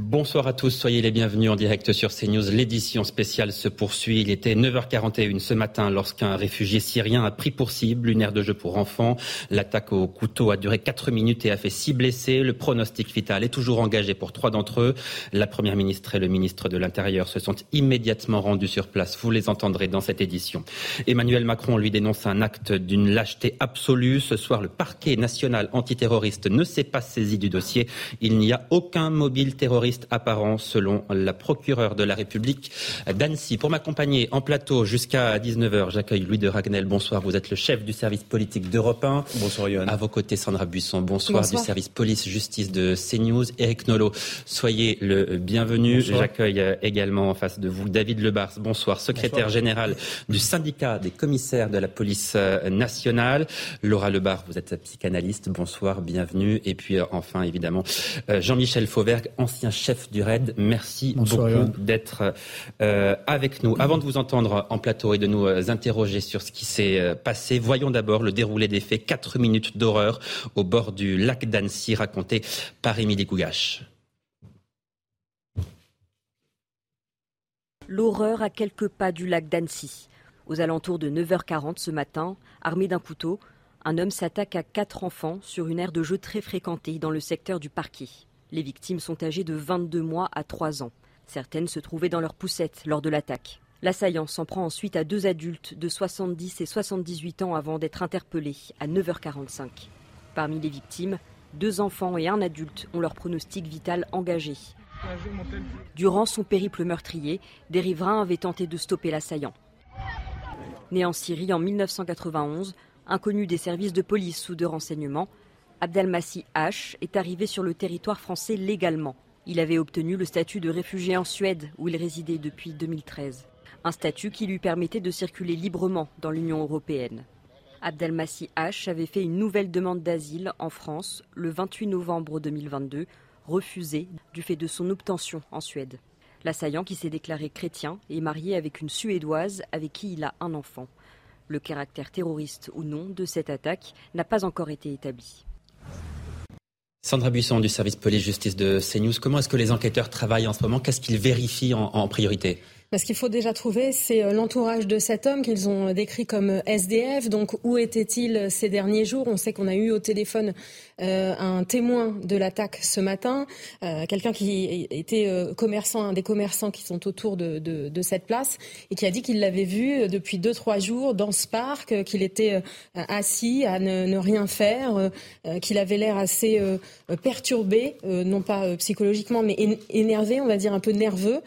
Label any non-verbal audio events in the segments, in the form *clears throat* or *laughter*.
Bonsoir à tous, soyez les bienvenus en direct sur CNews. L'édition spéciale se poursuit. Il était 9h41 ce matin lorsqu'un réfugié syrien a pris pour cible une aire de jeu pour enfants. L'attaque au couteau a duré 4 minutes et a fait 6 blessés. Le pronostic vital est toujours engagé pour trois d'entre eux. La première ministre et le ministre de l'Intérieur se sont immédiatement rendus sur place. Vous les entendrez dans cette édition. Emmanuel Macron lui dénonce un acte d'une lâcheté absolue. Ce soir, le parquet national antiterroriste ne s'est pas saisi du dossier. Il n'y a aucun mobile terroriste apparent selon la procureure de la République d'Annecy. Pour m'accompagner en plateau jusqu'à 19h, j'accueille Louis de Ragnel. Bonsoir, vous êtes le chef du service politique d'Europe 1. Bonsoir Yohann. À vos côtés, Sandra Buisson. Bonsoir, Bonsoir. du service police-justice de CNews. Eric Nolot, soyez le bienvenu. J'accueille euh, également en face de vous David Lebars. Bonsoir, secrétaire Bonsoir. général du syndicat des commissaires de la police euh, nationale. Laura Lebar, vous êtes psychanalyste. Bonsoir, bienvenue. Et puis euh, enfin, évidemment, Jean-Michel Fauvergue, ancien chef du RAID. Merci Bonsoir, beaucoup d'être euh, avec nous. Avant de vous entendre en plateau et de nous euh, interroger sur ce qui s'est euh, passé, voyons d'abord le déroulé des faits. Quatre minutes d'horreur au bord du lac d'Annecy, raconté par Émilie Gougache. L'horreur à quelques pas du lac d'Annecy. Aux alentours de 9h40 ce matin, armé d'un couteau, un homme s'attaque à quatre enfants sur une aire de jeu très fréquentée dans le secteur du parquet. Les victimes sont âgées de 22 mois à 3 ans. Certaines se trouvaient dans leur poussette lors de l'attaque. L'assaillant s'en prend ensuite à deux adultes de 70 et 78 ans avant d'être interpellés à 9h45. Parmi les victimes, deux enfants et un adulte ont leur pronostic vital engagé. Durant son périple meurtrier, des riverains avaient tenté de stopper l'assaillant. Né en Syrie en 1991, inconnu des services de police ou de renseignement, Abdelmassi H est arrivé sur le territoire français légalement. Il avait obtenu le statut de réfugié en Suède, où il résidait depuis 2013. Un statut qui lui permettait de circuler librement dans l'Union européenne. Abdelmassi H avait fait une nouvelle demande d'asile en France le 28 novembre 2022, refusée du fait de son obtention en Suède. L'assaillant, qui s'est déclaré chrétien, est marié avec une Suédoise avec qui il a un enfant. Le caractère terroriste ou non de cette attaque n'a pas encore été établi. Sandra Buisson du service police-justice de CNews. Comment est-ce que les enquêteurs travaillent en ce moment? Qu'est-ce qu'ils vérifient en, en priorité? Ce qu'il faut déjà trouver, c'est euh, l'entourage de cet homme qu'ils ont décrit comme euh, SDF. Donc, où était-il ces derniers jours? On sait qu'on a eu au téléphone euh, un témoin de l'attaque ce matin, euh, quelqu'un qui était euh, commerçant, un des commerçants qui sont autour de, de, de cette place, et qui a dit qu'il l'avait vu euh, depuis deux trois jours dans ce parc, euh, qu'il était euh, assis à ne, ne rien faire, euh, euh, qu'il avait l'air assez euh, perturbé, euh, non pas euh, psychologiquement, mais énervé, on va dire un peu nerveux.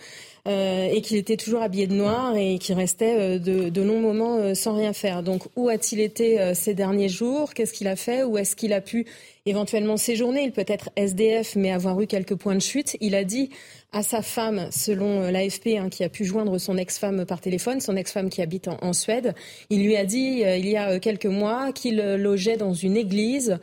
Euh, et qu'il était toujours habillé de noir et qu'il restait euh, de, longs moments euh, sans rien faire. Donc où a-t-il été ces derniers jours? Qu'est-ce qu'il a fait? Où est-ce qu'il a pu éventuellement séjourner Il peut être SDF, mais avoir eu quelques points de chute. Il a dit à sa femme, selon euh, l'AFP, hein, qui a pu joindre son ex-femme par téléphone, son ex-femme qui habite en, Suède, il lui a dit euh, il y a euh, quelques mois qu'il logeait dans une église.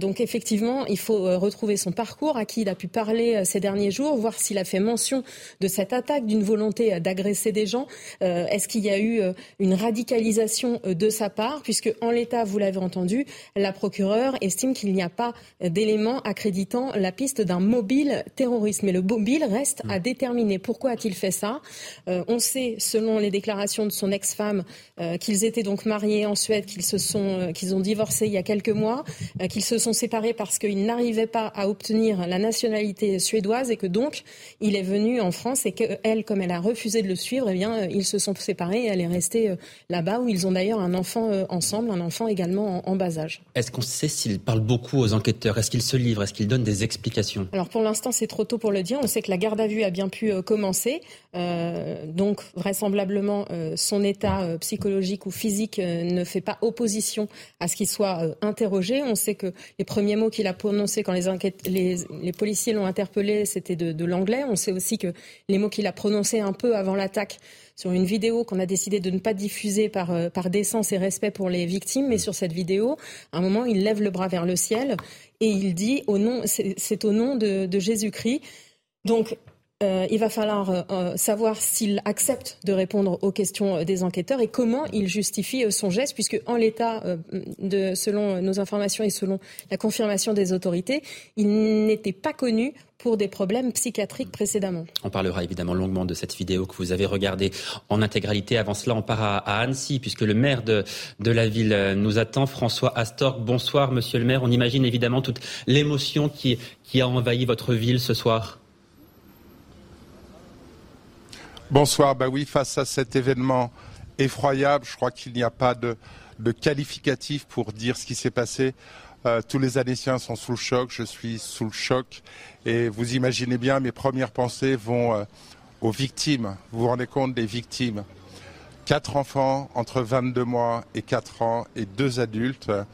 Donc effectivement, il faut retrouver son parcours, à qui il a pu parler ces derniers jours, voir s'il a fait mention de cette attaque, d'une volonté d'agresser des gens. Est-ce qu'il y a eu une radicalisation de sa part? Puisque en l'état, vous l'avez entendu, la procureure estime qu'il n'y a pas euh, d'éléments accréditant la piste d'un mobile terroriste. Mais le mobile reste à déterminer. Pourquoi a-t-il fait ça Euh, On sait, selon les déclarations de son ex-femme, euh, qu'ils étaient donc mariés en Suède, qu'ils se sont, euh, qu'ils ont divorcé il y a quelques mois, qu'ils se sont séparés parce qu'ils n'arrivaient pas à obtenir la nationalité suédoise et que donc il est venu en France et qu'elle, comme elle a refusé de le suivre, eh bien ils se sont séparés et elle est restée là-bas où ils ont d'ailleurs un enfant ensemble, un enfant également en, en bas âge. Est-ce qu'on sait s'il parle beaucoup aux enquêteurs Est-ce qu'ils se livrent? Est-ce qu'ils donnent des explications? Alors pour l'instant, c'est trop tôt pour le dire. On sait que la garde à vue a bien pu euh, commencer. Euh, donc vraisemblablement, euh, son état psychologique ou physique ne fait pas opposition à ce qu'il soit interrogé. On sait que les premiers mots qu'il a prononcés quand les, policiers l'ont interpellé, c'était de, de l'anglais. On sait aussi que les mots qu'il a prononcés un peu avant l'attaque sur une vidéo qu'on a décidé de ne pas diffuser par, euh, par décence et respect pour les victimes. Mais sur cette vidéo, à un moment, il lève le bras vers le ciel et il dit au nom, c'est au nom de, de Jésus-Christ. Donc, euh, il va falloir euh, savoir s'il accepte de répondre aux questions des enquêteurs et comment il justifie son geste, puisque en l'état, selon nos informations et selon la confirmation des autorités, il n'était pas connu pour des problèmes psychiatriques précédemment. On parlera évidemment longuement de cette vidéo que vous avez regardée en intégralité. Avant cela, on part à, Annecy, puisque le maire de, de la ville euh, nous attend, François Astorg. Bonsoir, monsieur le maire. On imagine évidemment toute l'émotion qui, qui a envahi votre ville ce soir. Bonsoir. Bah oui, face à cet événement effroyable, je crois qu'il n'y a pas de, de qualificatif pour dire ce qui s'est passé. Euh, tous les Annéciens sont sous le choc, je suis sous le choc. Et vous imaginez bien, mes premières pensées vont euh, aux victimes. Vous vous rendez compte des victimes? Quatre enfants entre 22 mois et 4 ans et deux adultes euh,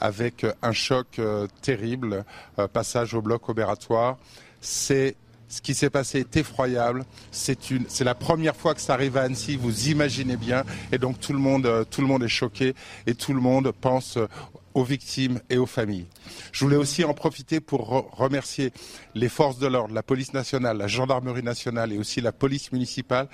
avec un choc terrible, passage au bloc opératoire. C'est ce qui s'est passé est effroyable. C'est la première fois que ça arrive à Annecy. Vous imaginez bien. Et donc tout le monde est choqué et tout le monde pense aux victimes et aux familles. Je voulais aussi en profiter pour remercier les forces de l'ordre, la police nationale, la gendarmerie nationale et aussi la police municipale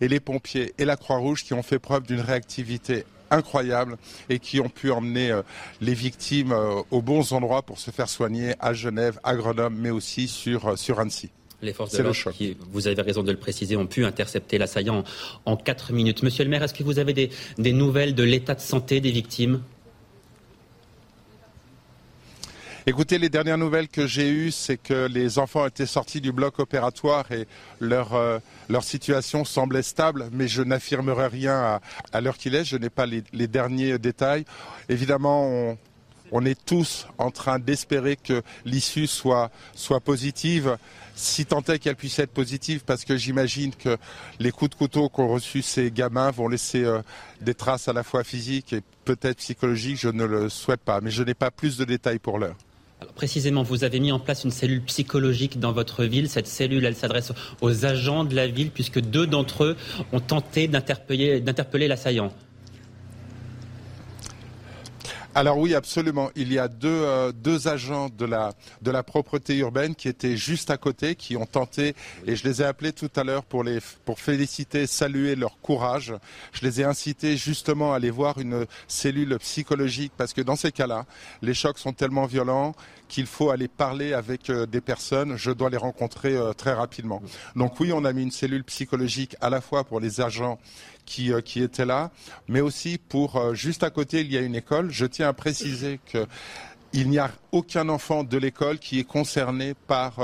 et les pompiers et la Croix-Rouge qui ont fait preuve d'une réactivité incroyable et qui ont pu emmener euh, les victimes euh, aux bons endroits pour se faire soigner à Genève, à Grenoble, mais aussi sur, euh, sur Annecy. Les forces de l'ordre, qui, vous avez raison de le préciser, ont pu intercepter l'assaillant en, quatre minutes. Monsieur le maire, est-ce que vous avez des nouvelles de l'état de santé des victimes? Écoutez, les dernières nouvelles que j'ai eues, c'est que les enfants étaient sortis du bloc opératoire et leur, euh, leur situation semblait stable, mais je n'affirmerai rien à, l'heure qu'il est. Je n'ai pas les, derniers détails. Évidemment, on, on est tous en train d'espérer que l'issue soit, soit positive, si tant est qu'elle puisse être positive, parce que j'imagine que les coups de couteau qu'ont reçus ces gamins vont laisser euh, des traces à la fois physiques et peut-être psychologiques. Je ne le souhaite pas, mais je n'ai pas plus de détails pour l'heure précisément, vous avez mis en place une cellule psychologique dans votre ville. Cette cellule, elle s'adresse aux agents de la ville, puisque deux d'entre eux ont tenté d'interpeller l'assaillant. Alors oui, absolument. Il y a deux, euh, deux agents de la, de la propreté urbaine qui étaient juste à côté, qui ont tenté, et je les ai appelés tout à l'heure pour, les, pour féliciter, saluer leur courage. Je les ai incités justement à aller voir une cellule psychologique, parce que dans ces cas-là, les chocs sont tellement violents qu'il faut aller parler avec euh, des personnes. Je dois les rencontrer euh, très rapidement. Donc oui, on a mis une cellule psychologique à la fois pour les agents qui, euh, qui étaient là, mais aussi pour juste à côté il y a une école. Je tiens à préciser que il n'y a aucun enfant de l'école qui est concerné par,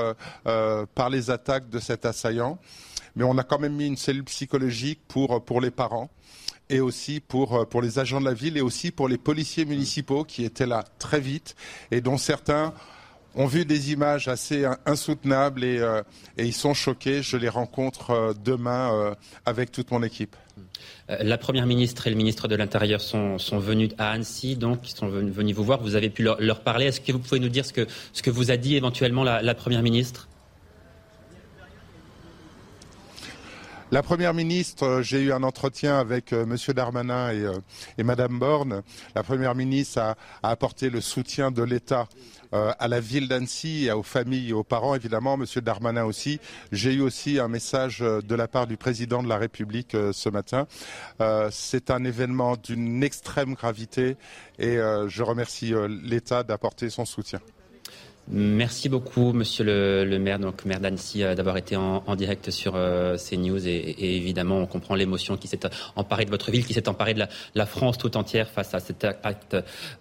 par les attaques de cet assaillant. Mais on a quand même mis une cellule psychologique pour, pour les parents et aussi pour, euh, pour les agents de la ville et aussi pour les policiers municipaux qui étaient là très vite et dont certains ont vu des images assez insoutenables et, euh, ils sont choqués. Je les rencontre euh, demain avec toute mon équipe. La Première ministre et le ministre de l'Intérieur sont, venus à Annecy, donc ils sont venus vous voir. Vous avez pu leur, parler. Est-ce que vous pouvez nous dire ce que, ce que vous a dit éventuellement la Première ministre? La Première ministre, euh, j'ai eu un entretien avec euh, M. Darmanin et, euh, et Mme Borne. La Première ministre a, apporté le soutien de l'État à la ville d'Annecy, aux familles et aux parents, évidemment, M. Darmanin aussi. J'ai eu aussi un message de la part du président de la République ce matin. C'est un événement d'une extrême gravité et je remercie l'État d'apporter son soutien. Merci beaucoup, Monsieur le, maire, donc maire d'Annecy, euh, d'avoir été en, direct sur euh, CNews. Et, évidemment, on comprend l'émotion qui s'est emparée de votre ville, qui s'est emparée de la, France tout entière face à cet acte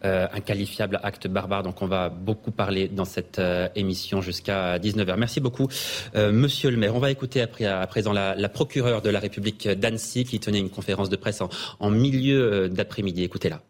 euh, inqualifiable, acte barbare. Donc, on va beaucoup parler dans cette émission jusqu'à 19h. Merci beaucoup, Monsieur le maire. On va écouter après, à présent la, la procureure de la République d'Annecy qui tenait une conférence de presse en, en milieu d'après-midi. Écoutez-la.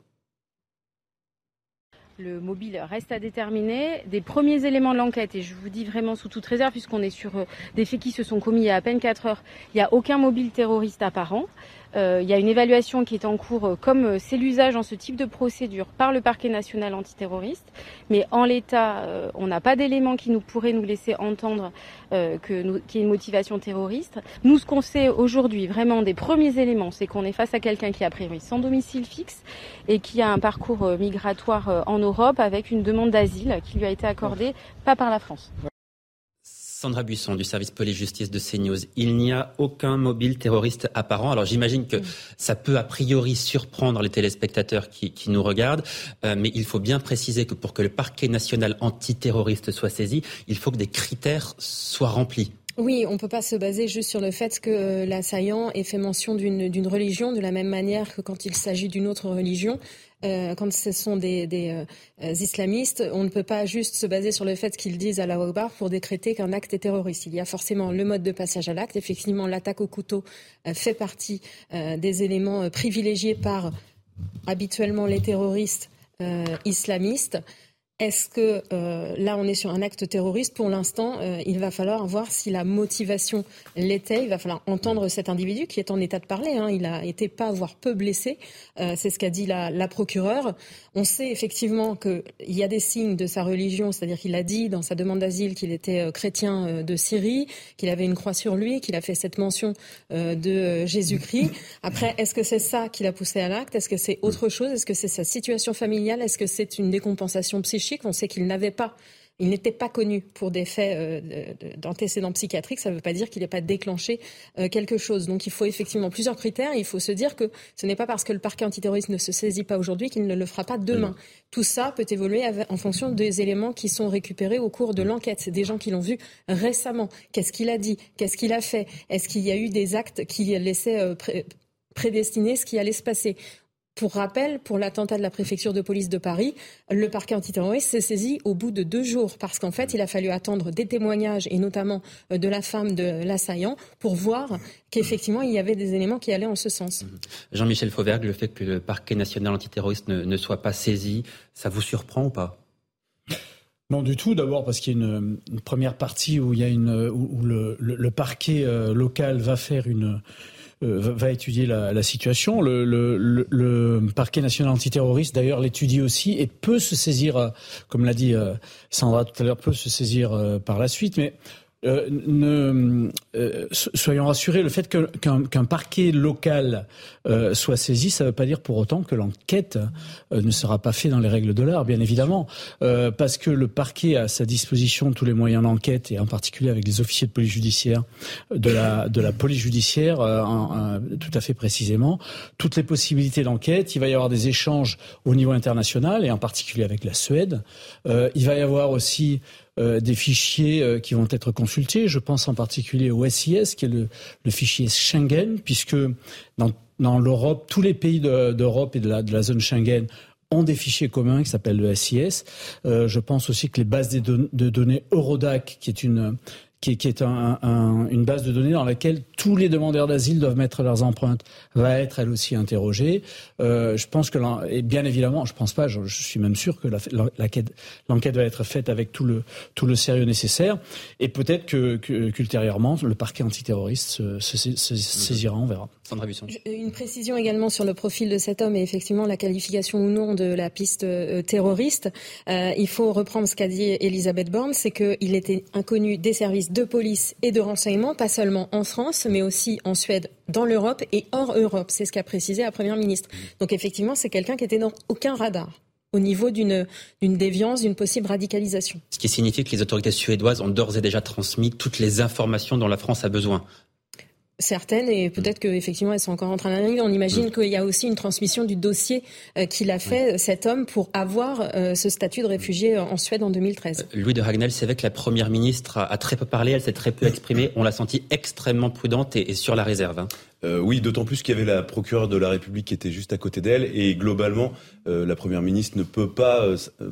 Le mobile reste à déterminer. Des premiers éléments de l'enquête, et je vous dis vraiment sous toute réserve, puisqu'on est sur euh, des faits qui se sont commis il y a à peine 4 heures, il n'y a aucun mobile terroriste apparent. Euh, il y a une évaluation qui est en cours, euh, comme euh, c'est l'usage en ce type de procédure par le parquet national antiterroriste. Mais en l'état, on n'a pas d'éléments qui nous pourraient nous laisser entendre qu'il y ait une motivation terroriste. Nous, ce qu'on sait aujourd'hui, vraiment des premiers éléments, c'est qu'on est face à quelqu'un qui a priori sans domicile fixe et qui a un parcours migratoire en Europe avec une demande d'asile qui lui a été accordée pas par la France. Sandra Buisson du service police-justice de CNews. Il n'y a aucun mobile terroriste apparent. Alors j'imagine que ça peut a priori surprendre les téléspectateurs qui, nous regardent, euh, mais il faut bien préciser que pour que le parquet national antiterroriste soit saisi, il faut que des critères soient remplis. Oui, on ne peut pas se baser juste sur le fait que euh, l'assaillant ait fait mention d'une religion de la même manière que quand il s'agit d'une autre religion. Euh, quand ce sont des, euh, islamistes, on ne peut pas juste se baser sur le fait qu'ils disent à la Akbar pour décréter qu'un acte est terroriste. Il y a forcément le mode de passage à l'acte. Effectivement, l'attaque au couteau fait partie des éléments privilégiés par habituellement les terroristes islamistes. Est-ce que euh, là, on est sur un acte terroriste? Pour l'instant, euh, il va falloir voir si la motivation l'était. Il va falloir entendre cet individu qui est en état de parler. Hein. Il a été pas, voire peu blessé. Euh, c'est ce qu'a dit la, la, procureure. On sait effectivement qu'il y a des signes de sa religion, c'est-à-dire qu'il a dit dans sa demande d'asile qu'il était chrétien de Syrie, qu'il avait une croix sur lui, qu'il a fait cette mention de Jésus-Christ. Après, est-ce que c'est ça qui l'a poussé à l'acte? Est-ce que c'est autre chose? Est-ce que c'est sa situation familiale? Est-ce que c'est une décompensation psychique? On sait qu'il n'avait pas il n'était pas connu pour des faits euh, d'antécédents psychiatriques. Ça ne veut pas dire qu'il n'ait pas déclenché euh, quelque chose. Donc il faut effectivement plusieurs critères. Il faut se dire que ce n'est pas parce que le parquet antiterroriste ne se saisit pas aujourd'hui qu'il ne le fera pas demain. Tout ça peut évoluer en fonction des éléments qui sont récupérés au cours de l'enquête. C'est des gens qui l'ont vu récemment. Qu'est-ce qu'il a dit? Qu'est-ce qu'il a fait? Est-ce qu'il y a eu des actes qui laissaient euh, prédestiner ce qui allait se passer? Pour rappel, pour l'attentat de la préfecture de police de Paris, le parquet antiterroriste s'est saisi au bout de deux jours parce qu'en fait, il a fallu attendre des témoignages et notamment euh, de la femme de l'assaillant pour voir qu'effectivement, il y avait des éléments qui allaient en ce sens. Mhm. Jean-Michel Fauvergue, le fait que le parquet national antiterroriste ne, soit pas saisi, ça vous surprend ou pas? Non du tout. D'abord parce qu'il y a une, première partie où il y a une où le parquet euh, local va faire une va étudier la, situation. Le, le, parquet national antiterroriste, d'ailleurs, l'étudie aussi et peut se saisir, euh, comme l'a dit euh, Sandra tout à l'heure, peut se saisir par la suite. Mais euh, ne, euh, soyons rassurés, le fait qu'un parquet local euh, soit saisi, ça ne veut pas dire pour autant que l'enquête ne sera pas faite dans les règles de l'art, bien évidemment, parce que le parquet a à sa disposition tous les moyens d'enquête, et en particulier avec les officiers de police judiciaire, de la, de la police judiciaire, tout à fait précisément, toutes les possibilités d'enquête. Il va y avoir des échanges au niveau international, et en particulier avec la Suède. il va y avoir aussi euh, des fichiers euh, qui vont être consultés. Je pense en particulier au SIS, qui est le, fichier Schengen, puisque dans, l'Europe, tous les pays d'Europe et de la, zone Schengen ont des fichiers communs qui s'appellent le SIS. Euh, je pense aussi que les bases de données Eurodac, qui est une qui, est une base de données dans laquelle tous les demandeurs d'asile doivent mettre leurs empreintes, va être elle aussi interrogée. Euh, je pense que, et bien évidemment, je pense pas, je, suis même sûr que l'enquête va être faite avec tout le, tout le sérieux nécessaire. Et peut-être que, qu'ultérieurement, le parquet antiterroriste se, saisira, on verra. Sandra Busson. Une précision également sur le profil de cet homme et effectivement la qualification ou non de la piste euh, terroriste. Euh, il faut reprendre ce qu'a dit Elisabeth Borne, c'est qu'il était inconnu des services de police et de renseignement, pas seulement en France, mais aussi en Suède, dans l'Europe et hors Europe. C'est ce qu'a précisé la Première ministre. Donc effectivement, c'est quelqu'un qui était dans aucun radar au niveau d'une déviance, d'une possible radicalisation. Ce qui signifie que les autorités suédoises ont d'ores et déjà transmis toutes les informations dont la France a besoin certaines et peut-être qu'effectivement elles sont encore en train d'arriver. On imagine qu'il y a aussi une transmission du dossier euh, qu'il a fait cet homme pour avoir euh, ce statut de réfugié en Suède en 2013. Euh, Louis de Ragnel, c'est vrai que la première ministre a, très peu parlé, elle s'est très peu exprimée. On l'a senti extrêmement prudente et, sur la réserve. Hein. oui, d'autant plus qu'il y avait la procureure de la République qui était juste à côté d'elle et globalement, la première ministre ne peut pas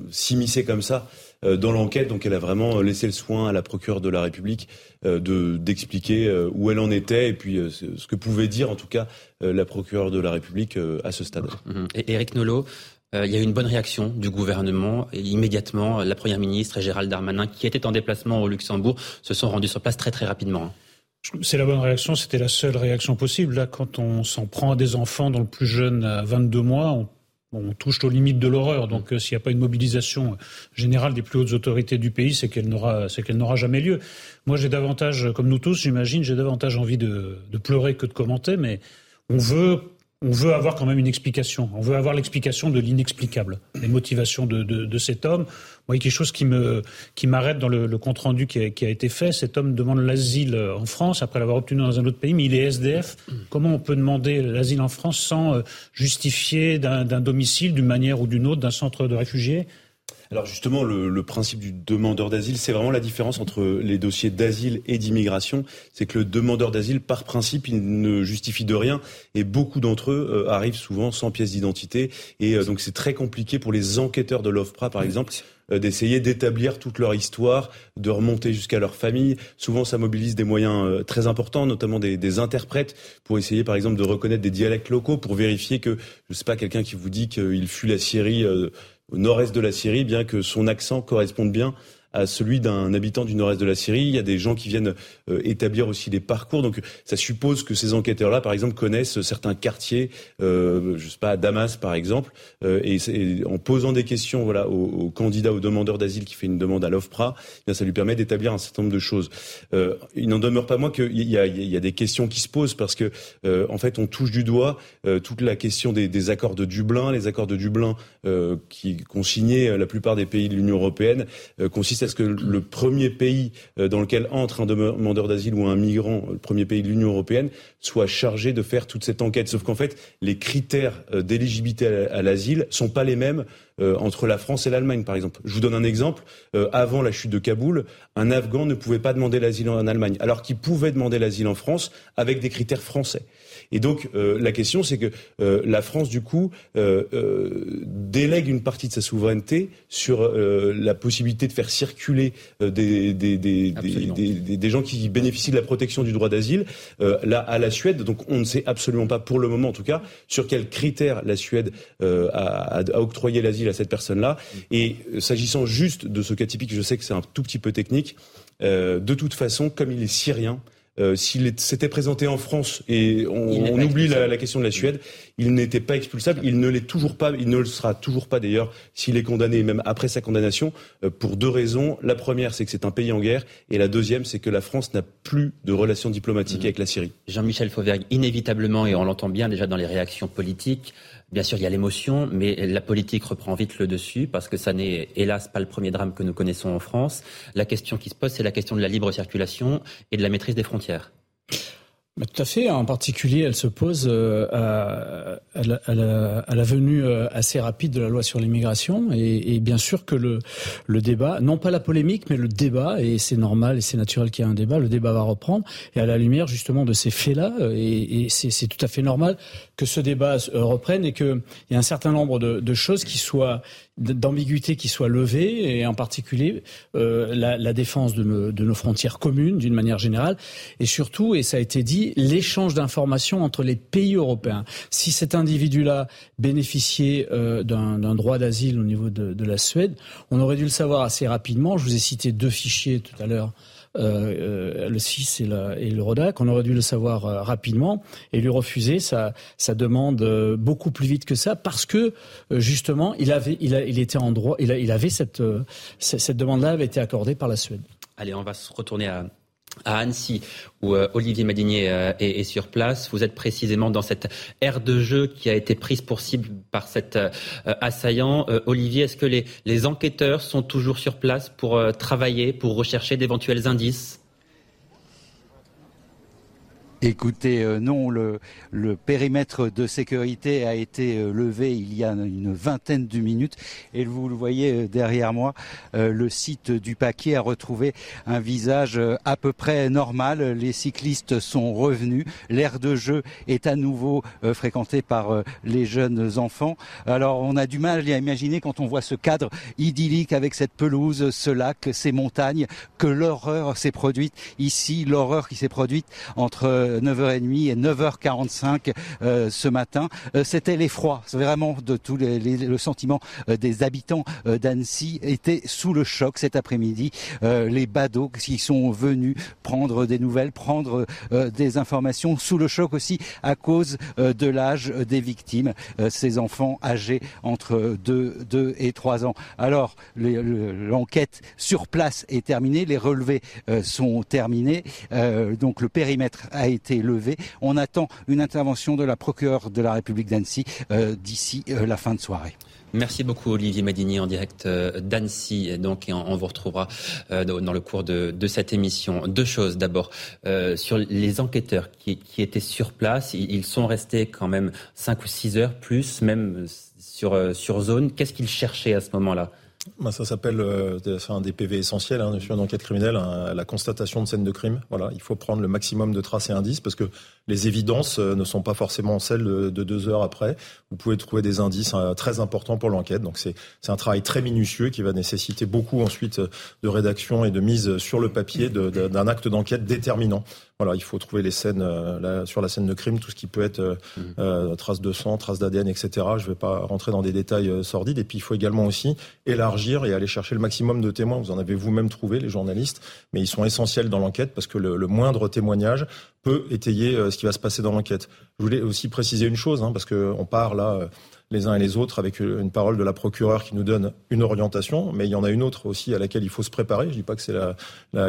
s'immiscer comme ça euh, dans l'enquête. Donc elle a vraiment laissé le soin à la procureure de la République euh, de d'expliquer euh, où elle en était et puis ce que pouvait dire en tout cas la procureure de la République à ce stade. Mhm. Et Eric Nolot, il y a eu une bonne réaction du gouvernement. Et immédiatement, la Première ministre et Gérald Darmanin, qui étaient en déplacement au Luxembourg, se sont rendus sur place très très rapidement. C'est la bonne réaction, c'était la seule réaction possible. Là, quand on s'en prend à des enfants dont le plus jeune a 22 mois, on on touche aux limites de l'horreur. Donc, euh, s'il n'y a pas une mobilisation générale des plus hautes autorités du pays, c'est qu'elle n'aura, c'est qu'elle n'aura jamais lieu. Moi, j'ai davantage, comme nous tous, j'imagine, j'ai davantage envie de, de, pleurer que de commenter, mais on veut on veut avoir quand même une explication. On veut avoir l'explication de l'inexplicable, les motivations de, de, de, cet homme. Moi, il y a quelque chose qui me qui m'arrête dans le, le compte rendu qui a, qui a, été fait. Cet homme demande l'asile en France après l'avoir obtenu dans un autre pays, mais il est SDF. Comment on peut demander l'asile en France sans euh, justifier d'un domicile, d'une manière ou d'une autre, d'un centre de réfugiés? Alors justement, le, le principe du demandeur d'asile, c'est vraiment la différence entre les dossiers d'asile et d'immigration. C'est que le demandeur d'asile, par principe, il ne justifie de rien et beaucoup d'entre eux euh, arrivent souvent sans pièce d'identité. Et euh, donc c'est très compliqué pour les enquêteurs de l'OFPRA, par exemple, euh, d'essayer d'établir toute leur histoire, de remonter jusqu'à leur famille. Souvent, ça mobilise des moyens très importants, notamment des, des, interprètes, pour essayer, par exemple, de reconnaître des dialectes locaux, pour vérifier que, je sais pas, quelqu'un qui vous dit qu'il fuit la Syrie au nord-est de la Syrie, bien que son accent corresponde bien à celui d'un habitant du nord-est de la Syrie. Il y a des gens qui viennent euh, établir aussi des parcours. Donc ça suppose que ces enquêteurs-là, par exemple, connaissent certains quartiers, euh, je sais pas, à Damas par exemple, euh, et, en posant des questions voilà, au, candidat, au demandeur d'asile qui fait une demande à l'OFPRA, eh bien ça lui permet d'établir un certain nombre de choses. Euh, il n'en demeure pas moins qu'il y y a des questions qui se posent parce que euh, en fait on touche du doigt toute la question des, des, accords de Dublin. Les accords de Dublin qui qu'ont signé la plupart des pays de l'Union européenne consistent est-ce que le premier pays euh, dans lequel entre un demandeur d'asile ou un migrant, le premier pays de l'Union européenne, soit chargé de faire toute cette enquête. Sauf qu'en fait, les critères euh, d'éligibilité à l'asile sont pas les mêmes euh, entre la France et l'Allemagne, par exemple. Je vous donne un exemple. avant la chute de Kaboul, un Afghan ne pouvait pas demander l'asile en Allemagne, alors qu'il pouvait demander l'asile en France avec des critères français. Et donc euh, la question, c'est que euh, la France, du coup, euh, délègue une partie de sa souveraineté sur la possibilité de faire circuler des, des, des, des, des gens qui bénéficient de la protection du droit d'asile là à la Suède. Donc on ne sait absolument pas, pour le moment en tout cas, sur quels critères la Suède a, a, octroyé l'asile à cette personne-là. Et s'agissant juste de ce cas typique, je sais que c'est un tout petit peu technique. de toute façon, comme il est syrien, euh, s'il s'était présenté en France et on, oublie la, question de la Suède, il n'était pas expulsable. Il ne l'est toujours pas. Il ne le sera toujours pas d'ailleurs s'il est condamné, même après sa condamnation, euh, pour deux raisons. La première, c'est que c'est un pays en guerre, et la deuxième, c'est que la France n'a plus de relations diplomatiques mmh. avec la Syrie. Jean-Michel Fauvergue, inévitablement, et on l'entend bien déjà dans les réactions politiques, Bien sûr, il y a l'émotion, mais la politique reprend vite le dessus parce que ça n'est hélas pas le premier drame que nous connaissons en France. La question qui se pose, c'est la question de la libre circulation et de la maîtrise des frontières. Tout à fait. En particulier, elle se pose euh, à, à, la, à, la, venue euh, assez rapide de la loi sur l'immigration. Et, et, bien sûr que le, le débat, non pas la polémique, mais le débat, et c'est normal et c'est naturel qu'il y ait un débat, le débat va reprendre. Et à la lumière justement de ces faits-là, euh, et, et c'est tout à fait normal que ce débat reprenne et qu'il y ait un certain nombre de, de choses qui soient d'ambiguïté qui soit levée, et en particulier euh, la, défense de nos, frontières communes d'une manière générale, et surtout, et ça a été dit, l'échange d'informations entre les pays européens. Si cet individu-là bénéficiait euh, d'un droit d'asile au niveau de, la Suède, on aurait dû le savoir assez rapidement. Je vous ai cité deux fichiers tout à l'heure euh, le SIS et, le RODAC. On aurait dû le savoir rapidement et lui refuser sa, demande beaucoup plus vite que ça parce que justement il avait, il était en droit, il, avait cette, cette demande-là avait été accordée par la Suède. Allez, on va se retourner à, à Annecy, où euh, Olivier Madinier euh, est, sur place. Vous êtes précisément dans cette aire de jeu qui a été prise pour cible par cet euh, assaillant. Olivier, est-ce que les, les, enquêteurs sont toujours sur place pour travailler, pour rechercher d'éventuels indices? Écoutez, euh, non, le, périmètre de sécurité a été euh, levé il y a une vingtaine de minutes et vous le voyez euh, derrière moi, le site du paquet a retrouvé un visage à peu près normal. Les cyclistes sont revenus, l'aire de jeu est à nouveau fréquenté par les jeunes enfants. Alors on a du mal à imaginer quand on voit ce cadre idyllique avec cette pelouse, ce lac, ces montagnes, que l'horreur s'est produite ici, l'horreur qui s'est produite entre 9h30 et 9h45 ce matin. C'était l'effroi, vraiment de tout le sentiment des habitants d'Annecy était sous le choc cet après-midi. les badauds qui sont venus prendre des nouvelles, prendre des informations sous le choc aussi à cause de l'âge des victimes, ces enfants âgés entre 2, 2 et 3 ans. Alors, l'enquête sur place est terminée, les relevés euh, sont terminés, euh, donc le périmètre a été On attend une intervention de la procureure de la République d'Annecy euh, d'ici la fin de soirée. Merci beaucoup Olivier Madini en direct d'Annecy. Donc, on, vous retrouvera dans le cours de, cette émission. Deux choses d'abord sur les enquêteurs qui, étaient sur place. Ils sont restés quand même cinq ou six heures plus, même sur sur zone. Qu'est-ce qu'ils cherchaient à ce moment-là? Ça s'appelle euh, un des PV essentiels hein, sur une enquête criminelle, hein, la constatation de scène de crime. Voilà, il faut prendre le maximum de traces et indices parce que les évidences euh, ne sont pas forcément celles de, deux heures après. Vous pouvez trouver des indices euh, très importants pour l'enquête. Donc c'est un travail très minutieux qui va nécessiter beaucoup ensuite de rédaction et de mise sur le papier d'un acte d'enquête déterminant. Voilà, il faut trouver les scènes euh, sur la scène de crime, tout ce qui peut être euh, mmh. euh, traces de sang, traces d'ADN, etc. Je ne vais pas rentrer dans des détails sordides. Et puis il faut également aussi élargir et aller chercher le maximum de témoins. Vous en avez vous-même trouvé, les journalistes, mais ils sont essentiels dans l'enquête parce que le, moindre témoignage peut étayer ce qui va se passer dans l'enquête. Je voulais aussi préciser une chose, hein, parce qu'on part là les uns et les autres avec une parole de la procureure qui nous donne une orientation, mais il y en a une autre aussi à laquelle il faut se préparer. Je dis pas que c'est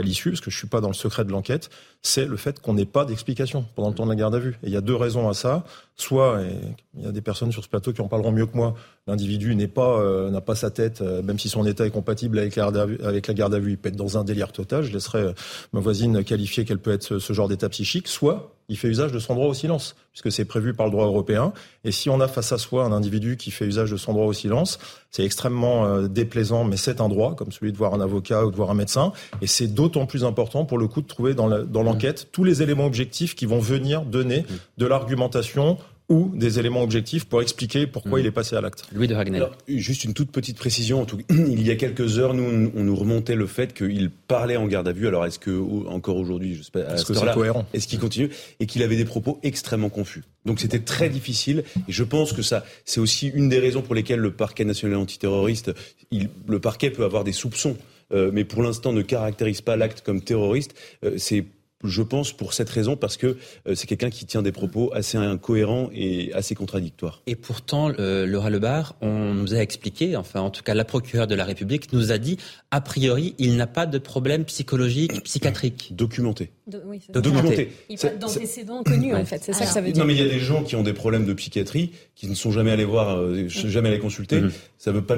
l'issue, parce que je suis pas dans le secret de l'enquête. C'est le fait qu'on n'ait pas d'explication pendant le temps de la garde à vue. Et il y a deux raisons à ça. Soit, et il y a des personnes sur ce plateau qui en parleront mieux que moi, l'individu n'est pas euh, n'a pas sa tête, euh, même si son état est compatible avec la, garde à vue, avec la il peut être dans un délire total. Je laisserai euh, ma voisine qualifier qu'elle peut être ce genre d'état psychique. Soit, il fait usage de son droit au silence, puisque c'est prévu par le droit européen. Et si on a face à soi un individu qui fait usage de son droit au silence, c'est extrêmement euh, déplaisant, mais c'est un droit, comme celui de voir un avocat ou de voir un médecin. Et c'est d'autant plus important, pour le coup, de trouver dans l'enquête tous les éléments objectifs qui vont venir donner de l'argumentation ou des éléments objectifs pour expliquer pourquoi mm. il est passé à l'acte. Louis de Ragnel. juste une toute petite précision. *clears throat* il y a quelques heures, nous, on nous remontait le fait qu'il parlait en garde à vue. Alors, est-ce que encore aujourd'hui, je sais pas, est-ce que c'est cohérent? Est-ce qu'il continue? Et qu'il avait des propos extrêmement confus. Donc, c'était très difficile. Et je pense que ça, c'est aussi une des raisons pour lesquelles le parquet national antiterroriste, il, le parquet peut avoir des soupçons. Euh, mais pour l'instant ne caractérise pas l'acte comme terroriste. Euh, c'est je pense pour cette raison, parce que euh, c'est quelqu'un qui tient des propos assez incohérents et assez contradictoires. Et pourtant, euh, Laura Lebar, on nous a expliqué, enfin en tout cas la procureure de la République nous a dit, a priori, il n'a pas de problème psychologique, *coughs* psychiatrique. Documenté. oui, documenté. Il pas d'antécédents connus, en fait, c'est ça que ça veut dire. Non, mais il y a des gens qui ont des problèmes de psychiatrie, qui ne sont jamais allés voir, euh, jamais allés consulter. Mm-hmm. Ça ne veut pas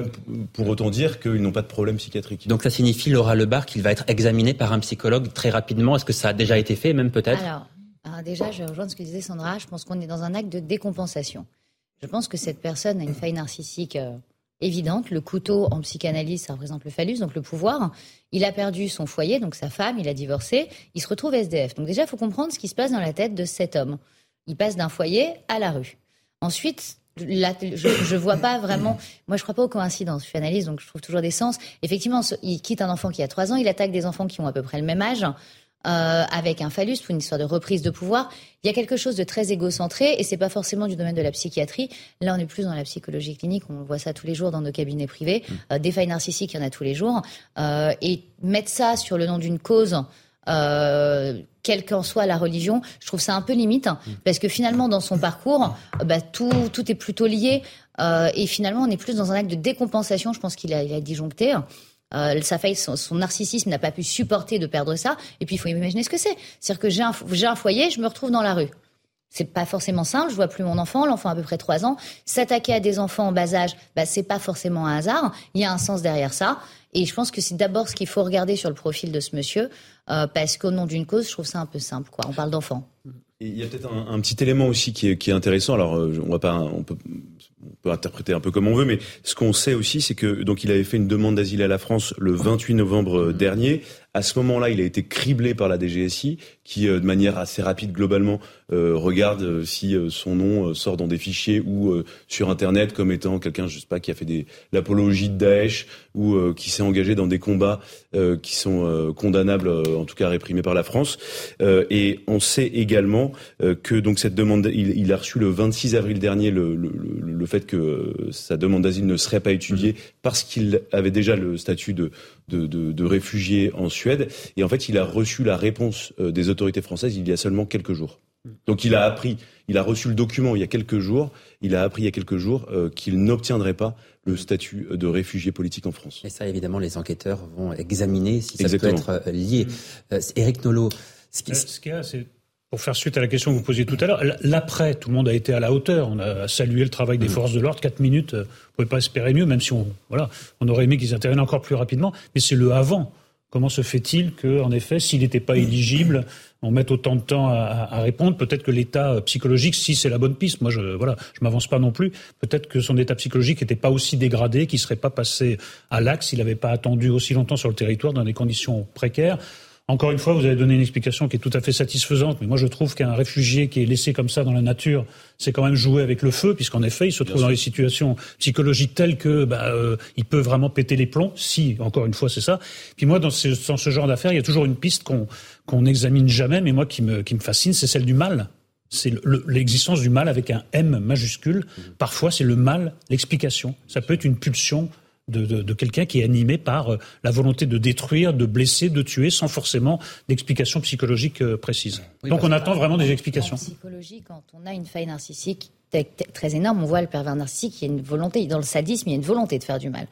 pour autant dire qu'ils n'ont pas de problème psychiatrique. Donc ça signifie, Laura Lebar, qu'il va être examiné par un psychologue très rapidement. Est-ce que ça a déjà été fait, même peut-être alors, déjà, je rejoins ce que disait Sandra. Je pense qu'on est dans un acte de décompensation. Je pense que cette personne a une faille narcissique euh, évidente. Le couteau en psychanalyse, ça représente le phallus, donc le pouvoir. Il a perdu son foyer, donc sa femme, il a divorcé. Il se retrouve SDF. Donc déjà, il faut comprendre ce qui se passe dans la tête de cet homme. Il passe d'un foyer à la rue. Ensuite, je, ne vois pas vraiment. Moi, je crois pas aux coïncidences. Je suis analyste, donc je trouve toujours des sens. Effectivement, il quitte un enfant qui a trois ans, il attaque des enfants qui ont à peu près le même âge. Euh, avec un phallus pour une histoire de reprise de pouvoir. Il y a quelque chose de très égocentré et c'est pas forcément du domaine de la psychiatrie. Là, on est plus dans la psychologie clinique. On voit ça tous les jours dans nos cabinets privés. Mmh. Euh, des failles narcissiques, il y en a tous les jours. Euh, et mettre ça sur le nom d'une cause. Euh, quelle qu'en soit la religion, je trouve ça un peu limite, mmh. parce que finalement, dans son parcours, bah, tout, tout est plutôt lié, euh, et finalement, on est plus dans un acte de décompensation, je pense qu'il a, il a disjoncté, euh, sa son, narcissisme n'a pas pu supporter de perdre ça. Et puis, il faut imaginer ce que c'est. C'est-à-dire que j'ai un, foyer, je me retrouve dans la rue. C'est pas forcément simple. Je vois plus mon enfant. L'enfant a à peu près trois ans. S'attaquer à des enfants en bas âge, bah, c'est pas forcément un hasard. Il y a un sens derrière ça. Et je pense que c'est d'abord ce qu'il faut regarder sur le profil de ce monsieur, euh, parce qu'au nom d'une cause, je trouve ça un peu simple. Quoi. On parle d'enfants. Il y a peut-être un, petit élément aussi qui est, intéressant. Alors, euh, on va pas, peut interpréter un peu comme on veut, mais ce qu'on sait aussi, c'est que donc il avait fait une demande d'asile à la France le 28 novembre euh, dernier À ce moment-là, il a été criblé par la DGSI, qui, de manière assez rapide globalement, regarde si son nom sort dans des fichiers ou sur Internet comme étant quelqu'un, je sais pas, qui a fait des l'apologie de Daesh ou qui s'est engagé dans des combats qui sont condamnables, en tout cas réprimés par la France. et on sait également que donc cette demande, il, il, a reçu le 26 avril dernier le, le, le fait que sa demande d'asile ne serait pas étudiée mmh. parce qu'il avait déjà le statut de, de, de, de, réfugié en Suède. Et en fait, il a reçu la réponse euh, des autorités françaises il y a seulement quelques jours. Donc il a appris, il a reçu le document il y a quelques jours, il a appris il y a quelques jours euh, qu'il n'obtiendrait pas le statut de réfugié politique en France. Et ça, évidemment, les enquêteurs vont examiner si ça peut être euh, lié. Mmh. Éric Nolot, ce qui, ce qu'il y a, c'est pour faire suite à la question que vous posiez tout à l'heure, l'après, tout le monde a été à la hauteur. On a salué le travail des mm. forces de l'ordre. Quatre minutes, euh, on ne pouvait pas espérer mieux, même si on, voilà, on aurait aimé qu'ils interviennent encore plus rapidement. Mais c'est le avant. Comment se fait-il que, en effet, s'il n'était pas éligible, on mette autant de temps à, répondre? Peut-être que l'état euh, psychologique, si c'est la bonne piste, moi je voilà, je m'avance pas non plus. Peut-être que son état psychologique n'était pas aussi dégradé, qu'il serait pas passé à l'axe, s'il n'avait pas attendu aussi longtemps sur le territoire dans des conditions précaires. Encore une fois, vous avez donné une explication qui est tout à fait satisfaisante, mais moi je trouve qu'un réfugié qui est laissé comme ça dans la nature, c'est quand même jouer avec le feu, puisqu'en effet, il se trouve dans des situations psychologiques telles que bah, euh, il peut vraiment péter les plombs. Si, encore une fois, c'est ça. Puis moi, dans ce, dans ce genre d'affaires, il y a toujours une piste qu'on qu'on n'examine jamais, mais moi qui me, qui me fascine, c'est celle du mal. C'est l'existence du mal avec un M majuscule. Mmh. Parfois, c'est le mal, l'explication. Ça peut être une pulsion de, quelqu'un qui est animé par euh, la volonté de détruire, de blesser, de tuer, sans forcément d'explication psychologique euh, précise. Donc on attend vraiment des explications. En psychologie, quand on a une faille narcissique très énorme, on voit le pervers narcissique, il y a une volonté, dans le sadisme, il y a une volonté de faire du mal.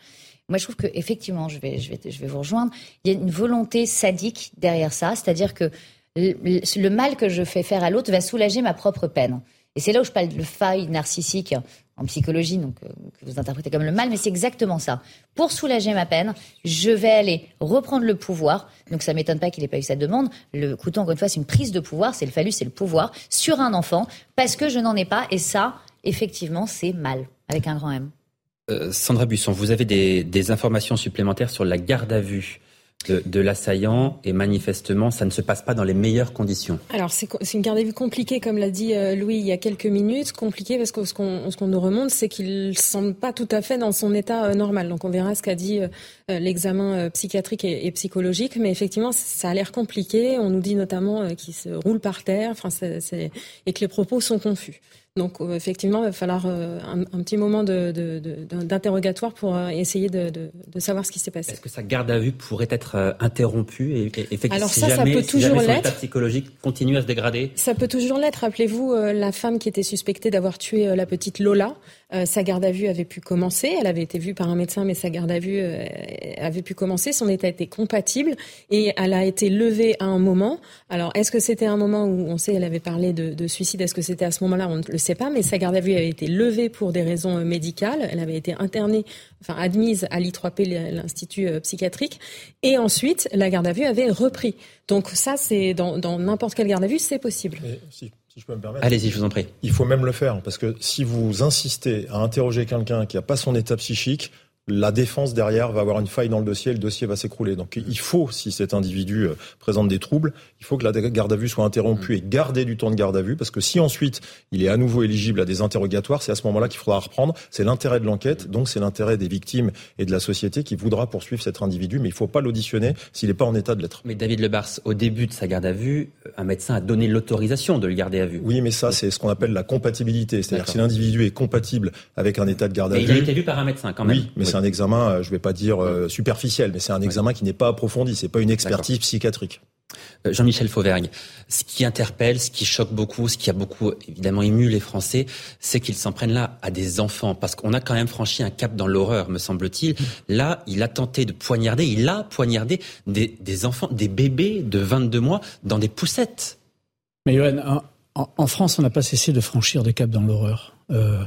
Moi, je trouve que effectivement, je vais, je vais, je vais vous rejoindre. Il y a une volonté sadique derrière ça, c'est-à-dire que le mal que je fais faire à l'autre va soulager ma propre peine. Et c'est là où je parle de faille narcissique en psychologie, donc euh, que vous interprétez comme le mal, mais c'est exactement ça. Pour soulager ma peine, je vais aller reprendre le pouvoir. Donc ça m'étonne pas qu'il ait pas eu cette demande. Le couteau, encore une fois, c'est une prise de pouvoir, c'est le phallus, c'est le pouvoir sur un enfant parce que je n'en ai pas. Et ça, effectivement, c'est mal avec un grand M. Euh, Sandra Busson, vous avez des informations supplémentaires sur la garde à vue de, l'assaillant et manifestement, ça ne se passe pas dans les meilleures conditions. Alors, c'est une garde à vue compliquée, comme l'a dit euh, Louis il y a quelques minutes. Compliquée parce que ce qu'on nous remonte, c'est qu'il ne semble pas tout à fait dans son état euh, normal. Donc, on verra ce qu'a dit euh, l'examen psychiatrique et, psychologique. Mais effectivement, ça a l'air compliqué. On nous dit notamment qu'il se roule par terre et que les propos sont confus. Donc euh, effectivement, il va falloir euh, un, petit moment d'interrogatoire de, pour euh, essayer de, savoir ce qui s'est passé. Est-ce que sa garde à vue pourrait être interrompue et, effectivement, Alors ça, ça peut toujours l'être. psychologique continue à se dégrader Ça peut toujours l'être. Rappelez-vous la femme qui était suspectée d'avoir tué la petite Lola. sa garde à vue avait pu commencer. Elle avait été vue par un médecin, mais sa garde à vue avait pu commencer. Son état était compatible et elle a été levée à un moment. Alors, est-ce que c'était un moment où on sait, elle avait parlé de, suicide? Est-ce que c'était à ce moment-là? On le sais pas, mais sa garde à vue avait été levée pour des raisons euh, médicales. Elle avait été internée, enfin admise à l'I3P, l'institut euh, psychiatrique, et ensuite la garde à vue avait repris. Donc ça, c'est dans n'importe quelle garde à vue, c'est possible. si, je peux me permettre. Allez-y, je vous en prie. Il faut même le faire parce que si vous insistez à interroger quelqu'un qui n'a pas son état psychique, la défense derrière va avoir une faille dans le dossier, le dossier va s'écrouler. Donc il faut, si cet individu euh, présente des troubles, il faut que la garde à vue soit interrompue mm. et garder du temps de garde à vue, parce que si ensuite il est à nouveau éligible à des interrogatoires, c'est à ce moment-là qu'il faudra reprendre. C'est l'intérêt de l'enquête, donc c'est l'intérêt des victimes et de la société qui voudra poursuivre cet individu, mais il ne faut pas l'auditionner s'il n'est pas en état de l'être. Mais David Lebars, au début de sa garde à vue, un médecin a donné l'autorisation de le garder à vue. Oui, mais ça c'est ce qu'on appelle la compatibilité, c'est-à-dire si l'individu est compatible avec un état de garde à vue. Il a été vu par un médecin quand même. Oui, mais c'est un examen, euh, je ne vais pas dire euh, superficiel, mais c'est un examen qui n'est pas approfondi, c'est pas une expertise psychiatrique. Euh, Jean-Michel Fauvergue, ce qui interpelle, ce qui choque beaucoup, ce qui a beaucoup évidemment ému les Français, c'est qu'ils s'en prennent là à des enfants, parce qu'on a quand même franchi un cap dans l'horreur, me semble-t-il. Là, il a tenté de poignarder, il a poignardé des, enfants, des bébés de 22 mois dans des poussettes. Mais Yoann, en, France, on n'a pas cessé de franchir des caps dans l'horreur. Euh,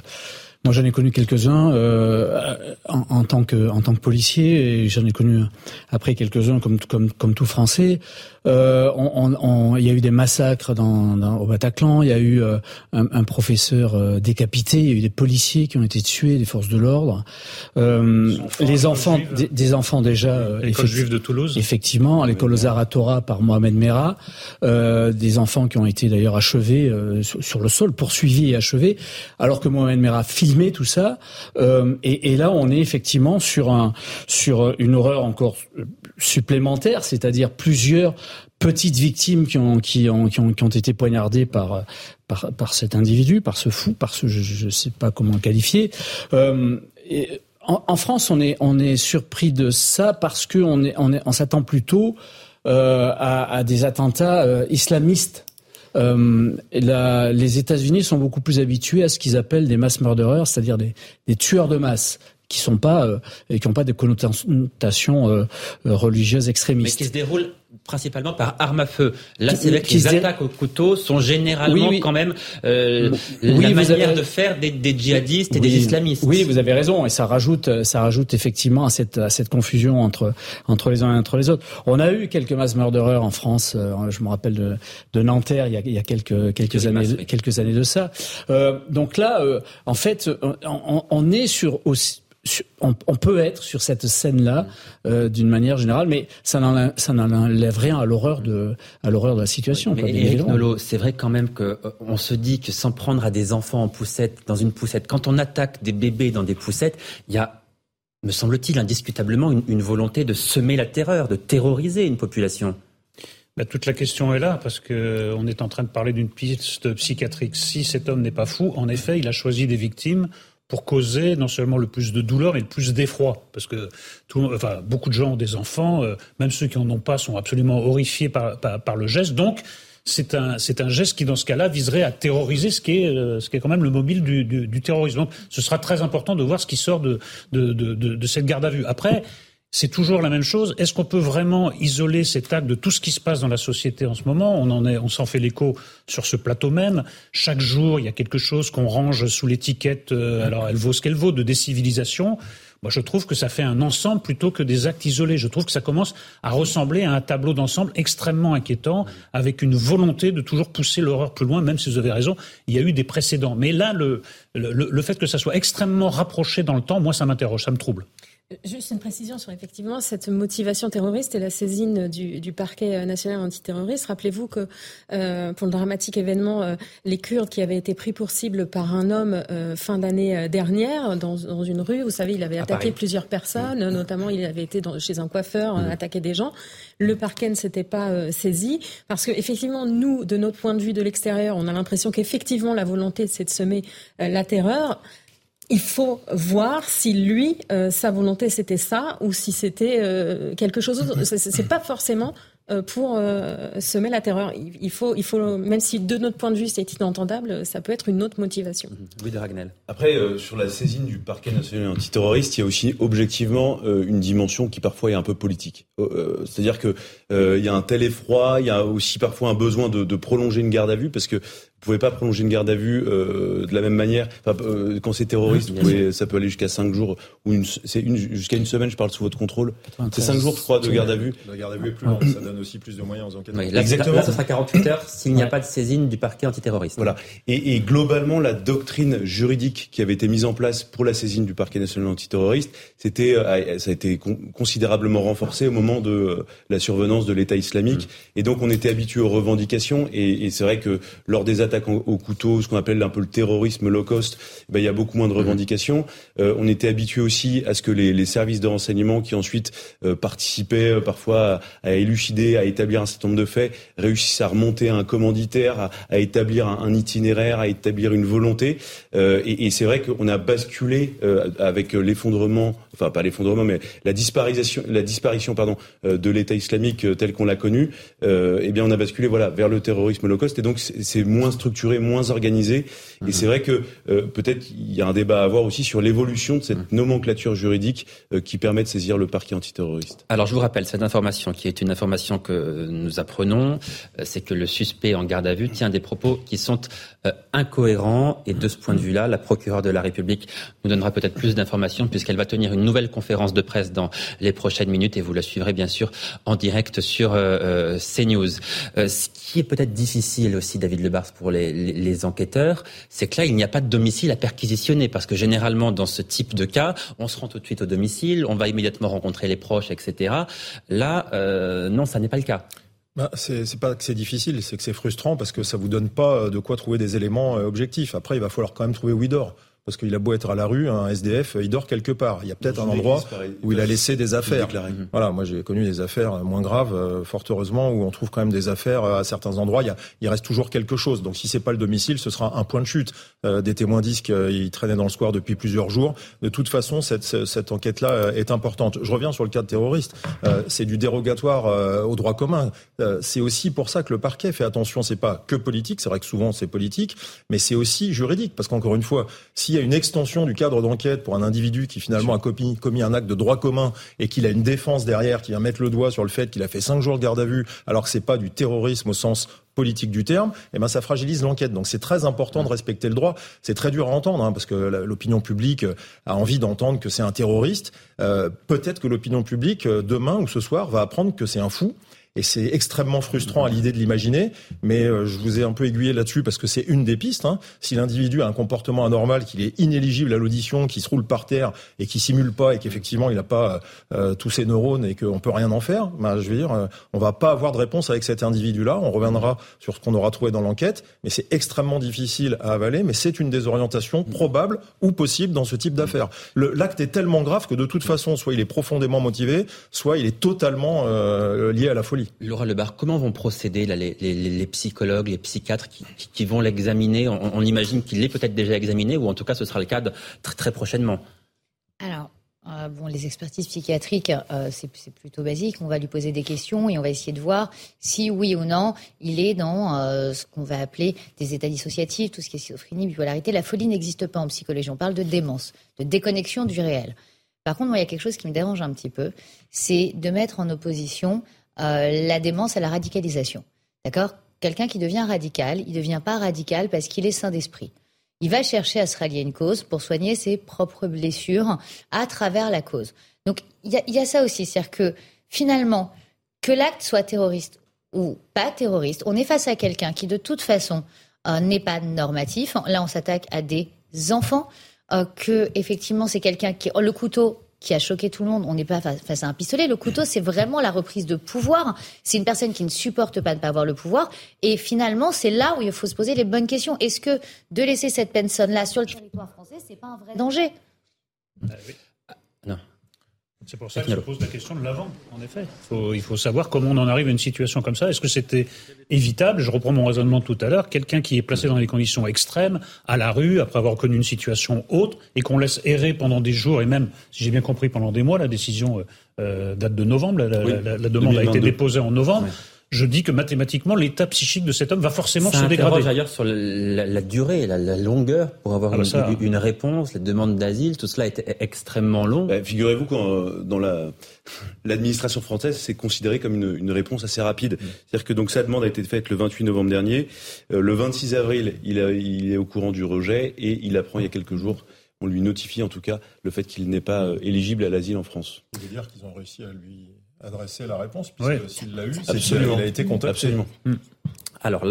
Moi, j'en ai connu quelques-uns euh, en, tant que en policier, et j'en ai connu après quelques-uns comme tout Français. Euh, on, on, il y a eu des massacres dans, dans, au Bataclan. Il y a eu euh, un, un, professeur euh, décapité. Il y a eu des policiers qui ont été tués, des forces de l'ordre. Euh, les enfants, des, des, enfants déjà. L'école juive de Toulouse. Effectivement, à l'école Zaratora par Mohamed Merah. des enfants qui ont été d'ailleurs achevés sur, sur, le sol, poursuivis et achevés, alors que Mohamed Merah filmait tout ça. Et, et, là, on est effectivement sur un sur une horreur encore supplémentaire, c'est-à-dire plusieurs petites victimes qui ont, qui ont, qui ont, qui ont été poignardées par, par, par cet individu, par ce fou, par ce, je ne sais pas comment le qualifier. Euh, en, en, France, on est, on est surpris de ça parce qu'on est, on, est, on s'attend plutôt euh, à, à, des attentats euh, islamistes. Euh, les États-Unis sont beaucoup plus habitués à ce qu'ils appellent des mass murderers, c'est-à-dire des, des, tueurs de masse qui sont pas euh, et qui n'ont pas des connotations euh, religieuses extrémistes. Mais qui se déroulent principalement par arme à feu. Là, c'est vrai que les attaques au couteau sont généralement quand même euh, oui, la manière de faire des, des djihadistes et des islamistes. Oui, vous avez raison, et ça rajoute, ça rajoute effectivement à cette, à cette confusion entre entre les uns et entre les autres. On a eu quelques mass murderers en France. Euh, je me rappelle de, de Nanterre il y a, il y a quelques quelques années quelques années de ça. Euh, donc là, euh, en fait, on, on est sur aussi on, on, peut être sur cette scène-là euh, d'une manière générale, mais ça n'enlève rien à l'horreur de à l'horreur de la situation. Mais c'est vrai quand même que euh, on se dit que sans prendre à des enfants en poussette dans une poussette, quand on attaque des bébés dans des poussettes, il y a me semble-t-il indiscutablement une, une, volonté de semer la terreur, de terroriser une population. Bah, toute la question est là parce que on est en train de parler d'une piste psychiatrique. Si cet homme n'est pas fou, en effet, il a choisi des victimes pour causer non seulement le plus de douleur, mais le plus d'effroi. Parce que tout, enfin, beaucoup de gens ont des enfants, euh, même ceux qui en ont pas sont absolument horrifiés par, par, par le geste. Donc, c'est un, c'est un geste qui, dans ce cas-là, viserait à terroriser ce qui est, euh, ce qui est quand même le mobile du, du, du, terrorisme. Donc, ce sera très important de voir ce qui sort de, de, de, de cette garde à vue. Après, c'est toujours la même chose. Est-ce qu'on peut vraiment isoler cet acte de tout ce qui se passe dans la société en ce moment? On en est, on s'en fait l'écho sur ce plateau même. Chaque jour, il y a quelque chose qu'on range sous l'étiquette. Euh, alors, elle vaut ce qu'elle vaut de décivilisation. Moi, je trouve que ça fait un ensemble plutôt que des actes isolés. Je trouve que ça commence à ressembler à un tableau d'ensemble extrêmement inquiétant, avec une volonté de toujours pousser l'horreur plus loin, même si vous avez raison, il y a eu des précédents. Mais là, le, le, le fait que ça soit extrêmement rapproché dans le temps, moi, ça m'interroge, ça me trouble. Juste une précision sur effectivement cette motivation terroriste et la saisine du, du parquet national antiterroriste. Rappelez-vous que euh, pour le dramatique événement, euh, les Kurdes qui avaient été pris pour cible par un homme euh, fin d'année euh, dernière dans, dans, une rue, vous savez, il avait attaqué plusieurs personnes, mmh. notamment il avait été dans, chez un coiffeur, mmh. attaqué des gens. Le parquet ne s'était pas euh, saisi parce que effectivement, nous, de notre point de vue de l'extérieur, on a l'impression qu'effectivement la volonté c'est de semer la terreur il faut voir si lui, euh, sa volonté c'était ça ou si c'était euh, quelque chose d'autre. C'est pas forcément euh, pour euh, semer la terreur. Il faut, il faut, même si de notre point de vue c'est inentendable, ça peut être une autre motivation. Oui, de Ragnel. Après, euh, sur la saisine du parquet national antiterroriste, il y a aussi objectivement euh, une dimension qui parfois est un peu politique. Euh, c'est-à-dire que il y a un tel effroi, il y a aussi parfois un besoin de, de prolonger une garde à vue parce que vous pouvez pas prolonger une garde à vue euh, de la même manière. Enfin, euh, quand c'est terroriste, vous pouvez, ça peut aller jusqu'à 5 jours ou une, c'est une, jusqu'à une semaine. Je parle sous votre contrôle. C'est 5 jours, je crois, de garde à vue. La garde à vue est plus longue, ça donne aussi plus de moyens aux enquêteurs. Oui, là, Exactement. Là, ça sera 48 heures s'il n'y a pas de saisine du parquet antiterroriste. Voilà. Et, et, globalement, la doctrine juridique qui avait été mise en place pour la saisine du parquet national antiterroriste, c'était, euh, ça a été con, considérablement renforcé au moment de euh, la survenance de l'État islamique. Mmh. Et donc, on était habitué aux revendications. Et, et c'est vrai que lors des attaques au, au couteau ce qu'on appelle un peu le terrorisme low cost, ben, il y a beaucoup moins de revendications. Euh, on était habitué aussi à ce que les, les services de renseignement qui ensuite euh, participaient euh, parfois à, à, élucider, à établir un certain nombre de faits, réussissent à remonter un commanditaire, à, à établir un, un, itinéraire, à établir une volonté. Et, et c'est vrai qu'on a basculé avec l'effondrement enfin pas l'effondrement, mais la disparition, la disparition pardon, de l'État islamique tel qu'on l'a connu, eh bien on a basculé voilà vers le terrorisme low cost et donc c'est moins structuré, moins organisé. Et mhm. c'est vrai que peut-être il y a un débat à avoir aussi sur l'évolution de cette mhm. nomenclature juridique qui permet de saisir le parquet antiterroriste. Alors je vous rappelle cette information qui est une information que nous apprenons, c'est que le suspect en garde à vue tient des propos qui sont incohérents et de ce point de vue-là, la procureure de la République nous donnera peut-être plus d'informations puisqu'elle va tenir une nouvelle conférence de presse dans les prochaines minutes et vous la suivrez bien sûr en direct sur euh, euh CNews. Euh, ce qui est peut-être difficile aussi, David Lebars, pour les, enquêteurs, c'est que là, il n'y a pas de domicile à perquisitionner parce que généralement, dans ce type de cas, on se rend tout de suite au domicile, on va immédiatement rencontrer les proches, etc. Là, euh, non, ça n'est pas le cas. Bah, c'est pas que c'est difficile, c'est que c'est frustrant parce que ça vous donne pas de quoi trouver des éléments objectifs. Après, il va falloir quand même trouver où il parce qu'il a beau être à la rue, un SDF, il dort quelque part. Il y a peut-être un endroit où il a laissé des affaires. Voilà, moi j'ai connu des affaires moins graves, euh, fort heureusement, où on trouve quand même des affaires euh, à certains endroits. Il, y a, il reste toujours quelque chose. Donc si c'est pas le domicile, ce sera un point de chute. Euh, des témoins disent qu'il traînait dans le square depuis plusieurs jours. De toute façon, cette, cette enquête-là est importante. Je reviens sur le cas de terroriste. c'est du dérogatoire au droit commun. c'est aussi pour ça que le parquet fait attention. C'est pas que politique. C'est vrai que souvent c'est politique, mais c'est aussi juridique. Parce qu'encore une fois, si y a une extension du cadre d'enquête pour un individu qui finalement a commis, commis un acte de droit commun et qu'il a une défense derrière qui vient mettre le doigt sur le fait qu'il a fait cinq jours de garde à vue alors que c'est pas du terrorisme au sens politique du terme, eh ben ça fragilise l'enquête. Donc c'est très important de respecter le droit. C'est très dur à entendre hein, parce que l'opinion publique a envie d'entendre que c'est un terroriste. Euh, peut-être que l'opinion publique euh, demain ou ce soir va apprendre que c'est un fou et c'est extrêmement frustrant à l'idée de l'imaginer, mais euh, je vous ai un peu aiguillé là-dessus parce que c'est une des pistes. Hein. Si l'individu a un comportement anormal, qu'il est inéligible à l'audition, qu'il se roule par terre et qui simule pas et qu'effectivement il n'a pas euh, tous ses neurones et qu'on peut rien en faire, ben, je veux dire, euh, on va pas avoir de réponse avec cet individu-là. On reviendra sur ce qu'on aura trouvé dans l'enquête, mais c'est extrêmement difficile à avaler, mais c'est une désorientation probable ou possible dans ce type d'affaires. L'acte est tellement grave que de toute façon, soit il est profondément motivé, soit il est totalement lié à la folie. Laura Lebar, comment vont procéder les, psychologues, les psychiatres qui, vont l'examiner? On, imagine qu'il l'est peut-être déjà examiné, ou en tout cas ce sera le cas très, très prochainement. Alors, euh, bon, les expertises psychiatriques, euh, c'est plutôt basique. On va lui poser des questions et on va essayer de voir si oui ou non il est dans euh, ce qu'on va appeler des états dissociatifs, tout ce qui est schizophrénie, bipolarité. La folie n'existe pas en psychologie. On parle de démence, de déconnexion du réel. Par contre, moi, il y a quelque chose qui me dérange un petit peu, c'est de mettre en opposition euh, la démence à la radicalisation. D'accord? Quelqu'un qui devient radical, il ne devient pas radical parce qu'il est sain d'esprit. Il va chercher à se rallier une cause pour soigner ses propres blessures à travers la cause. Donc il y, a ça aussi, c'est-à-dire que finalement, que l'acte soit terroriste ou pas terroriste, on est face à quelqu'un qui de toute façon euh, n'est pas normatif. Là, on s'attaque à des enfants. Euh, que effectivement, c'est quelqu'un qui le couteau qui a choqué tout le monde. On n'est pas face à un pistolet. Le couteau, c'est vraiment la reprise de pouvoir. C'est une personne qui ne supporte pas de ne pas avoir le pouvoir. Et finalement, c'est là où il faut se poser les bonnes questions. Est-ce que de laisser cette personne-là sur le territoire français, c'est pas un vrai danger? Non. C'est pour ça que se pose la question de l'avant, en effet. il faut savoir comment on en arrive à une situation comme ça. Est-ce que c'était évitable? Je reprends mon raisonnement tout à l'heure. Quelqu'un qui est placé dans des conditions extrêmes, à la rue, après avoir connu une situation haute, et qu'on laisse errer pendant des jours, et même, si j'ai bien compris, pendant des mois, la décision euh, euh, date de novembre, la, demande a été déposée en novembre je dis que mathématiquement, l'état psychique de cet homme va forcément se dégrader. d'ailleurs sur la, durée, la, longueur pour avoir ah bah une, réponse, les demandes d'asile, tout cela était extrêmement long. Bah, figurez-vous quand dans la l'administration française, c'est considéré comme une, réponse assez rapide. Mm. C'est-à-dire que donc sa demande a été faite le 28 novembre dernier. Euh, le 26 avril, il, il est au courant du rejet et il apprend il y a quelques jours on lui notifie en tout cas le fait qu'il n'est pas euh, éligible à l'asile en France. Vous voulez dire qu'ils ont réussi à lui adresser la réponse, puisque s'il l'a eu, c'est qu'il a été contacté. Absolument. Hmm. Alors,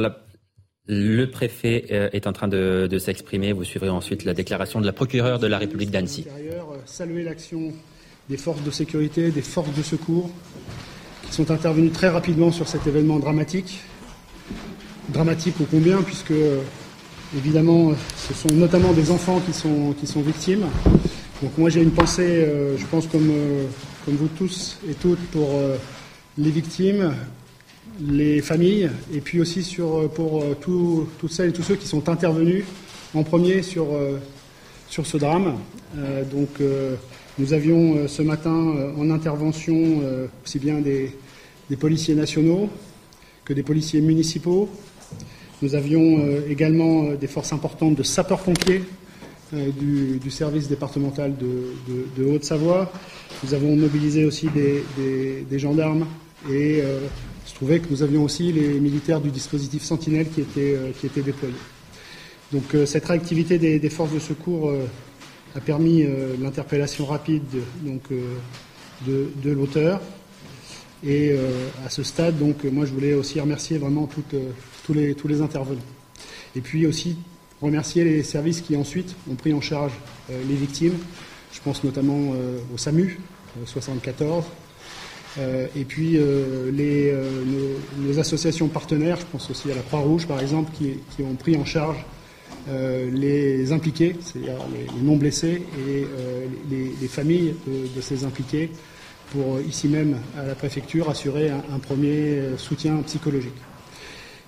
le préfet euh, est en train de, s'exprimer. Vous suivrez ensuite la déclaration de la procureure de la République d'Annecy. Euh, saluer l'action des forces de sécurité, des forces de secours, qui sont intervenues très rapidement sur cet événement dramatique. Dramatique au combien, puisque évidemment, ce sont notamment des enfants qui sont, qui sont victimes. Donc moi j'ai une pensée, euh, je pense comme comme vous tous et toutes, pour euh, les victimes, les familles, et puis aussi sur, euh, pour euh, toutes celles et tous ceux qui sont intervenus en premier sur, ce drame. donc Nous avions ce matin en intervention aussi bien des, des, policiers nationaux que des policiers municipaux. Nous avions également des forces importantes de sapeurs-pompiers du, du, service départemental de, Haute-Savoie. Nous avons mobilisé aussi des, gendarmes et il se trouvait que nous avions aussi les militaires du dispositif Sentinelle qui étaient, qui étaient déployés. Donc cette réactivité des, des, forces de secours a permis euh, l'interpellation rapide donc, euh, de, de l'auteur. Et euh, à ce stade, donc, moi, je voulais aussi remercier vraiment toutes, tous, les, tous les intervenants. Et puis aussi remercier les services qui ensuite ont pris en charge les victimes. Je pense notamment au SAMU 74. et puis les, nos, associations partenaires, je pense aussi à la Croix-Rouge par exemple, qui, ont pris en charge euh, les impliqués, c'est-à-dire les, les, non blessés et euh, les, les, familles de, ces impliqués pour ici même à la préfecture assurer un premier soutien psychologique.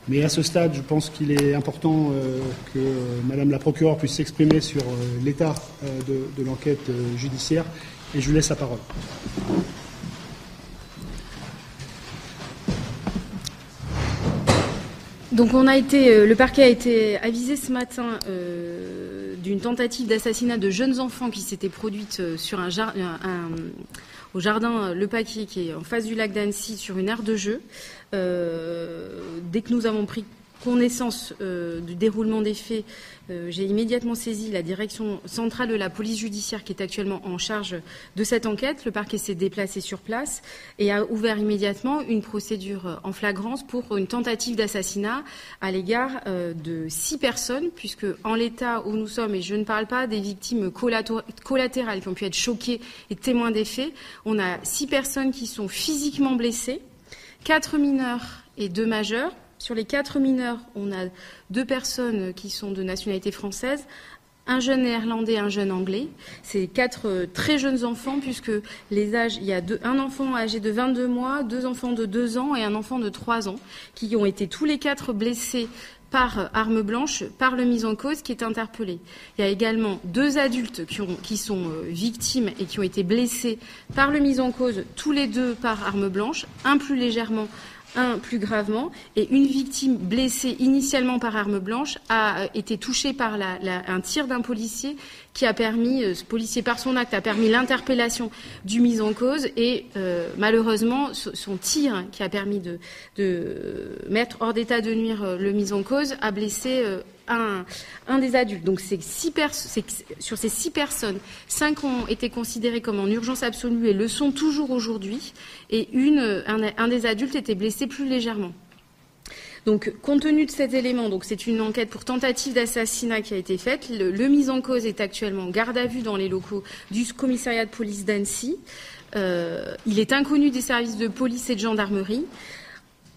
Mais à ce stade, je pense qu'il est important euh, que Madame la procureure puisse s'exprimer sur euh, l'état euh, de, l'enquête judiciaire et je lui laisse la parole. Donc on a été, euh, le parquet a été avisé ce matin euh, d'une tentative d'assassinat de jeunes enfants qui s'était produite euh, sur un, au jardin Le Paquier qui est en face du lac d'Annecy sur une aire de jeu. Euh, dès que nous avons pris connaissance euh, du déroulement des faits, euh, j'ai immédiatement saisi la direction centrale de la police judiciaire qui est actuellement en charge de cette enquête. Le parquet s'est déplacé sur place et a ouvert immédiatement une procédure en flagrance pour une tentative d'assassinat à l'égard de six personnes, puisque en l'état où nous sommes, et je ne parle pas des victimes collatérales qui ont pu être choquées et témoins des faits, on a six personnes qui sont physiquement blessées, quatre mineurs et deux majeurs. Sur les quatre mineurs, on a deux personnes qui sont de nationalité française, un jeune néerlandais, un jeune anglais. C'est quatre euh, très jeunes enfants, puisque les âges, il y a un enfant âgé de 22 mois, deux enfants de 2 ans et un enfant de 3 ans, qui ont été tous les quatre blessés par arme blanche, par le mis en cause qui est interpellé. Il y a également deux adultes qui, qui sont euh, victimes et qui ont été blessés par le mis en cause, tous les deux par arme blanche, un plus légèrement, un plus gravement, et une victime blessée initialement par arme blanche a euh, été touchée par la, un tir d'un policier qui a permis, euh, ce policier par son acte a permis l'interpellation du mis en cause et euh, malheureusement son tir qui a permis de, mettre hors d'état de nuire le mis en cause a blessé un, des adultes. Donc sur ces six personnes, cinq ont été considérées comme en urgence absolue et le sont toujours aujourd'hui, et un, des adultes était blessé plus légèrement. Donc, compte tenu de cet élément, c'est une enquête pour tentative d'assassinat qui a été faite. Le, le, mise en cause est actuellement en garde à vue dans les locaux du commissariat de police d'Annecy. Euh, il est inconnu des services de police et de gendarmerie.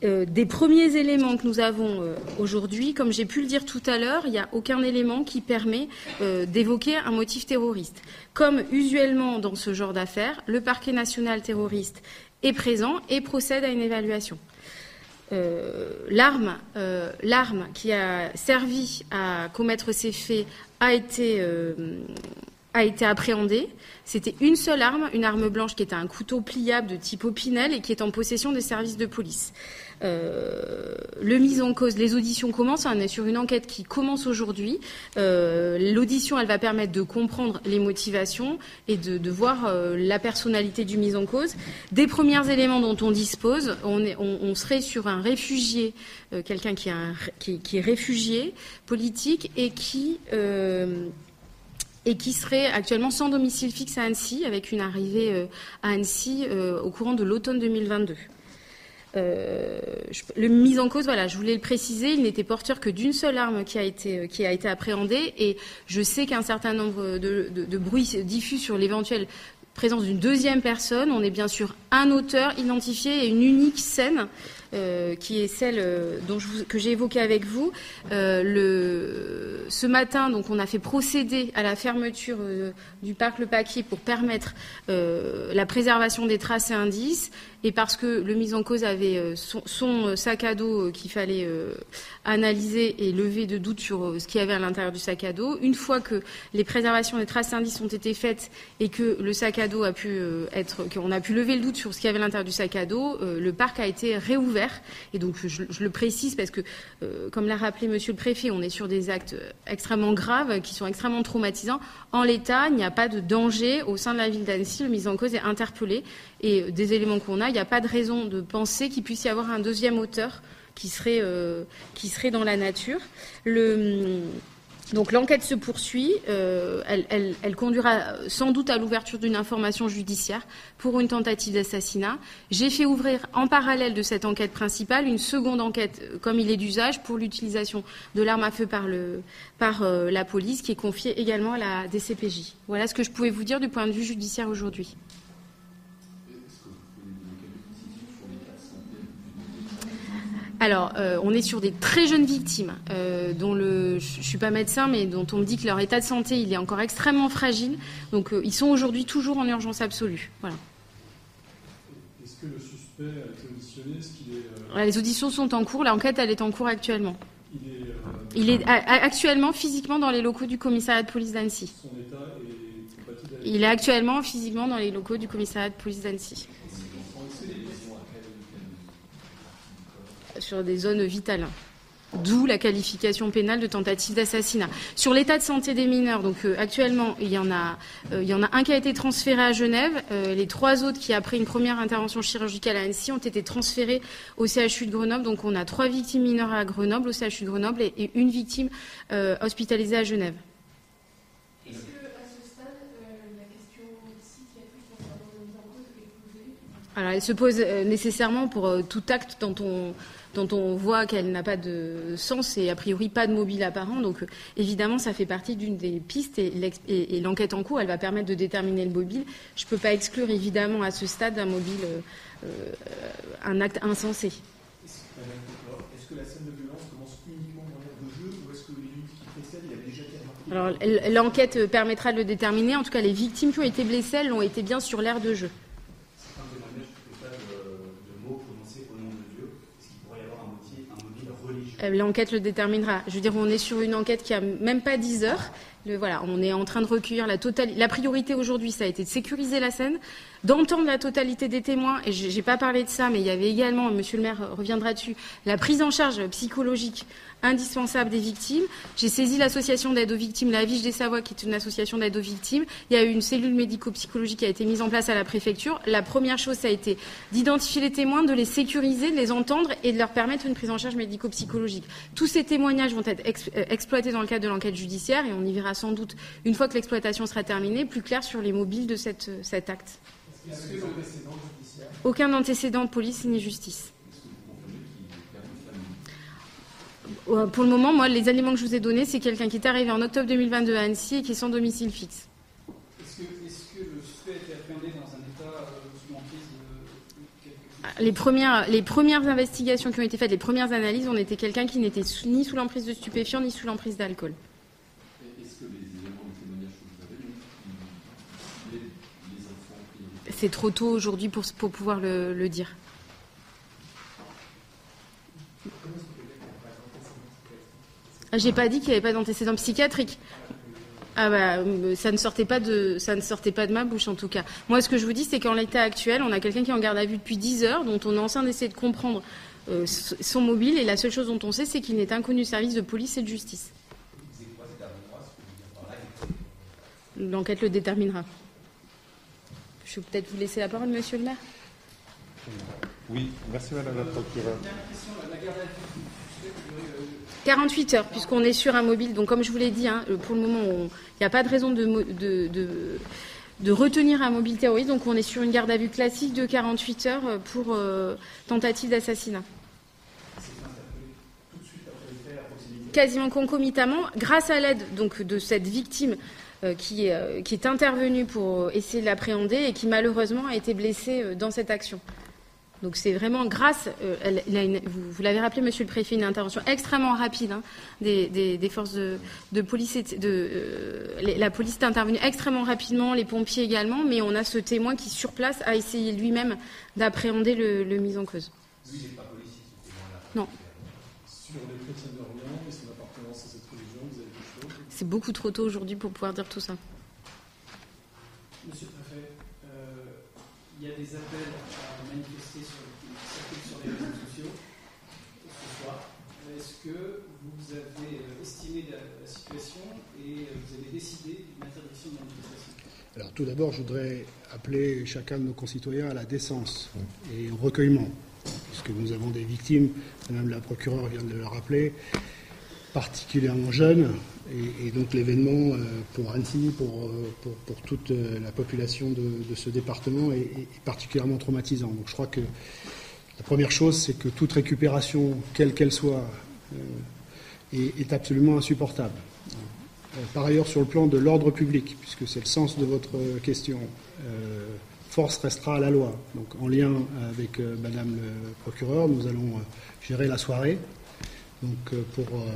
Euh, des premiers éléments que nous avons euh, aujourd'hui, comme j'ai pu le dire tout à l'heure, il n'y a aucun élément qui permet euh, d'évoquer un motif terroriste. Comme usuellement dans ce genre d'affaires, le parquet national terroriste est présent et procède à une évaluation. L'arme, qui a servi à commettre ces faits a été, a été appréhendée. C'était une seule arme, une arme blanche qui était un couteau pliable de type Opinel et qui est en possession des services de police. Euh, le mise en cause, les auditions commencent. On est sur une enquête qui commence aujourd'hui. Euh, L'audition, elle va permettre de comprendre les motivations et de, voir euh, la personnalité du mise en cause. Des premiers éléments dont on dispose, on, serait sur un réfugié, quelqu'un qui, est réfugié politique et qui serait actuellement sans domicile fixe à Annecy, avec une arrivée à Annecy au courant de l'automne 2022. Euh, le mise en cause, voilà, je voulais le préciser, il n'était porteur que d'une seule arme qui a été été appréhendée, et je sais qu'un certain nombre de, bruits diffus sur l'éventuelle présence d'une deuxième personne. On est bien sûr un auteur identifié et une unique scène qui est celle que j'ai évoquée avec vous. ce matin, donc, on a fait procéder à la fermeture du parc Le Paquier pour permettre la préservation des traces et indices et parce que le mis en cause avait euh, son, euh, sac à dos euh, qu'il fallait analyser et lever de doutes sur ce qu'il y avait à l'intérieur du sac à dos. Une fois que les préservations des traces indices ont été faites et que le sac à dos a pu être, qu'on a pu lever le doute sur ce qu'il y avait à l'intérieur du sac à dos, le parc a été réouvert. Et donc je, je le précise parce que, comme l'a rappelé Monsieur le Préfet, on est sur des actes extrêmement graves qui sont extrêmement traumatisants. En l'état, il n'y a pas de danger au sein de la ville d'Annecy. Le mis en cause est interpellé et des éléments qu'on a, il n'y a pas de raison de penser qu'il puisse y avoir un deuxième auteur qui serait, euh, qui serait dans la nature. Le, donc l'enquête se poursuit. Euh, elle, conduira sans doute à l'ouverture d'une information judiciaire pour une tentative d'assassinat. J'ai fait ouvrir en parallèle de cette enquête principale une seconde enquête, euh, comme il est d'usage, pour l'utilisation de l'arme à feu par, le, par la police, qui est confiée également à la DCPJ. Voilà ce que je pouvais vous dire du point de vue judiciaire aujourd'hui. Alors, euh, on est sur des très jeunes victimes, euh, dont le, je suis pas médecin, mais dont on me dit que leur état de santé il est encore extrêmement fragile. Donc, euh, ils sont aujourd'hui toujours en urgence absolue. Voilà. Est-ce que le suspect a été auditionné? Est, Les auditions sont en cours. L'enquête, elle est en cours actuellement. Il est, actuellement physiquement dans les locaux du commissariat de police d'Annecy. Son état est compatible Il est actuellement physiquement dans les locaux du commissariat de police d'Annecy. Sur des zones vitales. D'où la qualification pénale de tentative d'assassinat. Sur l'état de santé des mineurs, donc euh, actuellement, il y, en a, euh, il y en a un qui a été transféré à Genève. Euh, les trois autres qui, après une première intervention chirurgicale à Annecy, ont été transférés au CHU de Grenoble. Donc on a trois victimes mineures à Grenoble, au CHU de Grenoble, et, une victime hospitalisée à Genève. Est-ce que, à ce stade, la question psychiatrique concernant le mise en cause est posée Alors, elle se pose nécessairement pour tout acte dont on dont on voit qu'elle n'a pas de sens et a priori pas de mobile apparent. Donc évidemment, ça fait partie d'une des pistes et, l'enquête en cours, elle va permettre de déterminer le mobile. Je ne peux pas exclure évidemment à ce stade un mobile, euh, euh, un acte insensé. Est-ce que la scène de violence commence uniquement dans l'air de jeu ou est-ce que les minutes qui précèdent, il a déjà été Alors l'enquête permettra de le déterminer. En tout cas, les victimes qui ont été blessées, elles ont été bien sur l'air de jeu. L'enquête le déterminera. Je veux dire, on est sur une enquête qui a même pas 10 heures. voilà, on est en train de recueillir la totalité. La priorité aujourd'hui, ça a été de sécuriser la scène, d'entendre la totalité des témoins. Et j'ai pas parlé de ça, mais il y avait également, Monsieur le maire reviendra dessus, la prise en charge psychologique indispensable des victimes. J'ai saisi l'association d'aide aux victimes, la Viche des Savoies, qui est une association d'aide aux victimes. Il y a eu une cellule médico-psychologique qui a été mise en place à la préfecture. La première chose, ça a été d'identifier les témoins, de les sécuriser, de les entendre et de leur permettre une prise en charge médico-psychologique. Tous ces témoignages vont être euh, exploités dans le cadre de l'enquête judiciaire et on y verra sans doute, une fois que l'exploitation sera terminée, plus clair sur les mobiles de euh, cet acte. Aucun antécédent de police ni justice. Euh, pour le moment, moi, les éléments que je vous ai donnés, c'est quelqu'un qui est arrivé en octobre 2022 à Annecy et qui est sans domicile fixe. Est-ce que, le suspect a été appréhendé dans un état euh, sous l'emprise de les premières, les premières investigations qui ont été faites, les premières analyses, on était quelqu'un qui n'était ni sous l'emprise de stupéfiants ni sous l'emprise d'alcool. Est-ce que les éléments de témoignage que vous avez les, C'est trop tôt aujourd'hui pour, pouvoir le, le dire. Ah, j'ai pas dit qu'il n'y avait pas d'antécédent psychiatrique. Ah bah, euh, ça ne sortait pas de, ça ne sortait pas de ma bouche en tout cas. Moi, ce que je vous dis, c'est qu'en l'état actuel, on a quelqu'un qui est en garde à vue depuis 10 heures, dont on est en train d'essayer de comprendre euh, son mobile, et la seule chose dont on sait, c'est qu'il n'est inconnu service de police et de justice. L'enquête le déterminera. Je vais peut-être vous laisser la parole, monsieur le maire. Oui, merci madame la procureure. 48 heures, puisqu'on est sur un mobile. Donc, comme je vous l'ai dit, hein, pour le moment, il n'y a pas de raison de, de, retenir un mobile terroriste. Donc, on est sur une garde à vue classique de 48 heures pour euh, tentative d'assassinat. Quasiment concomitamment, grâce à l'aide donc de cette victime euh, qui, euh, qui, est intervenue pour essayer de l'appréhender et qui malheureusement a été blessée dans cette action. Donc c'est vraiment grâce, euh, elle- il a une- vous, vous l'avez rappelé, Monsieur le Préfet, une intervention extrêmement rapide hein, des, des- des forces de, de police. et De, euh, les- la police est intervenue extrêmement rapidement, les pompiers également, mais on a ce témoin qui, sur place, a essayé lui-même d'appréhender le, le mis en cause. Non, Sur les chrétiens d'Orient et son appartenance à cette religion, vous avez quelque chose? C'est beaucoup trop tôt aujourd'hui pour pouvoir dire tout ça. Monsieur le préfet, euh, il y a des appels à manifester sur, qui sur les réseaux sociaux ce soir. Est-ce que vous avez euh, estimé la, la situation et euh, vous avez décidé d'une interdiction de manifestation? Alors tout d'abord, je voudrais appeler chacun de nos concitoyens à la décence et au recueillement, puisque nous avons des victimes, Madame la procureure vient de le rappeler, particulièrement jeunes, et, donc l'événement euh, pour Annecy, pour, euh, pour, toute euh, la population de, ce département est, particulièrement traumatisant. Donc je crois que la première chose, c'est que toute récupération, quelle qu'elle soit, est, absolument insupportable. Par ailleurs, sur le plan de l'ordre public, puisque c'est le sens de votre question, force restera à la loi. Donc, en lien avec euh, Madame le procureur, nous allons euh, gérer la soirée. Donc, euh, pour euh,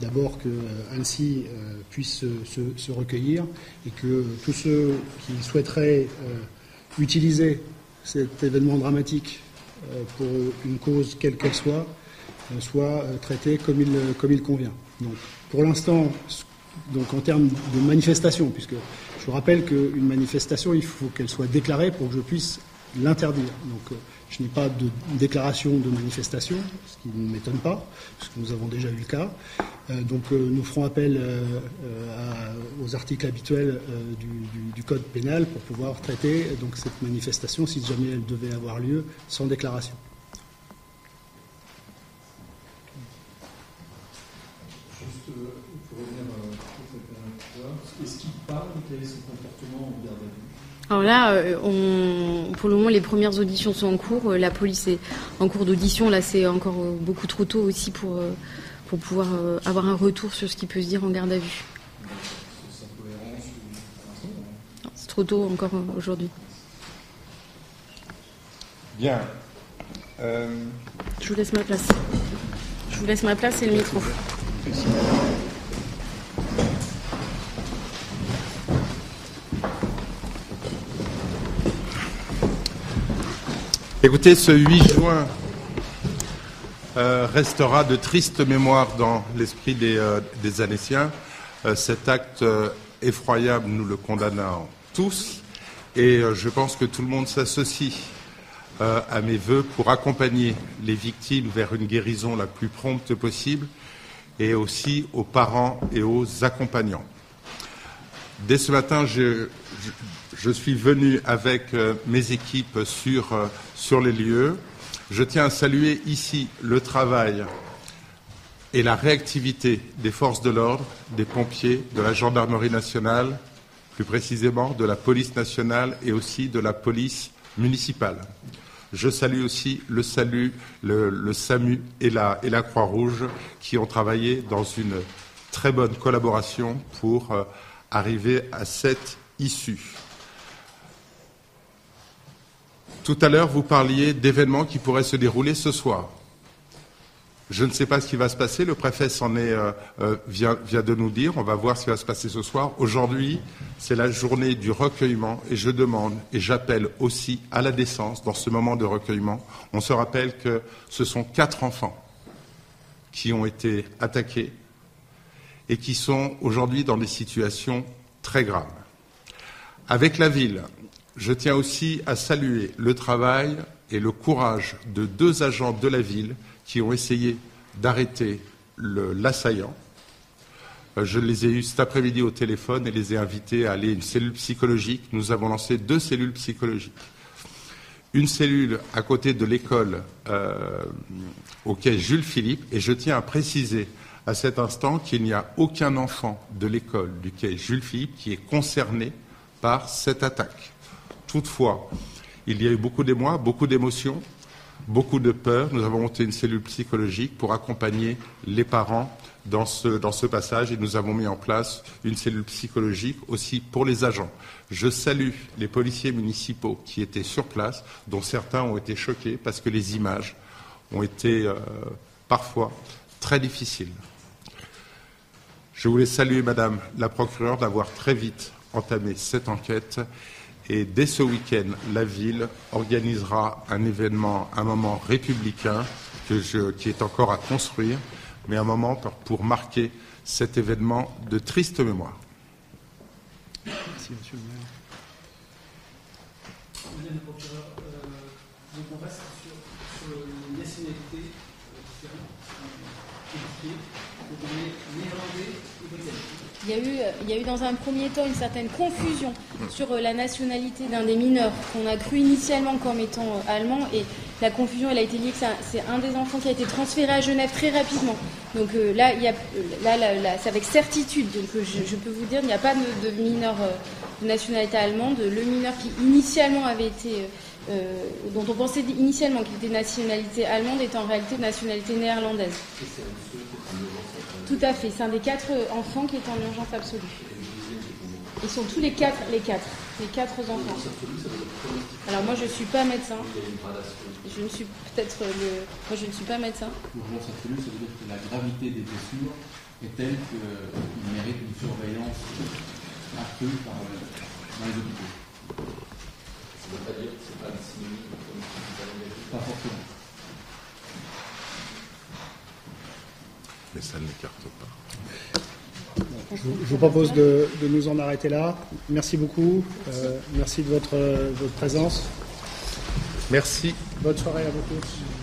d'abord que euh, Annecy euh, puisse se, recueillir et que tous ceux qui souhaiteraient euh, utiliser cet événement dramatique euh, pour une cause quelle qu'elle soit, euh, soient euh, traités comme il, comme il convient. Donc, pour l'instant, donc en termes de manifestation, puisque je rappelle qu'une manifestation, il faut qu'elle soit déclarée pour que je puisse l'interdire. Donc euh, je n'ai pas de déclaration de manifestation, ce qui ne m'étonne pas, parce que nous avons déjà eu le cas. Euh, donc euh, nous ferons appel aux articles habituels du, Code pénal pour pouvoir traiter cette manifestation, si jamais elle devait avoir lieu, sans déclaration. Juste euh, pour revenir euh, sur cette interrogatoire, est-ce est son comportement en garde à vue? Alors là, euh, on, pour le moment, les premières auditions sont en cours. Euh, La police est en cours d'audition. Là, c'est encore euh, beaucoup trop tôt aussi pour, pour pouvoir avoir un retour sur ce qui peut se dire en garde à vue. C'est trop tôt encore aujourd'hui. Bien. Euh, Je vous laisse ma place. Je vous laisse ma place et le micro. Écoutez, ce 8 juin euh, restera de triste mémoire dans l'esprit des, euh. Euh, cet acte euh, effroyable, nous le condamnons tous, et je pense que tout le monde s'associe à mes voeux pour accompagner les victimes vers une guérison la plus prompte possible, et aussi aux parents et aux accompagnants. Dès ce matin, je, je, je suis venu avec euh, mes équipes sur, euh, sur les lieux. Je tiens à saluer ici le travail et la réactivité des forces de l'ordre, des pompiers, de la gendarmerie nationale, plus précisément de la police nationale et aussi de la police municipale. Je salue aussi le salut, le, SAMU et la, et la Croix-Rouge qui ont travaillé dans une très bonne collaboration pour euh, arriver à cette issue. Tout à l'heure, vous parliez d'événements qui pourraient se dérouler ce soir. Je ne sais pas ce qui va se passer. Le préfet euh, euh, vient de nous dire. On va voir ce qui va se passer ce soir. Aujourd'hui, c'est la journée du recueillement et je demande et j'appelle aussi à la décence dans ce moment de recueillement. On se rappelle que ce sont quatre enfants qui ont été attaqués et qui sont aujourd'hui dans des situations très graves. Avec la ville, je tiens aussi à saluer le travail et le courage de deux agents de la ville qui ont essayé d'arrêter l'assaillant. Euh, Je les ai eus cet après-midi au téléphone et les ai invités à aller à une cellule psychologique. Nous avons lancé deux cellules psychologiques. Une cellule à côté de l'école euh, au quai Jules Philippe, et je tiens à préciser à cet instant qu'il n'y a aucun enfant de l'école du quai Jules Philippe qui est concerné par cette attaque. Toutefois, il y a eu beaucoup d'émoi, beaucoup d'émotions. beaucoup de peur. Nous avons monté une cellule psychologique pour accompagner les parents dans ce, dans ce passage et nous avons mis en place une cellule psychologique aussi pour les agents. Je salue les policiers municipaux qui étaient sur place, dont certains ont été choqués parce que les images ont été euh, parfois très difficiles. Je voulais saluer Madame la procureure d'avoir très vite entamé cette enquête et dès ce week-end, la ville organisera un événement, un moment républicain qui est encore à construire, mais un moment pour marquer cet événement de triste mémoire le maire. Madame la procureure, euh, donc on reste sur, sur les nationalités euh, différentes, compliquées. Donc on est néerlandais et britannique. Il y, a eu, il y a eu dans un premier temps une certaine confusion sur euh, la nationalité d'un des mineurs qu'on a cru initialement comme étant euh, allemand et la confusion elle a été liée que c'est un des enfants qui a été transféré à Genève très rapidement. Donc euh, là, là, c'est avec certitude. Donc je, peux vous dire, il n'y a pas de, mineur de nationalité allemande. Le mineur qui initialement avait été dont on pensait initialement qu'il était nationalité allemande est en réalité de nationalité néerlandaise. Tout à fait. C'est un des quatre enfants qui est en urgence absolue. Ils sont tous les quatre, les quatre, les quatre enfants. Alors moi je ne suis pas médecin. Je ne suis peut-être le. Moi je ne suis pas médecin. Urgence absolue, ça veut dire que la gravité des blessures est telle qu'il mérite une surveillance accrue par, dans les hôpitaux. Ça ne veut pas dire que ce n'est pas un synonyme Pas forcément. Mais ça ne l'écarte pas. Je vous, je vous propose de, de, nous en arrêter là. Merci beaucoup. Euh, merci de votre, votre, présence. Merci. Bonne soirée à vous tous.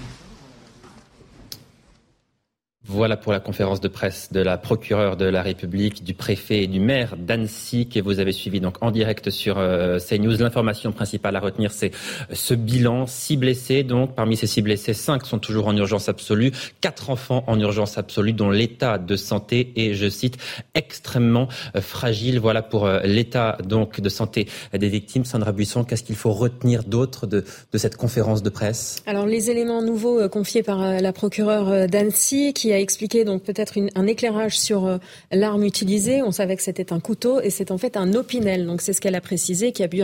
Voilà pour la conférence de presse de la procureure de la République, du préfet et du maire d'Annecy que vous avez suivi donc en direct sur euh, CNews. L'information principale à retenir, c'est ce bilan. Six blessés, donc parmi ces six blessés, cinq sont toujours en urgence absolue, quatre enfants en urgence absolue dont l'état de santé est, je cite, extrêmement euh, fragile. Voilà pour euh, l'état donc de santé des victimes. Sandra Buisson, qu'est-ce qu'il faut retenir d'autre de, cette conférence de presse? Alors les éléments nouveaux euh, confiés par euh, la procureure d'Annecy qui a expliqué donc peut-être un éclairage sur euh, l'arme utilisée. On savait que c'était un couteau et c'est en fait un opinel. Donc c'est ce qu'elle a précisé, qui a pu,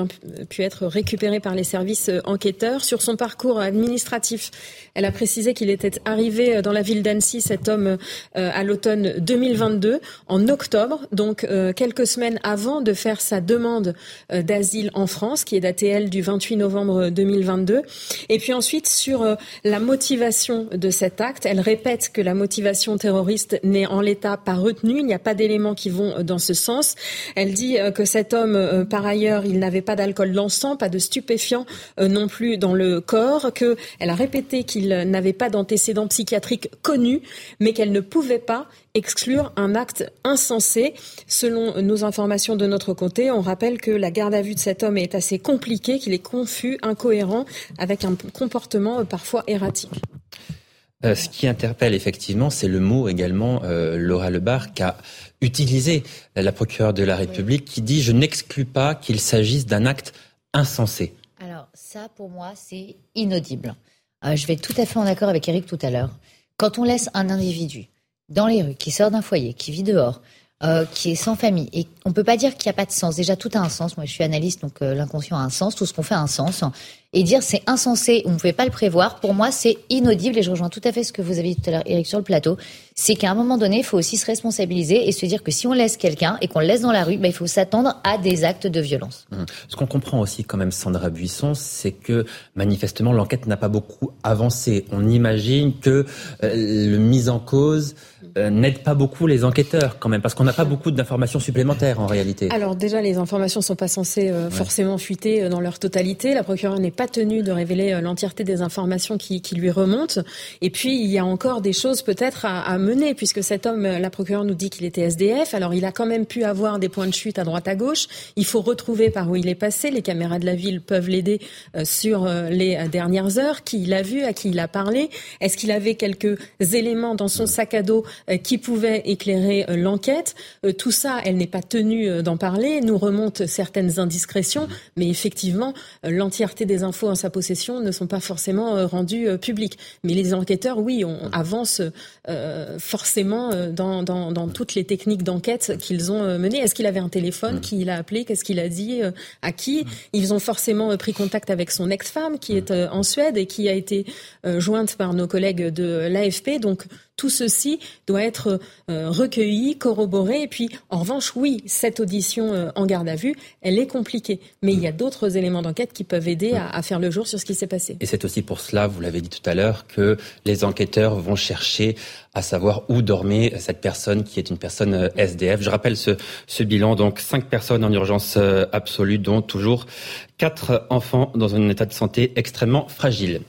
pu être récupéré par les services euh, enquêteurs. Sur son parcours administratif, elle a précisé qu'il était arrivé euh, dans la ville d'Annecy, cet homme, à l'automne 2022, en octobre, donc quelques semaines avant de faire sa demande d'asile en France, qui est datée, elle, du 28 novembre 2022. Et puis ensuite, sur la motivation de cet acte, elle répète que la motivation motivation terroriste n'est en l'état pas retenue. Il n'y a pas d'éléments qui vont dans ce sens. Elle dit que cet homme, par ailleurs, il n'avait pas d'alcool dans le sang, pas de stupéfiants non plus dans le corps, qu'elle a répété qu'il n'avait pas d'antécédents psychiatriques connus, mais qu'elle ne pouvait pas exclure un acte insensé. Selon nos informations de notre côté, on rappelle que la garde à vue de cet homme est assez compliquée, qu'il est confus, incohérent, avec un comportement parfois erratique. Euh, ce qui interpelle effectivement, c'est le mot également, euh, Laura Lebar, qu'a utilisé la procureure de la République, qui dit Je n'exclus pas qu'il s'agisse d'un acte insensé. Alors, ça, pour moi, c'est inaudible. Euh, je vais tout à fait en accord avec Eric tout à l'heure. Quand on laisse un individu dans les rues, qui sort d'un foyer, qui vit dehors, euh, qui est sans famille. Et on peut pas dire qu'il n'y a pas de sens. Déjà, tout a un sens. Moi, je suis analyste, donc euh, l'inconscient a un sens. Tout ce qu'on fait a un sens. Et dire c'est insensé, on ne pouvait pas le prévoir, pour moi, c'est inaudible. Et je rejoins tout à fait ce que vous avez dit tout à l'heure, Eric, sur le plateau. C'est qu'à un moment donné, il faut aussi se responsabiliser et se dire que si on laisse quelqu'un et qu'on le laisse dans la rue, ben, il faut s'attendre à des actes de violence. Mmh. Ce qu'on comprend aussi quand même, Sandra Buisson, c'est que manifestement, l'enquête n'a pas beaucoup avancé. On imagine que euh, le mise en cause euh, n'aide pas beaucoup les enquêteurs quand même, parce qu'on n'a pas beaucoup d'informations supplémentaires en réalité. Alors déjà, les informations sont pas censées euh, ouais. forcément fuiter euh, dans leur totalité. La procureure n'est pas tenue de révéler l'entièreté des informations qui, qui, lui remontent. Et puis, il y a encore des choses peut-être à, à, mener, puisque cet homme, la procureure nous dit qu'il était SDF. Alors, il a quand même pu avoir des points de chute à droite à gauche. Il faut retrouver par où il est passé. Les caméras de la ville peuvent l'aider euh, sur les dernières heures. Qui l'a vu, à qui il a parlé? Est-ce qu'il avait quelques éléments dans son sac à dos qui pouvaient éclairer l'enquête. tout ça, elle n'est pas tenue d'en parler, nous remonte certaines indiscrétions, mais effectivement, l'entièreté des infos en sa possession ne sont pas forcément rendues publiques. Mais les enquêteurs, oui, on avance forcément dans, dans, dans, toutes les techniques d'enquête qu'ils ont menées. Est-ce qu'il avait un téléphone, mmh. qui l'a appelé, qu'est-ce qu'il a dit, à qui? Ils ont forcément pris contact avec son ex-femme qui est en Suède et qui a été jointe par nos collègues de l'AFP. Donc tout ceci doit être euh, recueilli, corroboré. Et puis, en revanche, oui, cette audition euh, en garde à vue, elle est compliquée. Mais il y a d'autres éléments d'enquête qui peuvent aider à, faire le jour sur ce qui s'est passé. Et c'est aussi pour cela, vous l'avez dit tout à l'heure, que les enquêteurs vont chercher à savoir où dormait cette personne qui est une personne euh, SDF. Je rappelle ce, ce bilan, donc cinq personnes en urgence absolue, dont toujours quatre enfants dans un état de santé extrêmement fragile.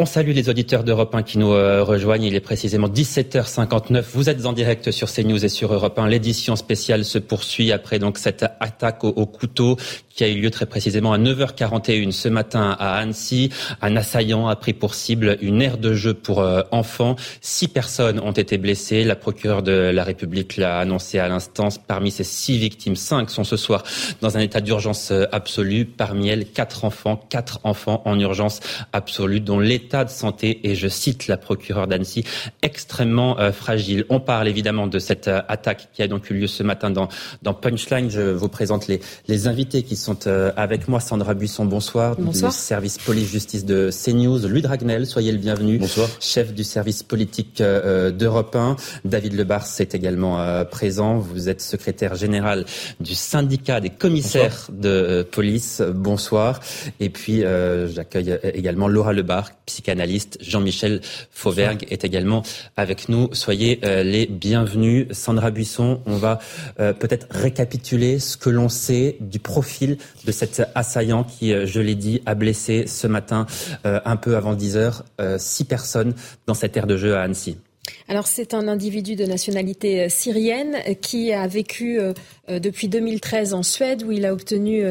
On salue les auditeurs d'Europe 1 qui nous euh, rejoignent. Il est précisément 17h59. Vous êtes en direct sur CNews et sur Europe 1. L'édition spéciale se poursuit après donc cette attaque au, couteau qui a eu lieu très précisément à 9h41 ce matin à Annecy. Un assaillant a pris pour cible une aire de jeu pour euh, enfants. Six personnes ont été blessées. La procureure de la République l'a annoncé à l'instant. Parmi ces six victimes, cinq sont ce soir dans un état d'urgence euh, absolue. Parmi elles, quatre enfants, quatre enfants en urgence absolue dont l'état de santé et je cite la procureure d'Annecy, extrêmement euh, fragile. On parle évidemment de cette attaque qui a donc eu lieu ce matin dans, dans Punchline. Je vous présente les, les invités qui sont euh, avec moi. Sandra Buisson, bonsoir. Bonsoir. Du service police-justice de CNews. Louis Dragnel, soyez le bienvenu. Bonsoir. Chef du service politique d'Europe 1. David Lebars est également présent. Vous êtes secrétaire général du syndicat des commissaires de police. Bonsoir. Et puis, j'accueille également Laura Lebar, psychanalyste. Jean-Michel Fauvergue est également avec nous. Soyez euh, les bienvenus. Sandra Buisson, on va euh, peut-être récapituler ce que l'on sait du profil de cet assaillant qui, euh, je l'ai dit, a blessé ce matin, un peu avant 10 heures, six personnes dans cette aire de jeu à Annecy. Alors c'est un individu de nationalité syrienne qui a vécu depuis 2013 en Suède où il a obtenu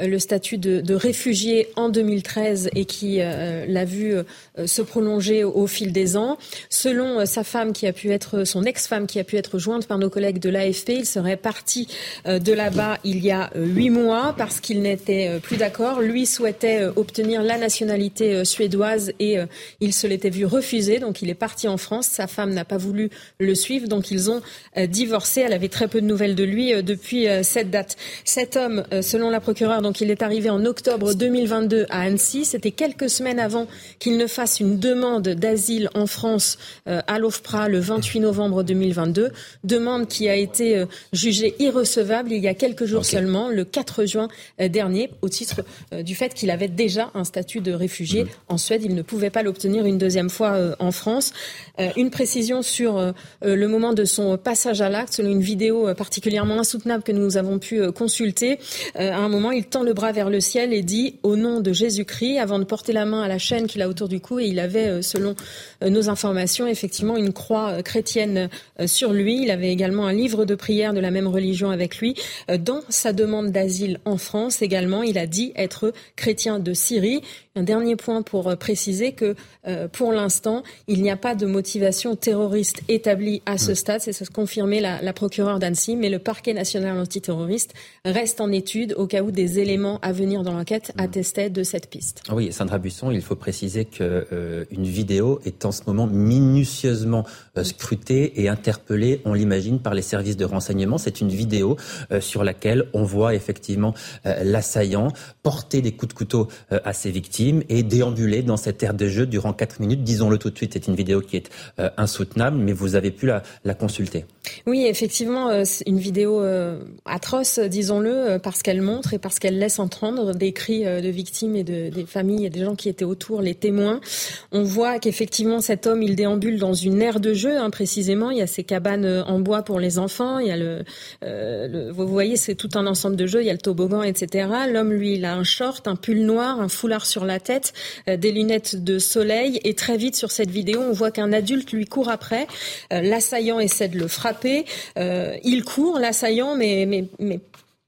euh, le statut de, réfugié en 2013 et qui euh, l'a vu euh, se prolonger au, fil des ans. Selon sa femme qui a pu être, son ex-femme qui a pu être jointe par nos collègues de l'AFP, il serait parti de là-bas il y a huit mois parce qu'il n'était plus d'accord. Lui souhaitait obtenir la nationalité suédoise et il se l'était vu refuser, donc il est parti en France. Sa femme n'a pas voulu le suivre, donc ils ont divorcé. Elle avait très peu de nouvelles de lui depuis cette date. Cet homme, selon la procureure donc il est arrivé en octobre 2022 à Annecy. C'était quelques semaines avant qu'il ne fasse une demande d'asile en France euh, à l'OFPRA le 28 novembre 2022. Demande qui a été euh, jugée irrecevable il y a quelques jours seulement, le 4 juin euh, dernier, au titre du fait qu'il avait déjà un statut de réfugié en Suède. Il ne pouvait pas l'obtenir une deuxième fois en France. Une précision sur le moment de son passage à l'acte, selon une vidéo particulièrement insoutenable que nous avons pu consulter. À un moment, il tend le bras vers le ciel et dit au nom de Jésus-Christ avant de porter la main à la chaîne qu'il a autour du cou et il avait, euh, selon euh, nos informations, effectivement une croix euh, chrétienne sur lui. Il avait également un livre de prière de la même religion avec lui. Dans sa demande d'asile en France également, il a dit être chrétien de Syrie. Un dernier point pour euh, préciser que euh, pour l'instant, il n'y a pas de motivation terroriste établie à ce stade. C'est ce que confirmait la, la procureure d'Annecy. Mais le parquet national antiterroriste reste en étude au cas où des éléments à venir dans l'enquête attestaient de cette piste. Oui, Sandra Busson, il faut préciser qu'une euh, vidéo est en ce moment minutieusement scrutée et interpellée, on l'imagine, par les services de renseignement. C'est une vidéo sur laquelle on voit effectivement l'assaillant porter des coups de couteau à ses victimes et déambuler dans cette aire de jeu durant 4 minutes. Disons-le tout de suite, c'est une vidéo qui est euh, insoutenable, mais vous avez pu la, la consulter. Oui, effectivement, euh, une vidéo euh, atroce, disons-le, parce qu'elle montre et parce qu'elle laisse entendre des cris de victimes et de, des familles et des gens qui étaient autour, les témoins. On voit qu'effectivement, cet homme, il déambule dans une aire de jeu, hein, précisément. Il y a ces cabanes en bois pour les enfants. Il y a le, vous voyez, c'est tout un ensemble de jeux. Il y a le toboggan, etc. L'homme, lui, il a un short, un pull noir, un foulard sur la tête, euh, des lunettes de soleil. Et très vite sur cette vidéo, on voit qu'un adulte lui court après. Euh, l'assaillant essaie de le frapper. Euh, il court, l'assaillant, mais, mais, mais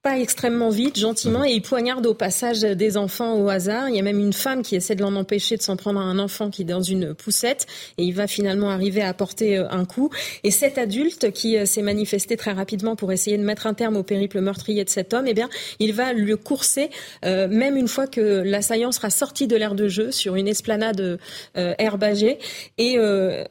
pas extrêmement vite, gentiment, et il poignarde au passage des enfants au hasard. Il y a même une femme qui essaie de l'en empêcher de s'en prendre à un enfant qui est dans une poussette, et il va finalement arriver à porter un coup. Et cet adulte qui s'est manifesté très rapidement pour essayer de mettre un terme au périple meurtrier de cet homme, eh bien, il va le courser, même une fois que l'assaillant sera sorti de l'air de jeu sur une esplanade herbagée, et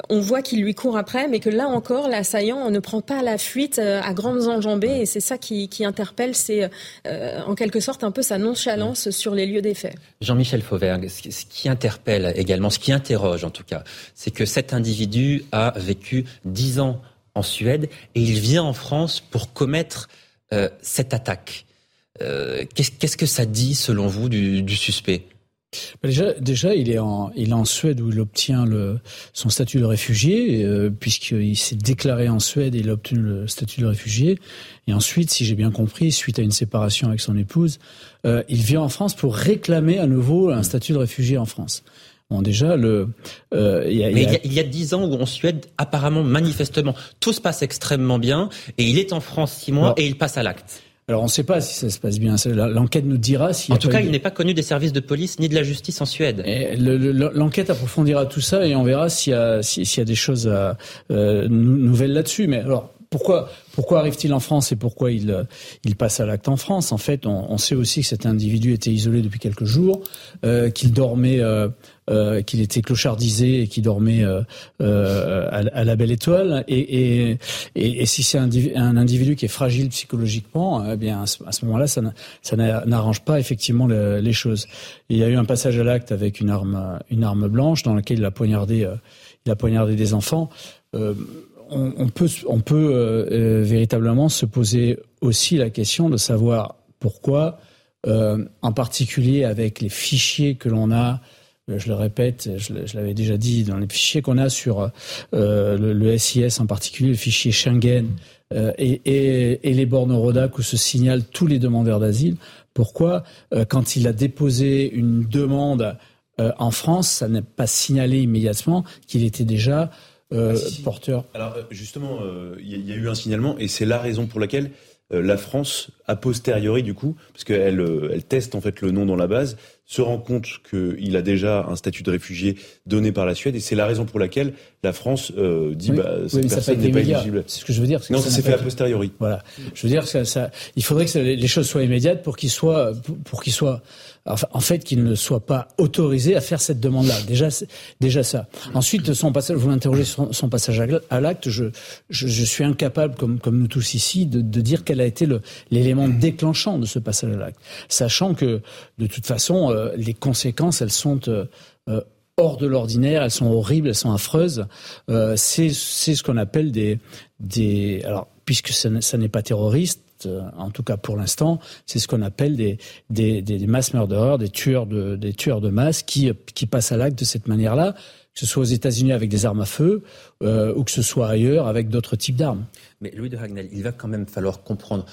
on voit qu'il lui court après, mais que là encore, l'assaillant ne prend pas la fuite à grandes enjambées, et c'est ça qui, qui interpelle c'est euh, en quelque sorte un peu sa nonchalance sur les lieux des faits. Jean-Michel Fauvergue, ce qui interpelle également, ce qui interroge en tout cas, c'est que cet individu a vécu dix ans en Suède et il vient en France pour commettre euh, cette attaque. Euh, qu'est-ce que ça dit selon vous du suspect? Déjà, déjà, il est en, il est en Suède où il obtient le, son statut de réfugié, euh, puisqu'il s'est déclaré en Suède et il a obtenu le statut de réfugié. Et ensuite, si j'ai bien compris, suite à une séparation avec son épouse, euh, il vient en France pour réclamer à nouveau un statut de réfugié en France. Bon, déjà, le. Euh, y a, Mais il y a dix ans où en Suède, apparemment, manifestement, tout se passe extrêmement bien, et il est en France six mois et il passe à l'acte. Alors on ne sait pas si ça se passe bien. L'enquête nous dira si. En tout cas, il n'est pas connu des services de police ni de la justice en Suède. L'enquête approfondira tout ça et on verra s'il y a s'il y a des choses à, euh, nouvelles là-dessus. Mais alors pourquoi pourquoi arrive-t-il en France et pourquoi il, il passe à l'acte en France? En fait, on, on, sait aussi que cet individu était isolé depuis quelques jours, euh, qu'il dormait, euh, euh, qu'il était clochardisé et qu'il dormait euh, euh, à, à, la belle étoile. Et, et, et, si c'est un, un, individu qui est fragile psychologiquement, eh bien à ce, moment-là, ça, ça n'arrange pas effectivement les choses. il y a eu un passage à l'acte avec une arme, une arme blanche dans laquelle il a poignardé, il a poignardé des enfants. On, peut, euh, euh, véritablement se poser aussi la question de savoir pourquoi, euh, en particulier avec les fichiers que l'on a, je le répète, je, l'avais déjà dit, dans les fichiers qu'on a sur le, SIS en particulier, le fichier Schengen et, et, les bornes Rodac où se signalent tous les demandeurs d'asile, pourquoi, quand il a déposé une demande en France, ça n'est pas signalé immédiatement qu'il était déjà euh, ah, porteur Alors euh, justement, euh, il y, a eu un signalement et c'est la raison pour laquelle la France, a posteriori du coup, parce qu'elle elle teste en fait le nom dans la base, se rend compte qu'il a déjà un statut de réfugié donné par la Suède et c'est la raison pour laquelle la France dit bah cette personne n'est pas éligible. C'est ce que je veux dire. Non, ça, s'est fait a posteriori. Voilà. Je veux dire que ça, ça il faudrait que les choses soient immédiates pour qu'il soit pour qu'il en fait, qu'il ne soit pas autorisé à faire cette demande-là. Déjà, déjà ça. Ensuite, son passage, vous m'interrogez sur son passage à l'acte. Je, je, je, suis incapable, comme, comme nous tous ici, de, de dire quel a été l'élément déclenchant de ce passage à l'acte, sachant que de toute façon, euh, les conséquences, elles sont euh, euh, hors de l'ordinaire, elles sont horribles, elles sont affreuses. Euh, c'est ce qu'on appelle des, des alors puisque ça n'est pas terroriste, euh, en tout cas pour l'instant, c'est ce qu'on appelle des, des, des, mass murderers, des tueurs de, des tueurs de masse qui, qui passent à l'acte de cette manière-là, que ce soit aux États-Unis avec des armes à feu euh, ou que ce soit ailleurs avec d'autres types d'armes. Mais Louis de Ragnel, il va quand même falloir comprendre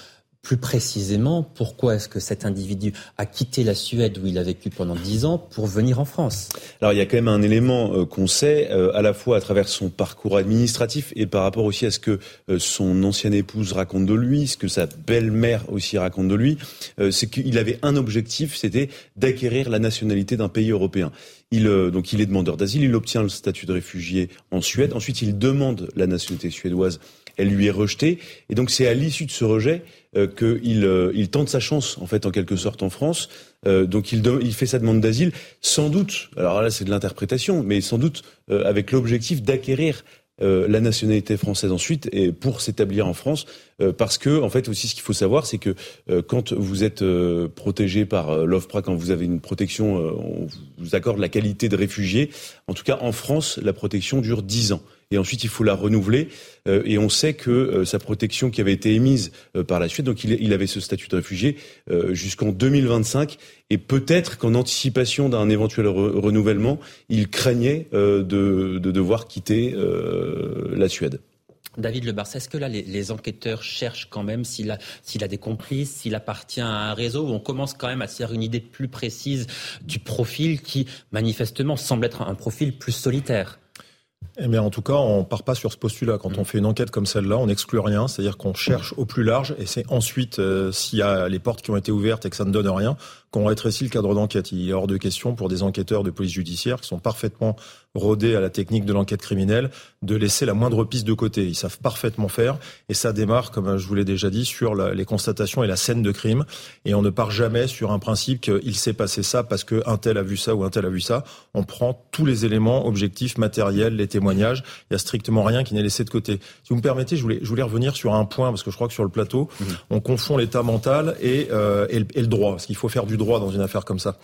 plus précisément, pourquoi est-ce que cet individu a quitté la Suède où il a vécu pendant dix ans pour venir en France? Alors il y a quand même un élément euh, qu'on sait, euh, à la fois à travers son parcours administratif et par rapport aussi à ce que euh, son ancienne épouse raconte de lui, ce que sa belle-mère aussi raconte de lui, c'est qu'il avait un objectif, c'était d'acquérir la nationalité d'un pays européen. Il, donc il est demandeur d'asile, il obtient le statut de réfugié en Suède, ensuite il demande la nationalité suédoise, elle lui est rejetée, et donc c'est à l'issue de ce rejet euh, qu'il euh, il tente sa chance en fait en quelque sorte en France. Euh, donc il, il fait sa demande d'asile, sans doute. Alors là c'est de l'interprétation, mais sans doute avec l'objectif d'acquérir la nationalité française ensuite et pour s'établir en France parce que en fait aussi ce qu'il faut savoir c'est que quand vous êtes protégé par l'OFPRA quand vous avez une protection on vous accorde la qualité de réfugié en tout cas en France la protection dure 10 ans et ensuite il faut la renouveler. Euh, et on sait que euh, sa protection qui avait été émise euh, par la Suède, donc il, avait ce statut de réfugié jusqu'en 2025, et peut-être qu'en anticipation d'un éventuel renouvellement, il craignait de, devoir quitter la Suède. David Lebar, est-ce que là, les, enquêteurs cherchent quand même s'il a, s'il a des complices, s'il appartient à un réseau, où on commence quand même à se faire une idée plus précise du profil qui, manifestement, semble être un profil plus solitaire? Eh bien, en tout cas, on part pas sur ce postulat. Quand on fait une enquête comme celle-là, on n'exclut rien. C'est-à-dire qu'on cherche au plus large et c'est ensuite, euh, s'il y a les portes qui ont été ouvertes et que ça ne donne rien, qu'on rétrécit le cadre d'enquête? Il est hors de question pour des enquêteurs de police judiciaire qui sont parfaitement rodés à la technique de l'enquête criminelle de laisser la moindre piste de côté. Ils savent parfaitement faire et ça démarre, comme je vous l'ai déjà dit, sur la, les constatations et la scène de crime. Et on ne part jamais sur un principe qu'il s'est passé ça parce qu'un tel a vu ça ou un tel a vu ça. On prend tous les éléments objectifs, matériels, les témoignages. Il y a strictement rien qui n'est laissé de côté. Si vous me permettez, je voulais, je voulais revenir sur un point parce que je crois que sur le plateau, mmh. on confond l'état mental et, euh, et, le, et le droit. Parce qu'il faut faire du droit dans une affaire comme ça.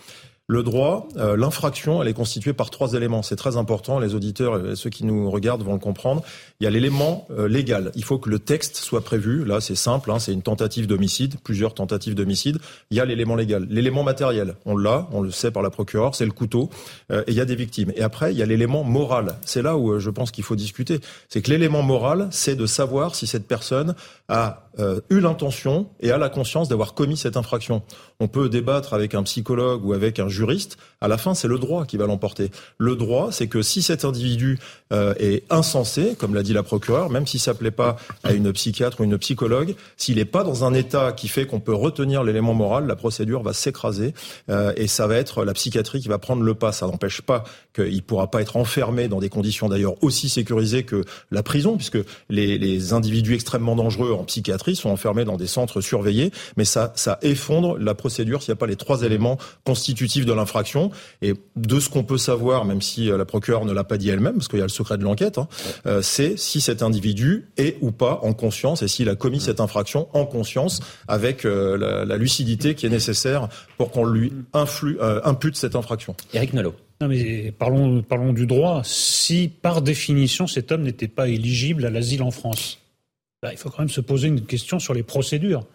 Le droit, euh, l'infraction, elle est constituée par trois éléments. C'est très important. Les auditeurs et ceux qui nous regardent vont le comprendre. Il y a l'élément euh, légal. Il faut que le texte soit prévu. Là, c'est simple. Hein, c'est une tentative d'homicide, plusieurs tentatives d'homicide. Il y a l'élément légal. L'élément matériel, on l'a, on le sait par la procureure, c'est le couteau. Euh, et il y a des victimes. Et après, il y a l'élément moral. C'est là où je pense qu'il faut discuter. C'est que l'élément moral, c'est de savoir si cette personne a euh, eu l'intention et a la conscience d'avoir commis cette infraction. On peut débattre avec un psychologue ou avec un juriste. À la fin, c'est le droit qui va l'emporter. Le droit, c'est que si cet individu euh, est insensé, comme l'a dit la procureure, même s'il s'appelait pas à une psychiatre ou une psychologue, s'il n'est pas dans un état qui fait qu'on peut retenir l'élément moral, la procédure va s'écraser euh, et ça va être la psychiatrie qui va prendre le pas. Ça n'empêche pas qu'il pourra pas être enfermé dans des conditions d'ailleurs aussi sécurisées que la prison, puisque les, les individus extrêmement dangereux en psychiatrie sont enfermés dans des centres surveillés, mais ça, ça effondre la procédure s'il n'y a pas les trois éléments constitutifs de l'infraction. Et de ce qu'on peut savoir, même si euh, la procureure ne l'a pas dit elle-même, parce qu'il y a le secret de l'enquête, hein, euh, c'est si cet individu est ou pas en conscience et s'il a commis cette infraction en conscience avec euh, la, la, lucidité qui est nécessaire pour qu'on lui influe, euh, impute cette infraction. Eric Nolot. Non mais parlons, parlons du droit. Si par définition cet homme n'était pas éligible à l'asile en France, Là, il faut quand même se poser une question sur les procédures.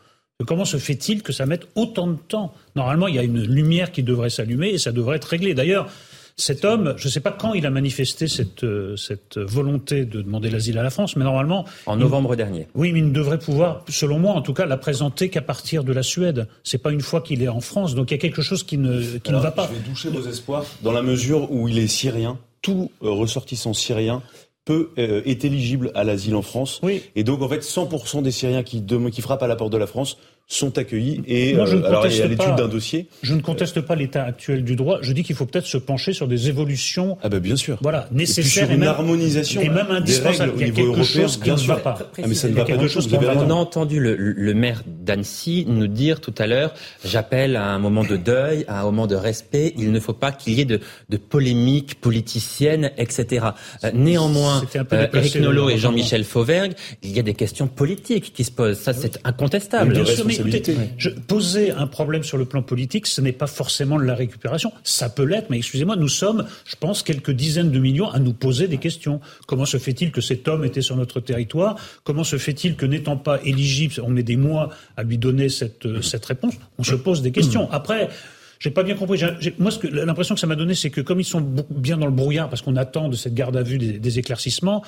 Comment se fait-il que ça mette autant de temps? Normalement, il y a une lumière qui devrait s'allumer et ça devrait être réglé. D'ailleurs, cet homme, je ne sais pas quand il a manifesté cette, cette volonté de demander l'asile à la France, mais normalement... En novembre il, dernier. Oui, mais il ne devrait pouvoir, selon moi en tout cas, la présenter qu'à partir de la Suède. C'est pas une fois qu'il est en France, donc il y a quelque chose qui ne, qui Alors, ne va pas. Je vais doucher vos espoirs dans la mesure où il est syrien. Tout euh, ressortissant syrien peut euh, est éligible à l'asile en France. Oui. Et donc en fait 100% des Syriens qui, de, qui frappent à la porte de la France sont accueillis et Moi, je ne euh, alors il y a l'étude d'un dossier. Je ne conteste pas l'état actuel du droit. Je dis qu'il faut peut-être se pencher sur des évolutions. Ah ben bien sûr. Voilà, Et nécessaires sur et, une même, harmonisation et même des indispensables. règles au Il y a niveau quelque européen, chose qui bien ne sûr. va pas. Ah, mais ça ne va pas chose vous avez On a entendu le, le maire d'Annecy nous dire tout à l'heure, j'appelle à un moment de deuil, à un moment de respect, il ne faut pas qu'il y ait de, de polémiques politiciennes, etc. Euh, néanmoins, euh, Eric Nolot et Jean-Michel Fauvergue, il y a des questions politiques qui se posent. Ça, c'est incontestable. Mais écoutez, je, poser un problème sur le plan politique, ce n'est pas forcément de la récupération. Ça peut l'être, mais excusez-moi, nous sommes, je pense, quelques dizaines de millions à nous poser des questions. Comment se fait-il que cet homme était sur notre territoire? Comment se fait-il que n'étant pas éligible, on met des mois à lui donner cette, euh, cette réponse? On se pose des questions. Après. J'ai pas bien compris. Moi, ce que- l'impression que ça m'a donné, c'est que comme ils sont bien dans le brouillard, parce qu'on attend de cette garde à vue des, des éclaircissements,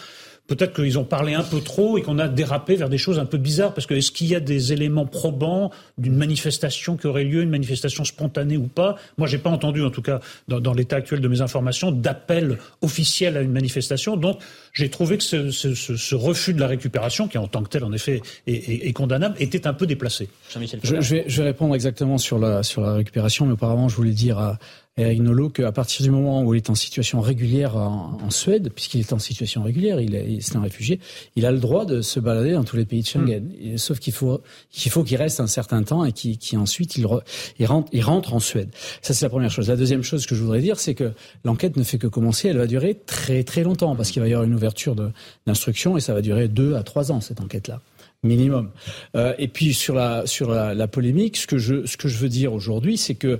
peut-être qu'ils ont parlé un peu trop et qu'on a dérapé vers des choses un peu bizarres. Parce que est-ce qu'il y a des éléments probants d'une manifestation qui aurait lieu, une manifestation spontanée ou pas? Moi, j'ai pas entendu, en tout cas, dans, dans l'état actuel de mes informations, d'appel officiel à une manifestation. Donc, j'ai trouvé que ce, ce- ce- ce refus de la récupération, qui en tant que tel, en effet, est, est- est condamnable, était un peu déplacé. Jean-Michel Je, je vais, je vais répondre exactement sur la, sur la récupération, mais auparavant, je voulais dire à Eric Nolot qu'à partir du moment où il est en situation régulière en, en Suède, puisqu'il est en situation régulière, il est, c'est un réfugié, il a le droit de se balader dans tous les pays de Schengen. Et- sauf qu'il faut qu'il faut qu'il reste un certain temps et qu'il qu'il- ensuite il, re- il, rentre, il rentre en Suède. Ça, c'est la première chose. La deuxième chose que je voudrais dire, c'est que l'enquête ne fait que commencer. Elle va durer très très longtemps parce qu'il va y avoir une ouverture d'instruction et ça va durer deux à trois ans cette enquête-là minimum. Euh, et puis sur la sur la, la polémique, ce que je ce que je veux dire aujourd'hui, c'est que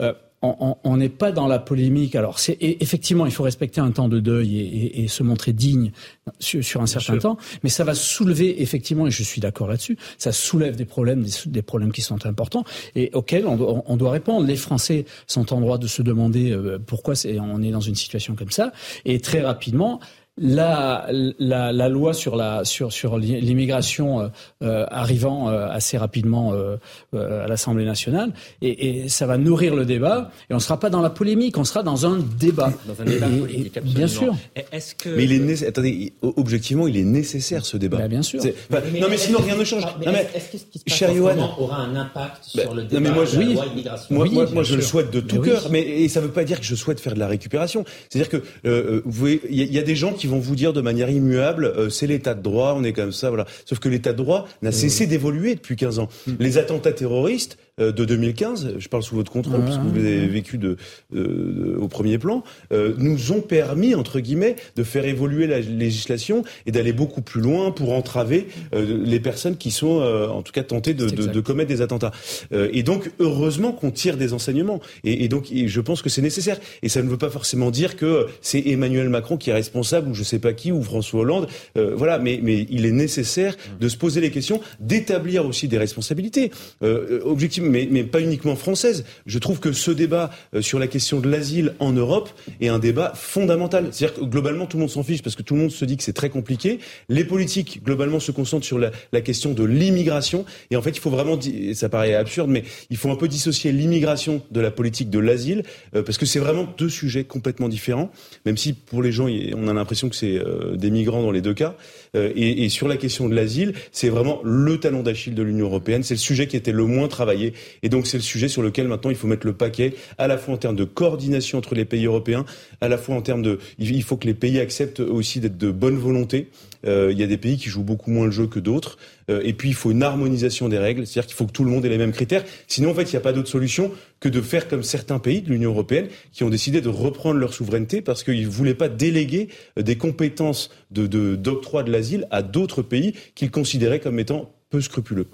euh, on- n'est pas dans la polémique. Alors, c'est effectivement, il faut respecter un temps de deuil et, et- et se montrer digne sur, sur un certain sûr. temps, mais ça va soulever effectivement, et je suis d'accord là-dessus, ça soulève des problèmes, des, des problèmes qui sont importants et auxquels on doit, on doit répondre. Les Français sont en droit de se demander euh, pourquoi on est dans une situation comme ça, et très rapidement. La, la, la, loi sur la sur sur l'immigration euh, euh arrivant euh, assez rapidement euh, euh, à l'Assemblée nationale et, et, ça va nourrir le débat et on ne sera pas dans la polémique, on sera dans un débat. Dans un débat politique, absolument. Bien sûr. Est-ce que mais il est né... attendez objectivement il est nécessaire ce débat. Bah, bien sûr. Enfin, mais, non mais sinon rien ne change. Mais non, mais, est-ce que ce qui se passe aura un impact sur bah, le débat non, mais moi, de la oui, loi immigration? Moi, oui, moi, moi je sûr. le souhaite de tout mais cœur, oui. mais et ça ne veut pas dire que je souhaite faire de la récupération. C'est-à-dire que euh, vous voyez, il y, y, a des gens qui vont vous dire de manière immuable, euh, c'est l'état de droit, on est comme ça, voilà. Sauf que l'état de droit n'a cessé d'évoluer depuis 15 ans. Les attentats terroristes de 2015, je parle sous votre contrôle Ah. puisque vous l'avez vécu de, euh, au premier plan, euh, nous ont permis entre guillemets de faire évoluer la législation et d'aller beaucoup plus loin pour entraver euh, les personnes qui sont euh, en tout cas tentées de, de, de commettre des attentats. Euh, et donc heureusement qu'on tire des enseignements. Et, et donc et je pense que c'est nécessaire. Et ça ne veut pas forcément dire que c'est Emmanuel Macron qui est responsable ou je sais pas qui ou François Hollande. Euh, voilà, mais, mais il est nécessaire de se poser les questions, d'établir aussi des responsabilités. Euh, objectivement, mais, mais pas uniquement françaises. Je trouve que ce débat euh, sur la question de l'asile en Europe est un débat fondamental. C'est-à-dire que globalement tout le monde s'en fiche parce que tout le monde se dit que c'est très compliqué. Les politiques globalement se concentrent sur la, la question de l'immigration et en fait il faut vraiment, ça paraît absurde, mais il faut un peu dissocier l'immigration de la politique de l'asile euh, parce que c'est vraiment deux sujets complètement différents. Même si pour les gens on a l'impression que c'est euh, des migrants dans les deux cas. Euh, et, sur la question de l'asile, c'est vraiment le talon d'Achille de l'Union européenne. C'est le sujet qui était le moins travaillé. Et donc c'est le sujet sur lequel maintenant il faut mettre le paquet, à la fois en termes de coordination entre les pays européens, à la fois en termes de, il faut que les pays acceptent aussi d'être de bonne volonté. Euh, il y a des pays qui jouent beaucoup moins le jeu que d'autres. Euh, et puis il faut une harmonisation des règles, c'est-à-dire qu'il faut que tout le monde ait les mêmes critères. Sinon en fait il n'y a pas d'autre solution que de faire comme certains pays de l'Union européenne qui ont décidé de reprendre leur souveraineté parce qu'ils ne voulaient pas déléguer euh, des compétences de de- d'octroi de, l'asile à d'autres pays qu'ils considéraient comme étant peu scrupuleux.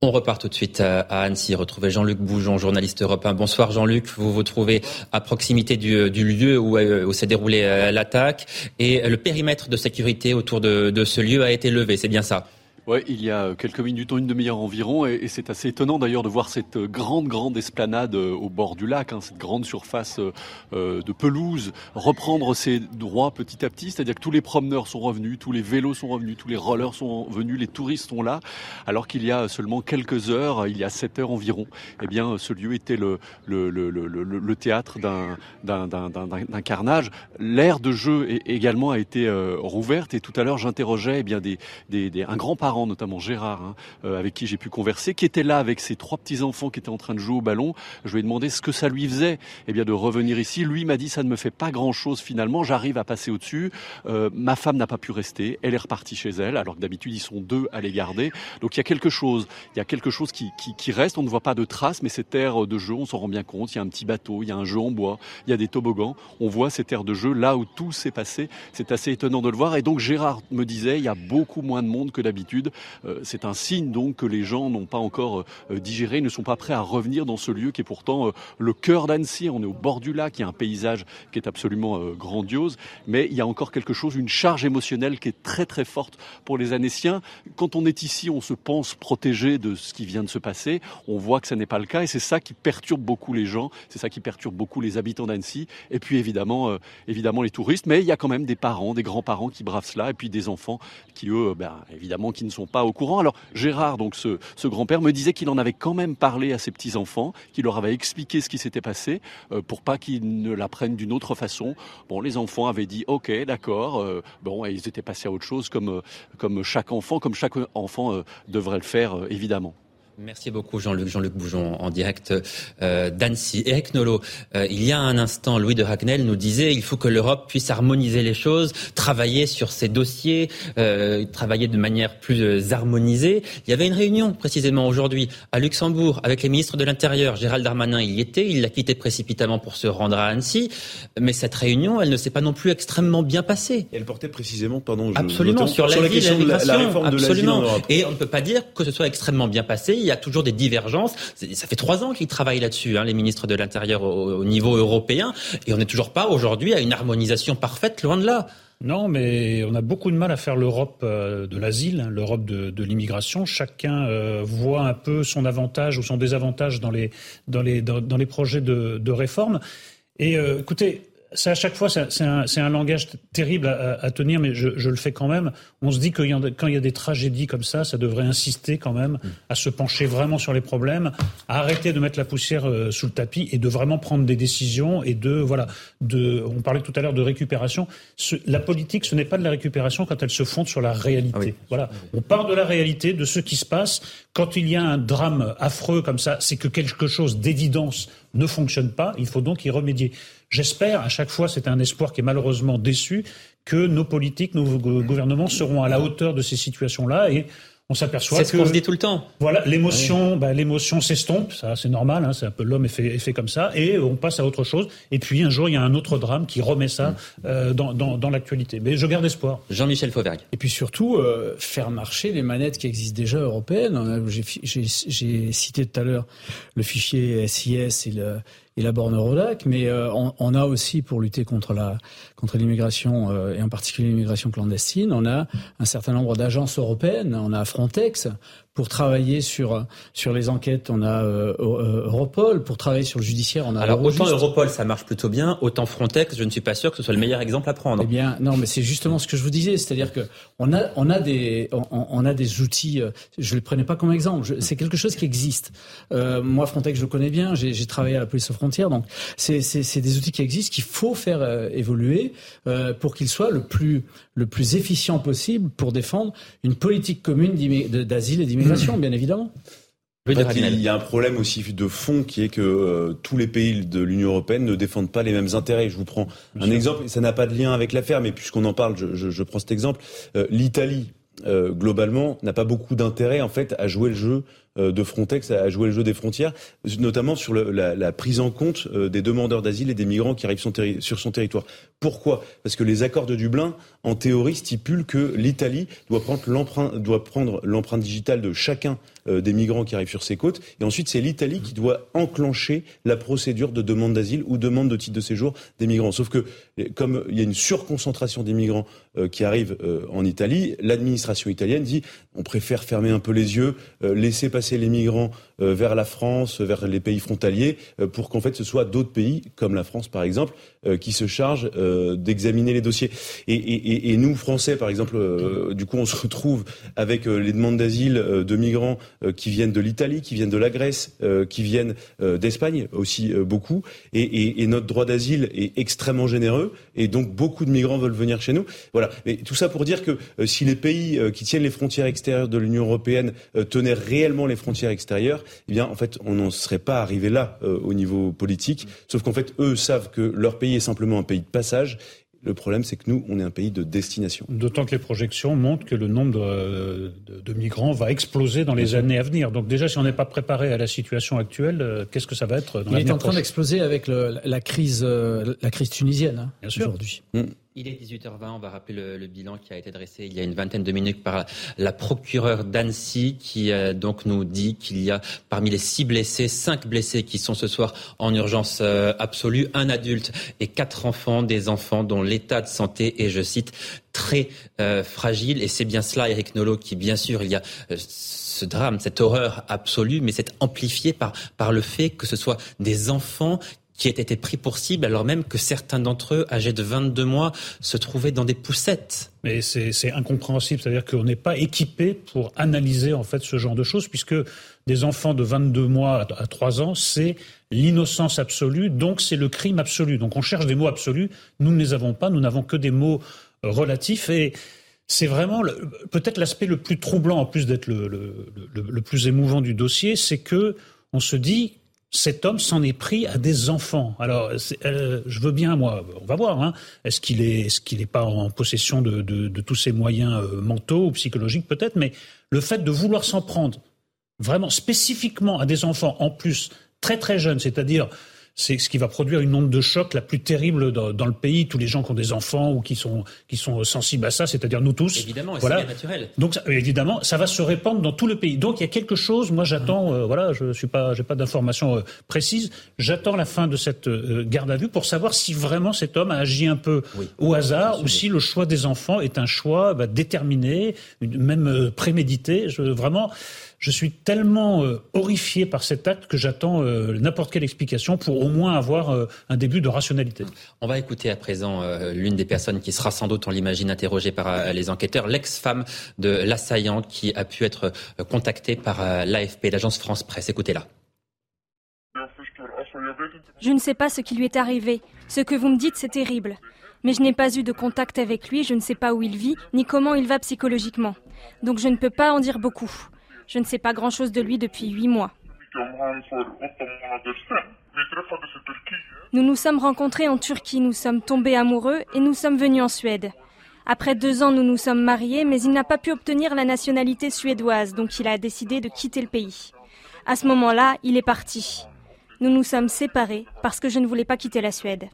On repart tout de suite à à Annecy, retrouver Jean-Luc Boujon, journaliste européen. Bonsoir Jean-Luc, vous vous trouvez à proximité du, du lieu où, euh, où s'est déroulée euh, l'attaque. Et le périmètre de sécurité autour de, de ce lieu a été levé, c'est bien ça? Ouais, il y a quelques minutes, une demi-heure environ, et, c'est assez étonnant d'ailleurs de voir cette grande, grande esplanade euh, au bord du lac, hein, cette grande surface euh, euh, de pelouse, reprendre ses droits petit à petit, c'est-à-dire que tous les promeneurs sont revenus, tous les vélos sont revenus, tous les rollers sont venus, les touristes sont là, alors qu'il y a seulement quelques heures, il y a sept heures environ, eh bien, ce lieu était le, théâtre d'un, carnage. L'aire de jeu également a été rouverte, et tout à l'heure j'interrogeais eh bien des, des, des, un notamment Gérard, hein, euh, avec qui j'ai pu converser, qui était là avec ses trois petits-enfants qui étaient en train de jouer au ballon. Je lui ai demandé ce que ça lui faisait eh bien, de revenir ici. Lui m'a dit ça ne me fait pas grand-chose finalement, j'arrive à passer au-dessus. Euh, ma femme n'a pas pu rester, elle est repartie chez elle, alors que d'habitude ils sont deux à les garder. Donc il y a quelque chose, il y a quelque chose qui reste, on ne voit pas de traces, mais cette aire de jeu, on s'en rend bien compte, il y a un petit bateau, il y a un jeu en bois, il y a des toboggans, on voit cette aire de jeu là où tout s'est passé, c'est assez étonnant de le voir. Et donc Gérard me disait, il y a beaucoup moins de monde que d'habitude. Euh, c'est un signe donc que les gens n'ont pas encore euh, digéré, ne sont pas prêts à revenir dans ce lieu qui est pourtant euh, le cœur d'Annecy. On est au bord du lac, il y a un paysage qui est absolument euh, grandiose, mais il y a encore quelque chose, une charge émotionnelle qui est très très forte pour les Annéciens. Quand on est ici, on se pense protégé de ce qui vient de se passer. On voit que ça n'est pas le cas et c'est ça qui perturbe beaucoup les gens, c'est ça qui perturbe beaucoup les habitants d'Annecy et puis évidemment, euh, évidemment les touristes. Mais il y a quand même des parents, des grands-parents qui bravent cela et puis des enfants qui eux, ben, évidemment, qui ne sont pas au courant. Alors Gérard, donc ce, ce grand-père, me disait qu'il en avait quand même parlé à ses petits-enfants, qu'il leur avait expliqué ce qui s'était passé euh, pour pas qu'ils ne l'apprennent d'une autre façon. Bon, les enfants avaient dit OK, d'accord. euh, bon, et ils étaient passés à autre chose, comme euh, comme chaque enfant, comme chaque enfant devrait le faire, évidemment. Merci beaucoup Jean-Luc, Jean-Luc Boujon en direct euh, d'Annecy. Eric Nolot, euh, il y a un instant, Louis de Ragnel nous disait il faut que l'Europe puisse harmoniser les choses, travailler sur ces dossiers, euh, travailler de manière plus euh, harmonisée. Il y avait une réunion précisément aujourd'hui à Luxembourg avec les ministres de l'Intérieur. Gérald Darmanin y était, il l'a quitté précipitamment pour se rendre à Annecy. Mais cette réunion, elle ne s'est pas non plus extrêmement bien passée. Et elle portait précisément, pardon, je- Absolument, sur, sur la l'asile et question de la, la réforme de absolument. en Europe. Et on ne peut pas dire que ce soit extrêmement bien passé. Il y a toujours des divergences. Ça fait trois ans qu'ils travaillent là-dessus, hein, les ministres de l'Intérieur au, au niveau européen, et on n'est toujours pas aujourd'hui à une harmonisation parfaite, loin de là. Non, mais on a beaucoup de mal à faire l'Europe euh, de l'asile, hein, l'Europe de, l'immigration. Chacun euh, voit un peu son avantage ou son désavantage dans les, dans les, les projets de, de réforme. Et euh, écoutez, ça, à chaque fois, c'est un, un, langage terrible à, à tenir, mais je, je, le fais quand même. On se dit que quand il y a des tragédies comme ça, ça devrait insister quand même à se pencher vraiment sur les problèmes, à arrêter de mettre la poussière euh, sous le tapis et de vraiment prendre des décisions et de voilà. De, on parlait tout à l'heure de récupération. Ce, la politique, ce n'est pas de la récupération quand elle se fonde sur la réalité. Ah voilà. On part de la réalité, de ce qui se passe. Quand il y a un drame affreux comme ça, c'est que quelque chose d'évidence ne fonctionne pas. Il faut donc y remédier. J'espère, à chaque fois, c'est un espoir qui est malheureusement déçu, que nos politiques, nos gouvernements seront à la hauteur de ces situations-là et on s'aperçoit que c'est ce qu'on se dit tout le temps. Voilà, l'émotion, bah, l'émotion s'estompe, ça c'est normal, hein, c'est un peu l'homme est fait, est fait, comme ça, et on passe à autre chose. Et puis un jour il y a un autre drame qui remet ça euh, dans, dans, dans l'actualité. Mais je garde espoir. Jean-Michel Fauvergue. Et puis surtout euh, faire marcher les manettes qui existent déjà européennes. J'ai cité tout à l'heure le fichier SIS et le et la Eurodac, mais euh, on, a aussi pour lutter contre contre l'immigration euh, et en particulier l'immigration clandestine, on a un certain nombre d'agences européennes, on a Frontex pour travailler sur sur les enquêtes, on a euh, euh, Europol pour travailler sur le judiciaire, on a Alors autant Europol ça marche plutôt bien, autant Frontex, je ne suis pas sûr que ce soit le meilleur exemple à prendre. Eh bien non, mais c'est justement ce que je vous disais, c'est-à-dire que on a on a des on, on a des outils, je le prenais pas comme exemple, c'est quelque chose qui existe. Euh, moi Frontex je le connais bien, j'ai travaillé à la police aux frontières, donc c'est c'est des outils qui existent qu'il faut faire évoluer euh, pour qu'il soit le plus, le plus efficient possible pour défendre une politique commune d'asile et d'immigration, bien évidemment. il y a un problème aussi de fond qui est que euh, tous les pays de l'Union européenne ne défendent pas les mêmes intérêts. Je vous prends un exemple, ça n'a pas de lien avec l'affaire, mais puisqu'on en parle, je, je, je, prends cet exemple. Euh, L'Italie, euh, globalement, n'a pas beaucoup d'intérêt en fait à jouer le jeu euh, de Frontex à jouer le jeu des frontières, notamment sur la, prise en compte euh, des demandeurs d'asile et des migrants qui arrivent sur son territoire. Pourquoi? Parce que les accords de Dublin, en théorie, stipulent que l'Italie doit prendre l'empreinte, doit prendre l'empreinte digitale de chacun euh, des migrants qui arrivent sur ses côtes, et ensuite c'est l'Italie qui doit enclencher la procédure de demande d'asile ou demande de titre de séjour des migrants. Sauf que comme il y a une surconcentration des migrants qui arrivent en Italie, l'administration italienne dit on préfère fermer un peu les yeux, laisser passer les migrants vers la France, vers les pays frontaliers, euh, pour qu'en fait ce soit d'autres pays, comme la France par exemple, euh, qui se chargent d'examiner les dossiers. Et, et, et, nous, Français, par exemple, du coup, on se retrouve avec les demandes d'asile de migrants qui viennent de l'Italie, qui viennent de la Grèce, qui viennent d'Espagne aussi beaucoup. Et, notre droit d'asile est extrêmement généreux, et donc beaucoup de migrants veulent venir chez nous. Voilà. Mais tout ça pour dire que si les pays qui tiennent les frontières extérieures de l'Union européenne tenaient réellement les frontières extérieures, eh bien, en fait, on n'en serait pas arrivé là euh, au niveau politique. Sauf qu'en fait, eux savent que leur pays est simplement un pays de passage le problème, c'est que nous, on est un pays de destination. D'autant que les projections montrent que le nombre de, de, de migrants va exploser dans les années à venir. Donc déjà, si on n'est pas préparé à la situation actuelle, euh, qu'est-ce que ça va être dans Il est en train d'exploser avec le, la, crise, euh, la crise tunisienne hein, aujourd'hui. Mm. Il est 18h20, on va rappeler le, bilan qui a été dressé il y a une vingtaine de minutes par la procureure d'Annecy qui euh, donc nous dit qu'il y a parmi les six blessés, cinq blessés qui sont ce soir en urgence euh, absolue, un adulte et quatre enfants, des enfants dont l'état de santé est, je cite, très euh, fragile. Et c'est bien cela, Eric Nolot, qui bien sûr, il y a ce drame, cette horreur absolue, mais c'est amplifié par, par le fait que ce soit des enfants qui aient été pris pour cible, alors même que certains d'entre eux, âgés de 22 mois, se trouvaient dans des poussettes. Mais c'est incompréhensible, c'est-à-dire qu'on n'est pas équipé pour analyser en fait ce genre de choses, puisque des enfants de 22 mois à 3 ans, c'est l'innocence absolue, donc c'est le crime absolu. Donc on cherche des mots absolus, nous ne les avons pas, nous n'avons que des mots relatifs. Et c'est vraiment peut-être l'aspect le plus troublant, en plus d'être le, le, plus émouvant du dossier, c'est que on se dit cet homme s'en est pris à des enfants. Alors, euh, je veux bien, moi, on va voir. Hein, est-ce qu'il est, pas en possession de tous ses moyens euh, mentaux ou psychologiques peut-être, mais le fait de vouloir s'en prendre vraiment spécifiquement à des enfants, en plus très très jeunes, c'est-à-dire c'est ce qui va produire une onde de choc la plus terrible dans, dans, le pays. Tous les gens qui ont des enfants ou qui sont qui sont sensibles à ça, c'est-à-dire nous tous. Évidemment, voilà. c'est naturel. Donc ça, évidemment, ça va se répandre dans tout le pays. Donc il y a quelque chose. Moi, j'attends. Euh, voilà, je suis pas, j'ai pas d'informations euh, précises. J'attends la fin de cette euh, garde à vue pour savoir si vraiment cet homme a agi un peu oui. au hasard ou si le choix des enfants est un choix bah, déterminé, même prémédité. Je, vraiment je suis tellement euh, horrifié par cet acte que j'attends euh, n'importe quelle explication pour au moins avoir euh, un début de rationalité. On va écouter à présent euh, l'une des personnes qui sera sans doute, on l'imagine, interrogée par euh, les enquêteurs, l'ex-femme de l'assaillant qui a pu être contactée par l'AFP, l'agence France Presse. Écoutez-la. Je ne sais pas ce qui lui est arrivé. Ce que vous me dites, c'est terrible. Mais je n'ai pas eu de contact avec lui, je ne sais pas où il vit, ni comment il va psychologiquement. Donc je ne peux pas en dire beaucoup. Je ne sais pas grand-chose de lui depuis huit mois. Nous nous sommes rencontrés en Turquie, nous sommes tombés amoureux et nous sommes venus en Suède. Après deux ans, nous nous sommes mariés, mais il n'a pas pu obtenir la nationalité suédoise, donc il a décidé de quitter le pays. À ce moment-là, il est parti. Nous nous sommes séparés parce que je ne voulais pas quitter la Suède.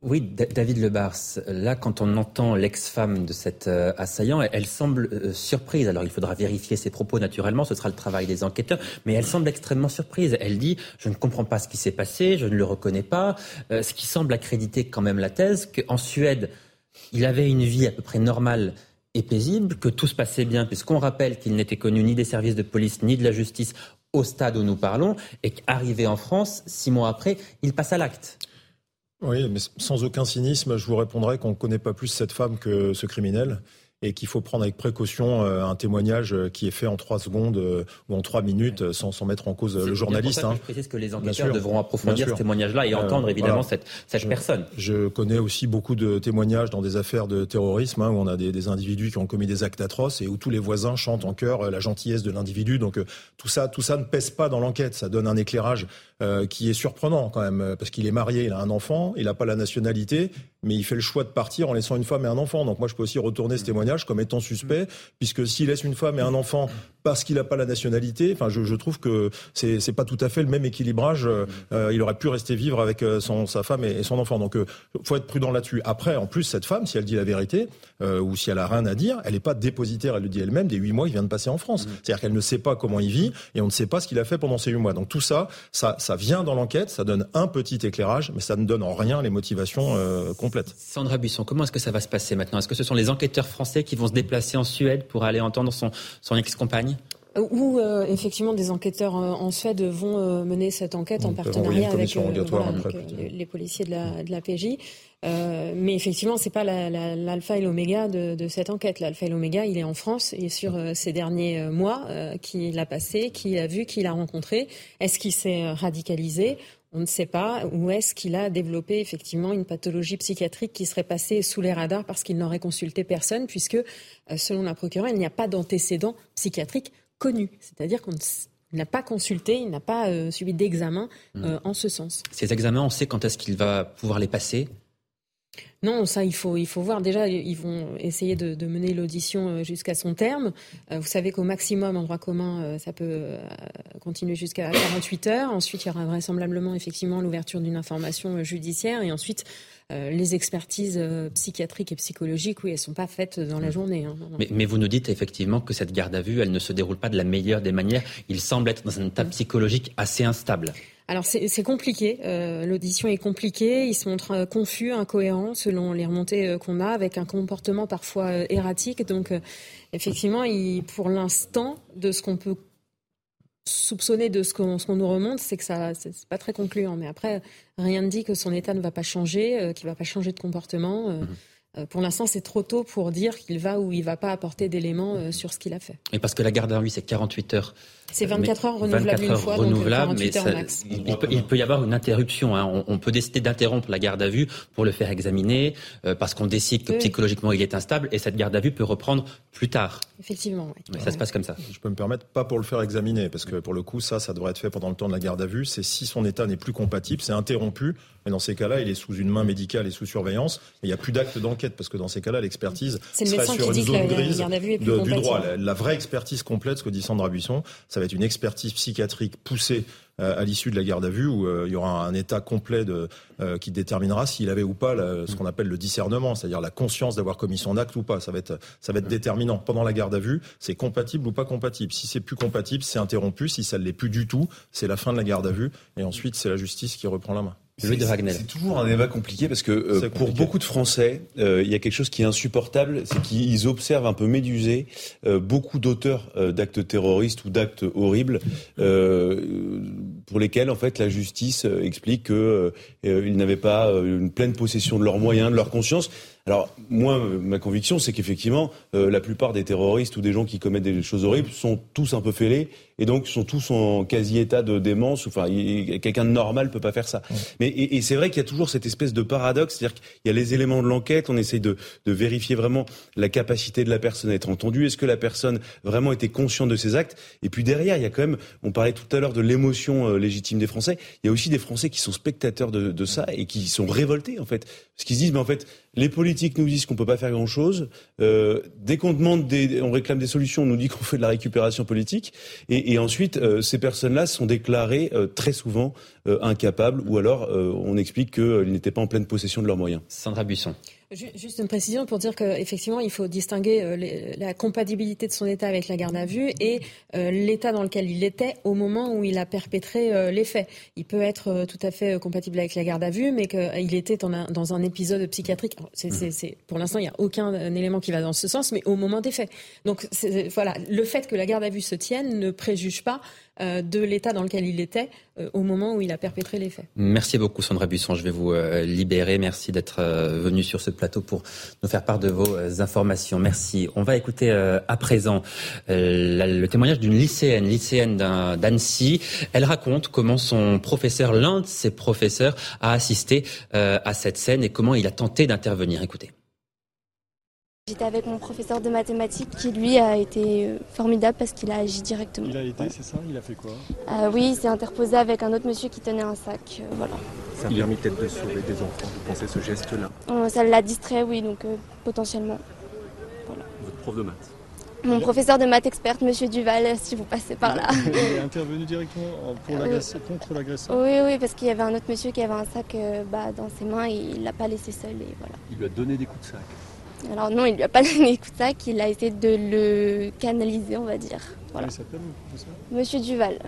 Oui, David Lebars, là, quand on entend l'ex-femme de cet euh, assaillant, elle, semble euh, surprise. Alors, il faudra vérifier ses propos naturellement, ce sera le travail des enquêteurs, mais elle semble extrêmement surprise. Elle dit Je ne comprends pas ce qui s'est passé, je ne le reconnais pas, euh, ce qui semble accréditer quand même la thèse qu'en Suède, il avait une vie à peu près normale et paisible, que tout se passait bien, puisqu'on rappelle qu'il n'était connu ni des services de police ni de la justice au stade où nous parlons, et qu'arrivé en France, six mois après, il passe à l'acte. Oui, mais sans aucun cynisme, je vous répondrai qu'on ne connaît pas plus cette femme que ce criminel et qu'il faut prendre avec précaution euh, un témoignage euh, qui est fait en trois secondes euh, ou en trois minutes sans, sans mettre en cause le journaliste. Hein. Je précise que les enquêteurs devront approfondir ce témoignage-là et entendre évidemment cette, cette personne. Je connais aussi beaucoup de témoignages dans des affaires de terrorisme hein, où on a des, des, individus qui ont commis des actes atroces et où tous les voisins chantent en chœur la gentillesse de l'individu. Donc tout ça, tout ça ne pèse pas dans l'enquête. Ça donne un éclairage euh, qui est surprenant quand même, parce qu'il est marié, il a un enfant, il n'a pas la nationalité, mais il fait le choix de partir en laissant une femme et un enfant. Donc moi, je peux aussi retourner ce témoignage comme étant suspect, puisque s'il laisse une femme et un enfant parce qu'il n'a pas la nationalité, enfin, je, je trouve que c'est c'est pas tout à fait le même équilibrage. Euh, euh il aurait pu rester vivre avec euh, son, sa femme et, son enfant. Donc, il faut être prudent là-dessus. Après, en plus, cette femme, si elle dit la vérité ou si elle a rien à dire, elle n'est pas dépositaire. Elle le dit elle-même des huit mois qu'il vient de passer en France. Mmh. C'est-à-dire qu'elle ne sait pas comment il vit et on ne sait pas ce qu'il a fait pendant ces huit mois. Donc tout ça, ça, ça vient dans l'enquête, ça donne un petit éclairage, mais ça ne donne en rien les motivations euh, complètes. Sandra Buisson, comment est-ce que ça va se passer maintenant? Est-ce que ce sont les enquêteurs français qui vont se déplacer en Suède pour aller entendre son, son ex-compagne? Où euh, effectivement des enquêteurs euh, en Suède vont mener cette enquête en partenariat avec, les, policiers de la, de la PJ. mais effectivement, c'est pas l'alpha et l'oméga de, cette enquête. L'alpha et l'oméga, il est en France et sur ces derniers mois, qui l'a passé, qui l'a vu, qui l'a rencontré. Est-ce qu'il s'est radicalisé? On ne sait pas où est-ce qu'il a développé effectivement une pathologie psychiatrique qui serait passée sous les radars parce qu'il n'aurait consulté personne, puisque selon la procureure, il n'y a pas d'antécédent psychiatrique connu. C'est-à-dire qu'on n'a pas consulté, il n'a pas euh, suivi d'examen mmh. euh, en ce sens. Ces examens, on sait quand est-ce qu'il va pouvoir les passer? Non, ça, il faut, il faut voir. Déjà, ils vont essayer de, mener l'audition euh, jusqu'à son terme. Vous savez qu'au maximum, en droit commun, ça peut continuer jusqu'à 48 heures. Ensuite, il y aura vraisemblablement, effectivement, l'ouverture d'une information judiciaire. Et ensuite, euh, les expertises euh, psychiatriques et psychologiques, oui, elles ne sont pas faites dans la mm. journée. Hein, mais, vous nous dites effectivement que cette garde à vue, elle ne se déroule pas de la meilleure des manières. Il semble être dans un état mm. psychologique assez instable. Alors c'est compliqué, euh, l'audition est compliquée, il se montre confus, incohérent selon les remontées qu'on a, avec un comportement parfois erratique. Donc effectivement, il, pour l'instant, de ce qu'on peut soupçonner de ce qu'on nous remonte, c'est que ça, c'est pas très concluant. Mais après, rien ne dit que son état ne va pas changer, euh, qu'il va pas changer de comportement. Euh, mhm. euh, pour l'instant, c'est trop tôt pour dire qu'il va ou il va pas apporter d'éléments sur ce qu'il a fait. Et parce que la garde à vue, c'est 48 heures c'est 24 heures renouvelables une fois, renouvelable, donc 48 heures max. Il, peut, y avoir une interruption. Hein. On, peut décider d'interrompre la garde à vue pour le faire examiner, euh, parce qu'on décide que psychologiquement il est instable, et cette garde à vue peut reprendre plus tard. Effectivement, oui. ça se passe comme ça. Je peux me permettre, pas pour le faire examiner, parce que pour le coup, ça, ça devrait être fait pendant le temps de la garde à vue. C'est si son état n'est plus compatible, c'est interrompu, mais dans ces cas-là, il est sous une main médicale et sous surveillance. Il n'y a plus d'acte d'enquête, parce que dans ces cas-là, l'expertise serait sur une zone grise du droit. La, la, vraie expertise complète, ce que dit Sandra Buisson, ça va être une expertise psychiatrique poussée euh, à l'issue de la garde à vue où euh, il y aura un état complet euh, qui déterminera s'il avait ou pas ce qu'on appelle le discernement, c'est-à-dire la conscience d'avoir commis son acte ou pas. Ça va être déterminant. Pendant la garde à vue, c'est compatible ou pas compatible. Si c'est plus compatible, c'est interrompu. Si ça ne l'est plus du tout, c'est la fin de la garde à vue. Et ensuite, c'est la justice qui reprend la main. C'est toujours un débat compliqué parce que euh, pour beaucoup de Français, euh, il y a quelque chose qui est insupportable, c'est qu'ils observent un peu médusés euh, beaucoup d'auteurs d'actes terroristes ou d'actes horribles pour lesquels en fait la justice explique qu'ils n'avaient pas une pleine possession de leurs moyens, de leur conscience. Alors moi, ma conviction, c'est qu'effectivement, la plupart des terroristes ou des gens qui commettent des choses horribles sont tous un peu fêlés et donc sont tous en quasi état de démence. Enfin, quelqu'un de normal peut pas faire ça. Mais et, c'est vrai qu'il y a toujours cette espèce de paradoxe, c'est-à-dire qu'il y a les éléments de l'enquête, on essaye de, de, vérifier vraiment la capacité de la personne à être entendue. Est-ce que la personne vraiment était consciente de ses actes? Et puis derrière, il y a quand même, on parlait tout à l'heure de l'émotion euh, légitime des Français. Il y a aussi des Français qui sont spectateurs de, de ça et qui sont révoltés en fait, parce qu'ils se disent, mais en fait, les politiques nous disent qu'on peut pas faire grand-chose. Euh, dès qu'on demande, des, on réclame des solutions, on nous dit *laughs* qu'on fait de la récupération politique. Et, et ensuite, euh, ces personnes-là sont déclarées euh, très souvent euh, incapables, ou alors on explique qu'ils n'étaient pas en pleine possession de leurs moyens. Sandra Buisson. Juste une précision pour dire qu'effectivement, il faut distinguer euh, la compatibilité de son état avec la garde à vue et euh, l'état dans lequel il était au moment où il a perpétré euh, les faits. Il peut être tout à fait compatible avec la garde à vue, mais qu'il était dans un, épisode psychiatrique. Pour l'instant, il n'y a aucun élément qui va dans ce sens, mais au moment des faits. Donc voilà, le fait que la garde à vue se tienne ne préjuge pas de l'état dans lequel il était euh, au moment où il a perpétré les faits. Merci beaucoup Sandra Busson, je vais vous euh, libérer. Merci d'être venu sur ce plateau pour nous faire part de vos informations. Merci. On va écouter à présent le témoignage d'une lycéenne, lycéenne d'Annecy. Elle raconte comment son professeur, l'un de ses professeurs, a assisté à cette scène et comment il a tenté d'intervenir. Écoutez. J'étais avec mon professeur de mathématiques qui lui a été euh, formidable parce qu'il a agi directement. Il a été, c'est ça? Il a fait quoi? Euh, Oui, il s'est interposé avec un autre monsieur qui tenait un sac. Euh, voilà. Ça a permis peut-être de sauver des enfants, vous pensez ce geste-là Ça l'a distrait, oui, donc potentiellement. Votre prof de maths mon professeur de maths experte, Monsieur Duval, si vous passez par là. Il est *laughs* intervenu directement pour contre l'agresseur Oui, oui, parce qu'il y avait un autre monsieur qui avait un sac bah, dans ses mains et il ne l'a pas laissé seul. Et voilà. Il lui a donné des coups de sac alors non, il lui a pas *laughs* donné coup de sac, il a essayé de le canaliser, on va dire. Voilà. Monsieur Duval.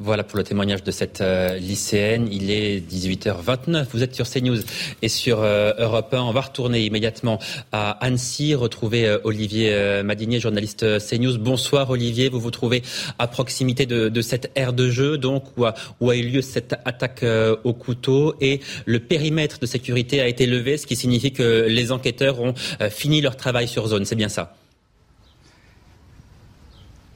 Voilà pour le témoignage de cette euh, lycéenne. Il est 18h29. Vous êtes sur CNews et sur euh, Europe 1. On va retourner immédiatement à Annecy, retrouver euh, Olivier Madinier, journaliste CNews. Bonsoir Olivier. Vous vous trouvez à proximité de, cette aire de jeu, donc où a, où a eu lieu cette attaque au couteau et le périmètre de sécurité a été levé, ce qui signifie que les enquêteurs ont fini leur travail sur zone. C'est bien ça?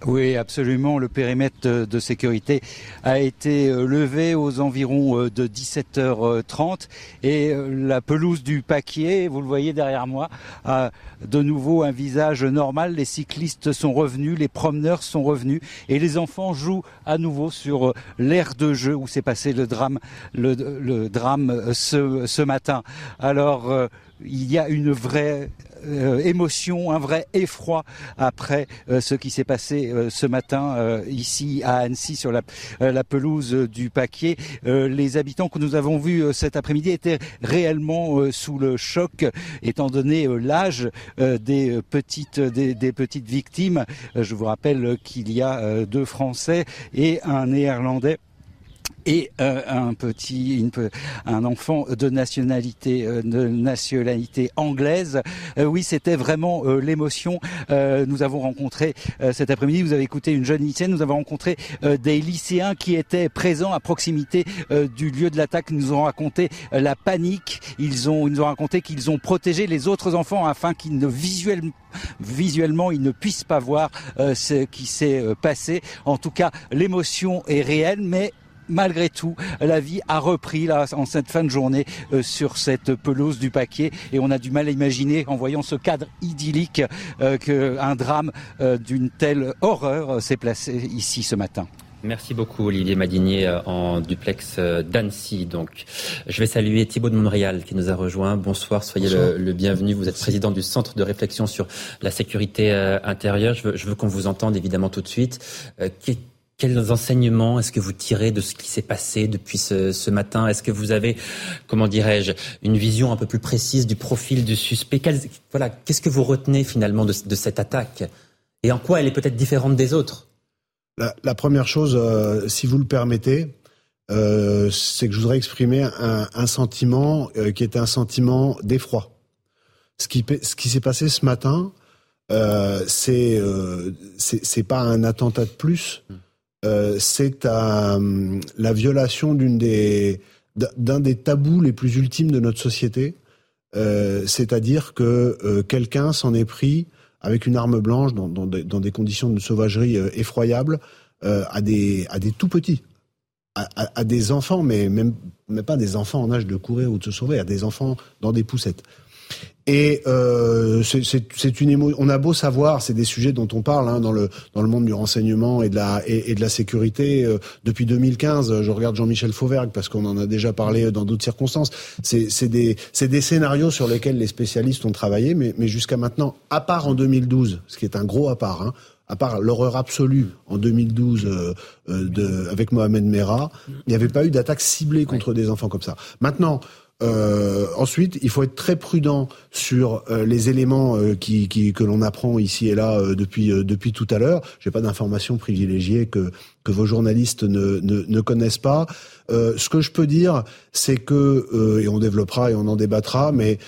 Oui, absolument. Le périmètre de sécurité a été euh, levé aux environs euh, de 17h30 et euh, la pelouse du Paquier, vous le voyez derrière moi, a de nouveau un visage normal. Les cyclistes sont revenus, les promeneurs sont revenus et les enfants jouent à nouveau sur l'aire de jeu où s'est passé le drame, le, drame ce, ce matin. Alors, il y a une vraie euh, émotion, un vrai effroi après euh, ce qui s'est passé euh, ce matin ici à Annecy sur la, la pelouse du Paquier. les habitants que nous avons vus cet après-midi étaient réellement sous le choc étant donné l'âge des petites des, des, petites victimes. je vous rappelle qu'il y a deux Français et un Néerlandais et euh, un petit une, un enfant de nationalité euh, de nationalité anglaise. Euh, oui, c'était vraiment l'émotion. nous avons rencontré cet après-midi, vous avez écouté une jeune lycéenne, nous avons rencontré des lycéens qui étaient présents à proximité du lieu de l'attaque, ils nous ont raconté la panique, ils ont ils nous ont raconté qu'ils ont protégé les autres enfants afin qu'ils ne visuellement visuellement ils ne puissent pas voir ce qui s'est passé. En tout cas, l'émotion est réelle, mais malgré tout, la vie a repris là en cette fin de journée euh, sur cette pelouse du paquet et on a du mal à imaginer en voyant ce cadre idyllique euh, qu'un drame euh, d'une telle horreur s'est placé ici ce matin. Merci beaucoup Olivier Madinier en duplex d'Annecy. Donc, je vais saluer Thibault de Montréal qui nous a rejoint. Bonsoir, soyez Le, bienvenu. Vous êtes président du Centre de réflexion sur la sécurité intérieure. Je veux, je veux qu'on vous entende évidemment tout de suite. Quels enseignements est-ce que vous tirez de ce qui s'est passé depuis ce, matin? Est-ce que vous avez, comment dirais-je, une vision un peu plus précise du profil du suspect? Voilà, qu'est-ce que vous retenez finalement de, cette attaque? Et en quoi elle est peut-être différente des autres? La, première chose, euh, si vous le permettez, euh, c'est que je voudrais exprimer un, sentiment euh, qui est un sentiment d'effroi. Ce qui, ce qui s'est passé ce matin, c'est c'est pas un attentat de plus. Euh, c'est la violation des d'un des tabous les plus ultimes de notre société, euh, c'est-à-dire que euh, quelqu'un s'en est pris avec une arme blanche dans, dans, des conditions de sauvagerie euh, effroyables à des à des tout petits, à, des enfants, mais même mais pas des enfants en âge de courir ou de se sauver, à des enfants dans des poussettes. Et euh, c'est une émotion. On a beau savoir, c'est des sujets dont on parle hein, dans le dans le monde du renseignement et de la et, de la sécurité euh, depuis 2015. Je regarde Jean-Michel Fauvergue parce qu'on en a déjà parlé dans d'autres circonstances. C'est des c'est des scénarios sur lesquels les spécialistes ont travaillé, mais mais jusqu'à maintenant, à part en 2012, ce qui est un gros à part. Hein, à part l'horreur absolue en 2012 euh, euh, de, avec Mohamed Merah, il n'y avait pas eu d'attaque ciblée contre des enfants comme ça. Maintenant, euh, ensuite, il faut être très prudent sur euh, les éléments euh, qui, qui, que l'on apprend ici et là euh, depuis depuis tout à l'heure. J'ai pas d'informations privilégiées que que vos journalistes ne, ne, ne connaissent pas. ce que je peux dire, c'est que et on développera et on en débattra, mais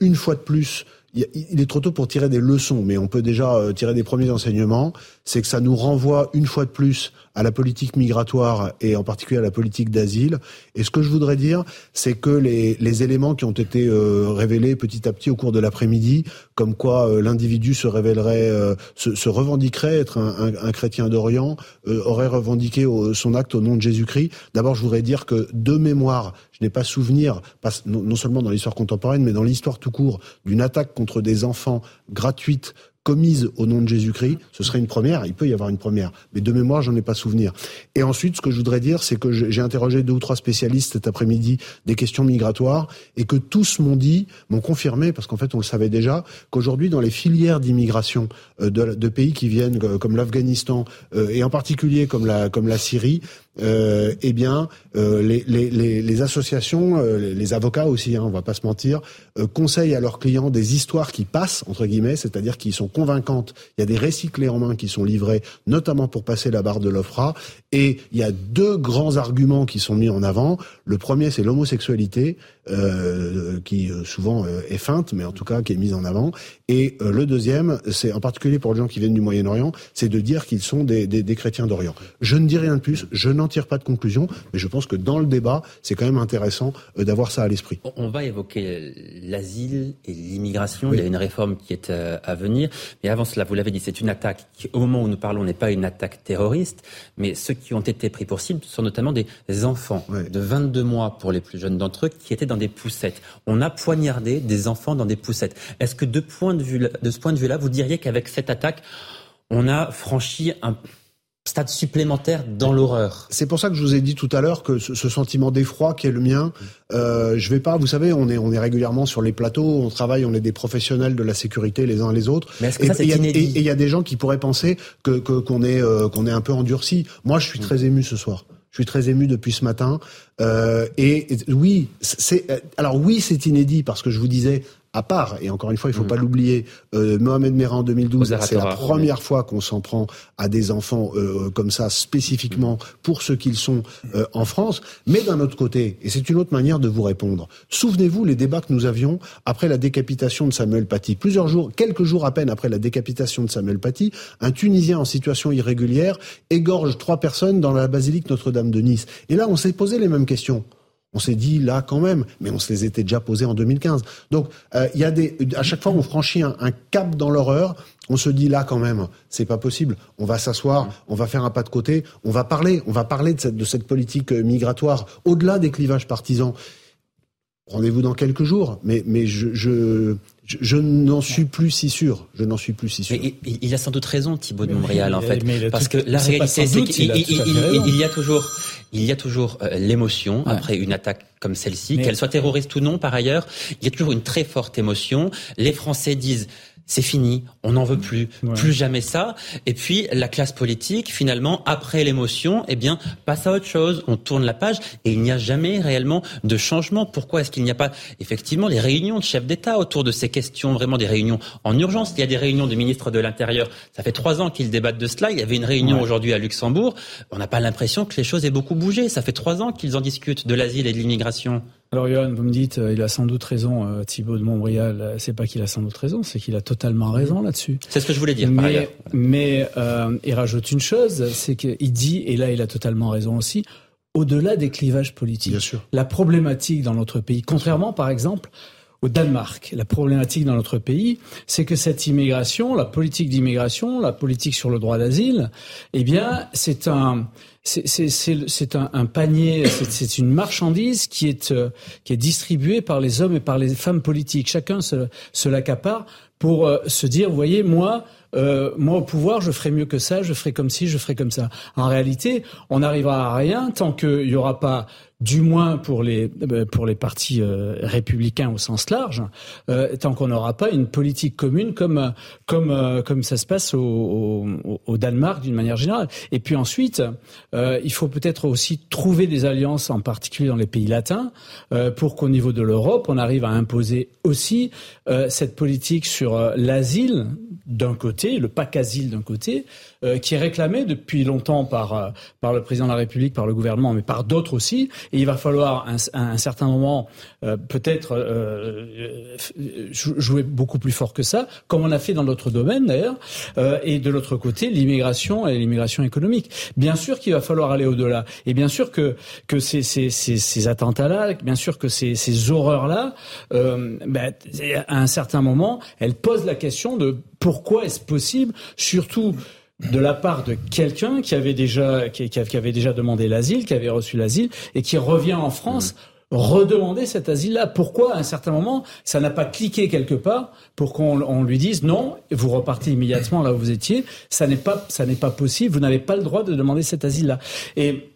une fois de plus, il est trop tôt pour tirer des leçons, mais on peut déjà tirer des premiers enseignements. C'est que ça nous renvoie une fois de plus à la politique migratoire et en particulier à la politique d'asile. Et ce que je voudrais dire, c'est que les, les, éléments qui ont été euh, révélés petit à petit au cours de l'après-midi, comme quoi euh, l'individu se révélerait, euh, se, se, revendiquerait être un, un, chrétien d'Orient, aurait revendiqué son acte au nom de Jésus-Christ. D'abord, je voudrais dire que de mémoire, je n'ai pas souvenir, pas, non seulement dans l'histoire contemporaine, mais dans l'histoire tout court, d'une attaque contre des enfants gratuite commise au nom de Jésus-Christ, ce serait une première. Il peut y avoir une première, mais de mémoire, j'en ai pas souvenir. Et ensuite, ce que je voudrais dire, c'est que j'ai interrogé deux ou trois spécialistes cet après-midi des questions migratoires et que tous m'ont dit, m'ont confirmé, parce qu'en fait, on le savait déjà, qu'aujourd'hui, dans les filières d'immigration euh, de, de, pays qui viennent euh, comme l'Afghanistan euh, et en particulier comme la comme la Syrie, euh, eh bien, euh, les, associations, euh, les avocats aussi, hein, on va pas se mentir, euh, conseillent à leurs clients des histoires qui passent entre guillemets, c'est-à-dire qui sont convaincantes. Il y a des récits clés en main qui sont livrés, notamment pour passer la barre de l'OFRA. Et il y a deux grands arguments qui sont mis en avant. Le premier, c'est l'homosexualité, qui souvent est feinte, mais en tout cas qui est mise en avant. Et le deuxième, c'est en particulier pour les gens qui viennent du Moyen-Orient, c'est de dire qu'ils sont des, des, des chrétiens d'Orient. Je ne dis rien de plus. Je n'en tire pas de conclusion, mais je pense que dans le débat, c'est quand même intéressant euh, d'avoir ça à l'esprit. On va évoquer l'asile et l'immigration. Il y a une réforme qui est euh, à venir. Mais avant cela, vous l'avez dit, c'est une attaque qui, au moment où nous parlons, n'est pas une attaque terroriste, mais ceux qui ont été pris pour cible sont notamment des enfants de 22 mois pour les plus jeunes d'entre eux qui étaient dans des poussettes. On a poignardé des enfants dans des poussettes. Est-ce que de, point de, vue, de ce point de vue-là, vous diriez qu'avec cette attaque, on a franchi un stade supplémentaire dans l'horreur. C'est pour ça que je vous ai dit tout à l'heure que ce, sentiment d'effroi qui est le mien, euh, je vais pas, vous savez, on est on est régulièrement sur les plateaux, on travaille, on est des professionnels de la sécurité les uns les autres. Mais est-ce que ça, c'est inédit Et il y a des gens qui pourraient penser que qu'on est euh, qu'on est un peu endurci. Moi, je suis mm. très ému ce soir. Je suis très ému depuis ce matin. Euh, et, oui, c'est alors oui, c'est inédit parce que je vous disais à part, et encore une fois, il faut mm. pas l'oublier, euh, Mohamed Merah en 2012, c'est la première fois qu'on s'en prend à des enfants euh, comme ça, spécifiquement pour ce qu'ils sont euh, en France. Mais d'un autre côté, et c'est une autre manière de vous répondre, souvenez-vous les débats que nous avions après la décapitation de Samuel Paty. Plusieurs jours, quelques jours à peine après la décapitation de Samuel Paty, un Tunisien en situation irrégulière égorge trois personnes dans la basilique Notre-Dame de Nice. Et là, on s'est posé les mêmes questions. On s'est dit là quand même, mais on se les était déjà posés en 2015. Donc euh, il y a des, à chaque fois on franchit un, cap dans l'horreur, on se dit là quand même, c'est pas possible. On va s'asseoir, on va faire un pas de côté, on va parler, on va parler de cette, politique euh, migratoire au-delà des clivages partisans. Rendez-vous dans quelques jours, mais mais je je, n'en suis plus si sûr. Je n'en suis plus si sûr. il, a sans doute raison, Thibault de Montréal, en fait, parce que la réalité, c'est qu'il il, y a toujours, il y a toujours euh, l'émotion après une attaque comme celle-ci, qu'elle soit terroriste ou non. Par ailleurs, il y a toujours une très forte émotion. Les Français disent c'est fini, on n'en veut plus, plus jamais ça. Et puis la classe politique, finalement, après l'émotion, eh bien, passe à autre chose. On tourne la page et il n'y a jamais réellement de changement. Pourquoi est-ce qu'il n'y a pas effectivement les réunions de chefs d'État autour de ces questions, vraiment des réunions en urgence? Il y a des réunions du ministre de l'Intérieur. Ça fait trois ans qu'ils débattent de cela. Il y avait une réunion aujourd'hui à Luxembourg. On n'a pas l'impression que les choses aient beaucoup bougé. Ça fait trois ans qu'ils en discutent de l'asile et de l'immigration. Alors Johan, vous me dites, euh, il a sans doute raison, euh, Thibault de Montbrial. Euh, c'est pas qu'il a sans doute raison, c'est qu'il a totalement raison là-dessus. C'est ce que je voulais dire. Mais, par ailleurs. mais euh, il rajoute une chose, c'est qu'il dit, et là il a totalement raison aussi, au-delà des clivages politiques. Bien sûr. La problématique dans notre pays, contrairement par exemple au Danemark, la problématique dans notre pays, c'est que cette immigration, la politique d'immigration, la politique sur le droit d'asile, eh bien, c'est un, c'est un, un panier, c'est- c'est une marchandise qui est euh, qui est distribuée par les hommes et par les femmes politiques. Chacun se, se l'accapare pour euh, se dire, vous voyez, moi, euh, moi au pouvoir, je ferai mieux que ça, je ferai comme ci, je ferai comme ça. En réalité, on n'arrivera à rien tant qu'il n'y aura pas, du moins pour les euh, pour les partis euh, républicains au sens large, euh, tant qu'on n'aura pas une politique commune comme euh, comme comme ça se passe au, au, au Danemark d'une manière générale. Et puis ensuite, il faut peut-être aussi trouver des alliances, en particulier dans les pays latins, pour qu'au niveau de l'Europe, on arrive à imposer aussi cette politique sur l'asile d'un côté, le pack asile d'un côté, euh, qui est réclamé depuis longtemps par euh, par le président de la République, par le gouvernement, mais par d'autres aussi. Et il va falloir un, un, certain moment euh, peut-être euh, euh, jou- jouer beaucoup plus fort que ça, comme on a fait dans d'autres domaines d'ailleurs. Et de l'autre côté, l'immigration et l'immigration économique. Bien sûr qu'il va falloir aller au-delà. Et bien sûr que que ces ces, ces, ces attentats-là, bien sûr que ces, ces horreurs-là, ben, à un certain moment, elles posent la question de pourquoi est-ce possible, surtout de la part de quelqu'un qui avait déjà qui, qui avait déjà demandé l'asile, qui avait reçu l'asile et qui revient en France redemander cet asile-là. Pourquoi, à un certain moment, ça n'a pas cliqué quelque part pour qu'on on lui dise non, vous repartez immédiatement là où vous étiez. Ça n'est pas, ça n'est pas possible. Vous n'avez pas le droit de demander cet asile-là. Et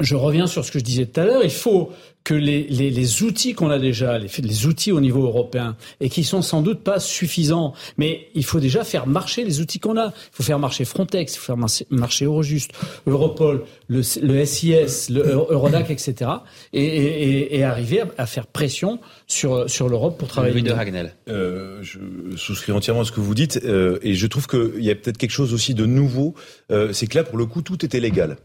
je reviens sur ce que je disais tout à l'heure. Il faut que les, les, les outils qu'on a déjà, les, les outils au niveau européen, et qui sont sans doute pas suffisants, mais il faut déjà faire marcher les outils qu'on a. Il faut faire marcher Frontex, il faut faire marcher, marcher Eurojust, Europol, le, le SIS, le Eurodac, etc. Et, et, et arriver à, à, faire pression sur, sur l'Europe pour travailler. Louis de Ragnel. Euh, je souscris entièrement à ce que vous dites, euh, et je trouve qu'il y a peut-être quelque chose aussi de nouveau. Euh, c'est que là, pour le coup, tout était légal.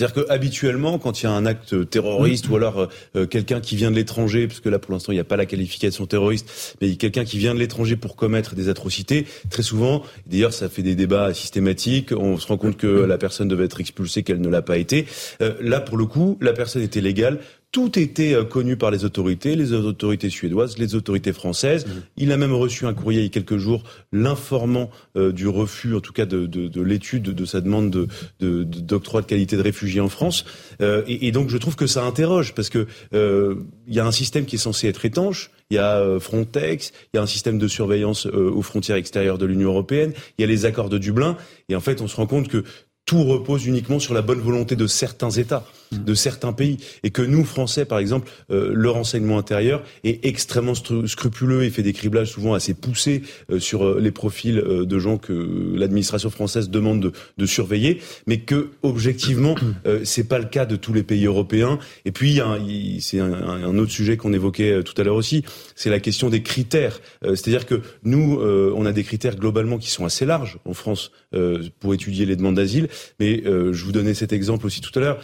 C'est-à-dire que habituellement, quand il y a un acte terroriste ou alors euh, quelqu'un qui vient de l'étranger, parce que là pour l'instant il n'y a pas la qualification terroriste, mais quelqu'un qui vient de l'étranger pour commettre des atrocités, très souvent, d'ailleurs ça fait des débats systématiques, on se rend compte que la personne devait être expulsée, qu'elle ne l'a pas été. Euh, là pour le coup, la personne était légale, tout était euh, connu par les autorités, les autorités suédoises, les autorités françaises. Mmh. Il a même reçu un courrier il y a quelques jours l'informant euh, du refus, en tout cas de, de, de l'étude de sa demande de, de, d'octroi de qualité de réfugié en France. Euh, et, et, donc je trouve que ça interroge parce que euh, il y a un système qui est censé être étanche. Il y a Frontex, il y a un système de surveillance euh, aux frontières extérieures de l'Union européenne, il y a les accords de Dublin, et en fait on se rend compte que tout repose uniquement sur la bonne volonté de certains États, de certains pays, et que nous, Français, par exemple, euh, le renseignement intérieur est extrêmement scrupuleux et fait des criblages souvent assez poussés euh, sur euh, les profils de gens que l'administration française demande de, de, surveiller, mais que objectivement, euh, c'est pas le cas de tous les pays européens. Et puis, c'est un, un, autre sujet qu'on évoquait tout à l'heure aussi, c'est la question des critères. Euh, C'est-à-dire que nous, euh, on a des critères globalement qui sont assez larges en France euh, pour étudier les demandes d'asile. Mais euh, je vous donnais cet exemple aussi tout à l'heure.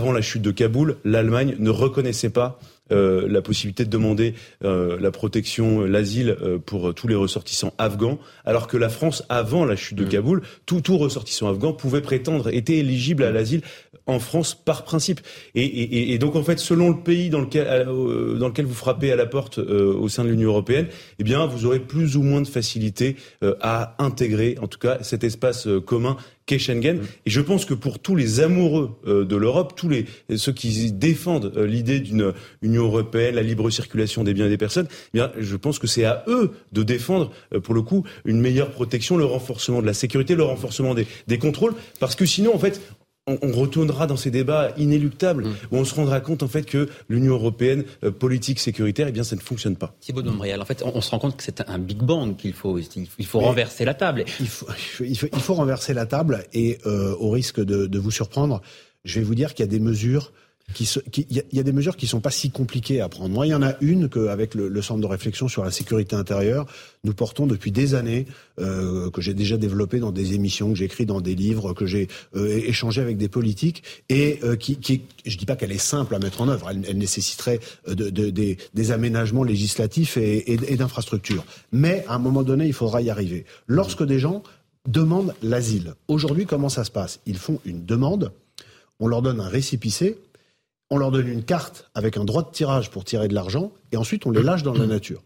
Avant la chute de Kaboul, l'Allemagne ne reconnaissait pas euh, la possibilité de demander euh, la protection, l'asile euh, pour tous les ressortissants afghans, alors que la France, avant la chute de Kaboul, tout, tout ressortissant afghan pouvait prétendre, était éligible à l'asile en France par principe. Et, et, et, donc en fait, selon le pays dans lequel, dans lequel vous frappez à la porte au sein de l'Union européenne, eh bien, vous aurez plus ou moins de facilité à intégrer, en tout cas, cet espace commun qu'est Schengen. Mmh. Et je pense que pour tous les amoureux euh, de l'Europe, tous les ceux qui défendent euh, l'idée d'une Union européenne, la libre circulation des biens et des personnes, eh bien, je pense que c'est à eux de défendre, euh, pour le coup, une meilleure protection, le renforcement de la sécurité, le renforcement des, des contrôles, parce que sinon, en fait, on, on, retournera dans ces débats inéluctables mmh. où on se rendra compte en fait que l'Union européenne euh, politique sécuritaire, eh bien, ça ne fonctionne pas. Thibaut de Montréal, en fait, on, on, se rend compte que c'est un big bang qu'il faut, il faut renverser la table. Il faut, il faut, il faut renverser la table et euh, au risque de, de, vous surprendre, je vais vous dire qu'il y a des mesures il y, a des mesures qui sont pas si compliquées à prendre. Moi, il y en a une qu'avec le, le centre de réflexion sur la sécurité intérieure, nous portons depuis des années, euh, que j'ai déjà développé dans des émissions, que j'ai écrit dans des livres, que j'ai euh, échangé avec des politiques, et euh, qui, qui, je dis pas qu'elle est simple à mettre en œuvre, elle, nécessiterait euh, de, de, des, aménagements législatifs et, et, d'infrastructures. Mais à un moment donné, il faudra y arriver. Lorsque des gens demandent l'asile, aujourd'hui, comment ça se passe? Ils font une demande, on leur donne un récipicé, on leur donne une carte avec un droit de tirage pour tirer de l'argent, et ensuite on les lâche dans la nature.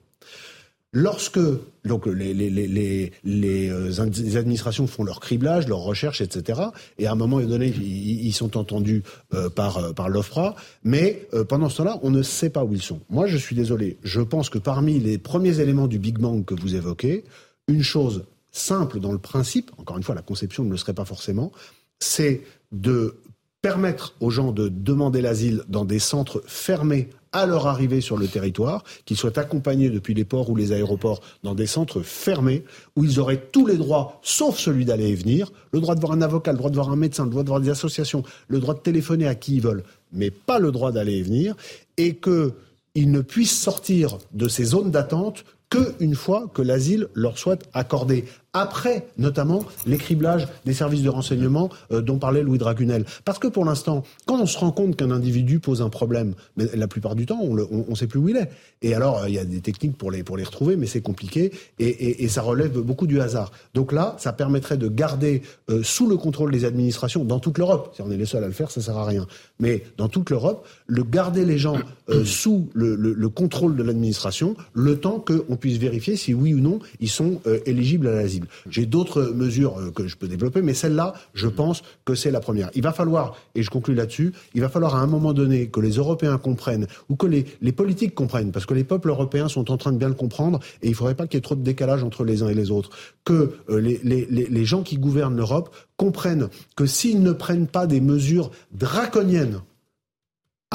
Lorsque donc les, les, les, les, euh, administrations font leur criblage, leur recherche, etc., et à un moment donné, ils, sont entendus euh, par, euh, par l'OFPRA, mais pendant ce temps-là, on ne sait pas où ils sont. Moi, je suis désolé, je pense que parmi les premiers éléments du Big Bang que vous évoquez, une chose simple dans le principe, encore une fois, la conception ne le serait pas forcément, c'est de permettre aux gens de demander l'asile dans des centres fermés à leur arrivée sur le territoire, qu'ils soient accompagnés depuis les ports ou les aéroports dans des centres fermés, où ils auraient tous les droits, sauf celui d'aller et venir, le droit de voir un avocat, le droit de voir un médecin, le droit de voir des associations, le droit de téléphoner à qui ils veulent, mais pas le droit d'aller et venir, et qu'ils ne puissent sortir de ces zones d'attente qu'une fois que l'asile leur soit accordé après notamment l'écriblage des services de renseignement euh, dont parlait Louis Dragunel. Parce que pour l'instant, quand on se rend compte qu'un individu pose un problème, mais la plupart du temps, on ne sait plus où il est. Et alors, euh, il y a des techniques pour les, pour les retrouver, mais c'est compliqué et, et, et, ça relève beaucoup du hasard. Donc là, ça permettrait de garder euh, sous le contrôle des administrations dans toute l'Europe. Si on est les seuls à le faire, ça sert à rien. Mais dans toute l'Europe, le garder les gens *coughs* sous le, le, le, contrôle de l'administration, le temps qu'on puisse vérifier si oui ou non ils sont éligibles à l'asile. J'ai d'autres mesures euh, que je peux développer, mais celle-là, je pense que c'est la première. Il va falloir, et je conclue là-dessus, il va falloir à un moment donné que les Européens comprennent, ou que les, les politiques comprennent, parce que les peuples européens sont en train de bien le comprendre, et il ne faudrait pas qu'il y ait trop de décalage entre les uns et les autres, que euh, les, les, les gens qui gouvernent l'Europe comprennent que s'ils ne prennent pas des mesures draconiennes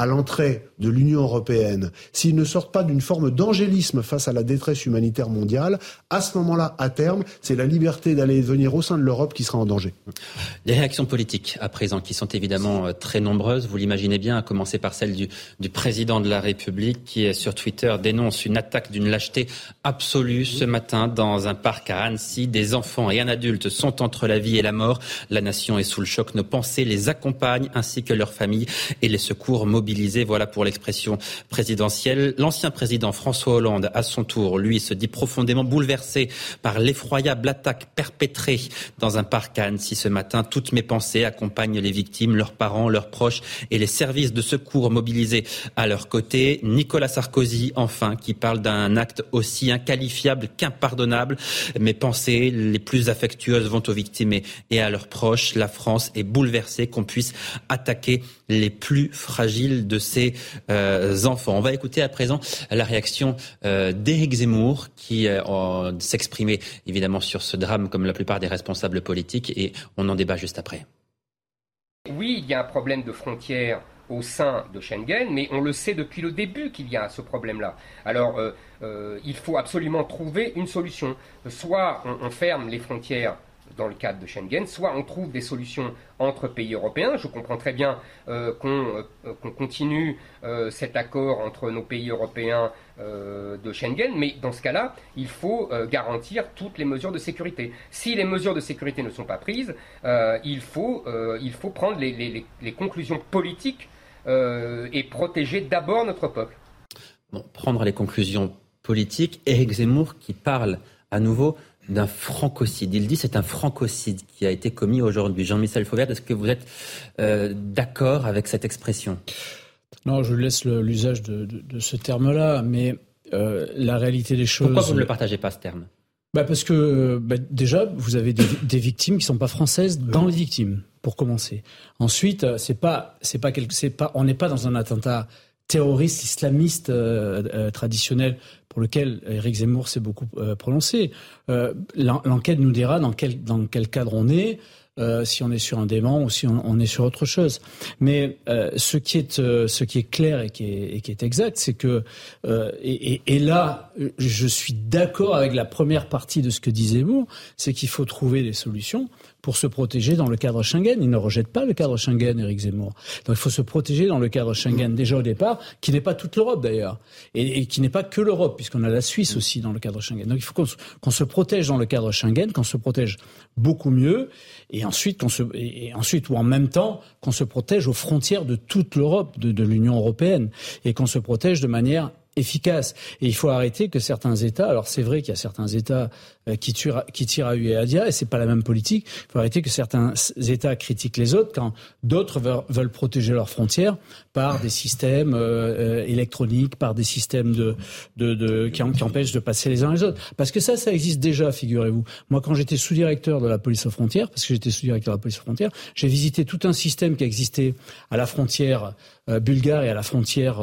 à l'entrée de l'Union européenne, s'ils ne sortent pas d'une forme d'angélisme face à la détresse humanitaire mondiale, à ce moment-là, à terme, c'est la liberté d'aller et venir au sein de l'Europe qui sera en danger. Des réactions politiques à présent qui sont évidemment euh, très nombreuses, vous l'imaginez bien, à commencer par celle du, du, président de la République qui, sur Twitter, dénonce une attaque d'une lâcheté absolue ce matin dans un parc à Annecy. Des enfants et un adulte sont entre la vie et la mort. La nation est sous le choc. Nos pensées les accompagnent ainsi que leurs familles et les secours voilà pour l'expression présidentielle. L'ancien président François Hollande, à son tour, lui, se dit profondément bouleversé par l'effroyable attaque perpétrée dans un parc à Annecy ce matin. Toutes mes pensées accompagnent les victimes, leurs parents, leurs proches et les services de secours mobilisés à leur côté. Nicolas Sarkozy, enfin, qui parle d'un acte aussi inqualifiable qu'impardonnable. Mes pensées les plus affectueuses vont aux victimes et à leurs proches. La France est bouleversée qu'on puisse attaquer les plus fragiles de ses euh, enfants. On va écouter à présent la réaction euh, d'Éric Zemmour qui euh, s'exprimait évidemment sur ce drame comme la plupart des responsables politiques et on en débat juste après. Oui, il y a un problème de frontières au sein de Schengen, mais on le sait depuis le début qu'il y a ce problème-là. Alors, euh, il faut absolument trouver une solution. Soit on ferme les frontières dans le cadre de Schengen, soit on trouve des solutions entre pays européens. Je comprends très bien euh, qu'on euh, qu'on continue euh, cet accord entre nos pays européens de Schengen, mais dans ce cas-là, il faut garantir toutes les mesures de sécurité. Si les mesures de sécurité ne sont pas prises, il, faut, il faut prendre les, conclusions politiques et protéger d'abord notre peuple. Bon, prendre les conclusions politiques, Éric Zemmour qui parle à nouveau d'un francocide. Il dit c'est un francocide qui a été commis aujourd'hui. Jean-Michel Fauvert, est-ce que vous êtes euh, d'accord avec cette expression? Non, je laisse l'usage de, de, de, ce terme-là, mais euh, la réalité des choses. Pourquoi vous ne le partagez pas ce terme? Bah parce que bah déjà, vous avez des, des victimes qui sont pas françaises dans les victimes, pour commencer. Ensuite, c'est pas, c'est pas, c'est pas, on n'est pas dans un attentat terroriste islamiste euh, euh, traditionnel pour lequel Éric Zemmour s'est beaucoup euh, prononcé. L'enquête nous dira dans quel, dans quel cadre on est, euh, si on est sur un dément ou si on, on est sur autre chose. Mais euh, ce, qui est, euh, ce qui est clair et qui est, et qui est exact, c'est que, et, et, et, là, je suis d'accord avec la première partie de ce que dit Zemmour, c'est qu'il faut trouver des solutions pour se protéger dans le cadre Schengen. Il ne rejette pas le cadre Schengen, Éric Zemmour. Donc il faut se protéger dans le cadre Schengen déjà au départ, qui n'est pas toute l'Europe d'ailleurs, et, qui n'est pas que l'Europe, puisqu'on a la Suisse aussi dans le cadre Schengen. Donc il faut qu'on se protège dans le cadre Schengen, qu'on se protège beaucoup mieux, et ensuite, qu'on se, et ensuite ou en même temps qu'on se protège aux frontières de toute l'Europe, de, l'Union européenne, et qu'on se protège de manière efficace. Et il faut arrêter que certains États, alors c'est vrai qu'il y a certains États qui, tirent, qui tirent à et à Dia, et c'est pas la même politique. Il faut arrêter que certains États critiquent les autres quand d'autres veulent protéger leurs frontières par des systèmes euh, euh, électroniques, par des systèmes de, qui, empêchent de passer les uns les autres. Parce que ça, ça existe déjà, figurez-vous. Moi, quand j'étais sous-directeur de la police aux frontières, parce que j'étais sous-directeur de la police aux frontières, j'ai visité tout un système qui existait à la frontière bulgare et à la frontière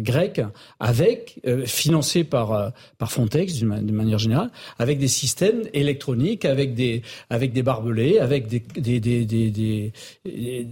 grecque, avec financé par par Frontex d'une manière générale, avec des systèmes électroniques, avec des avec des barbelés, avec des des des, des, des, des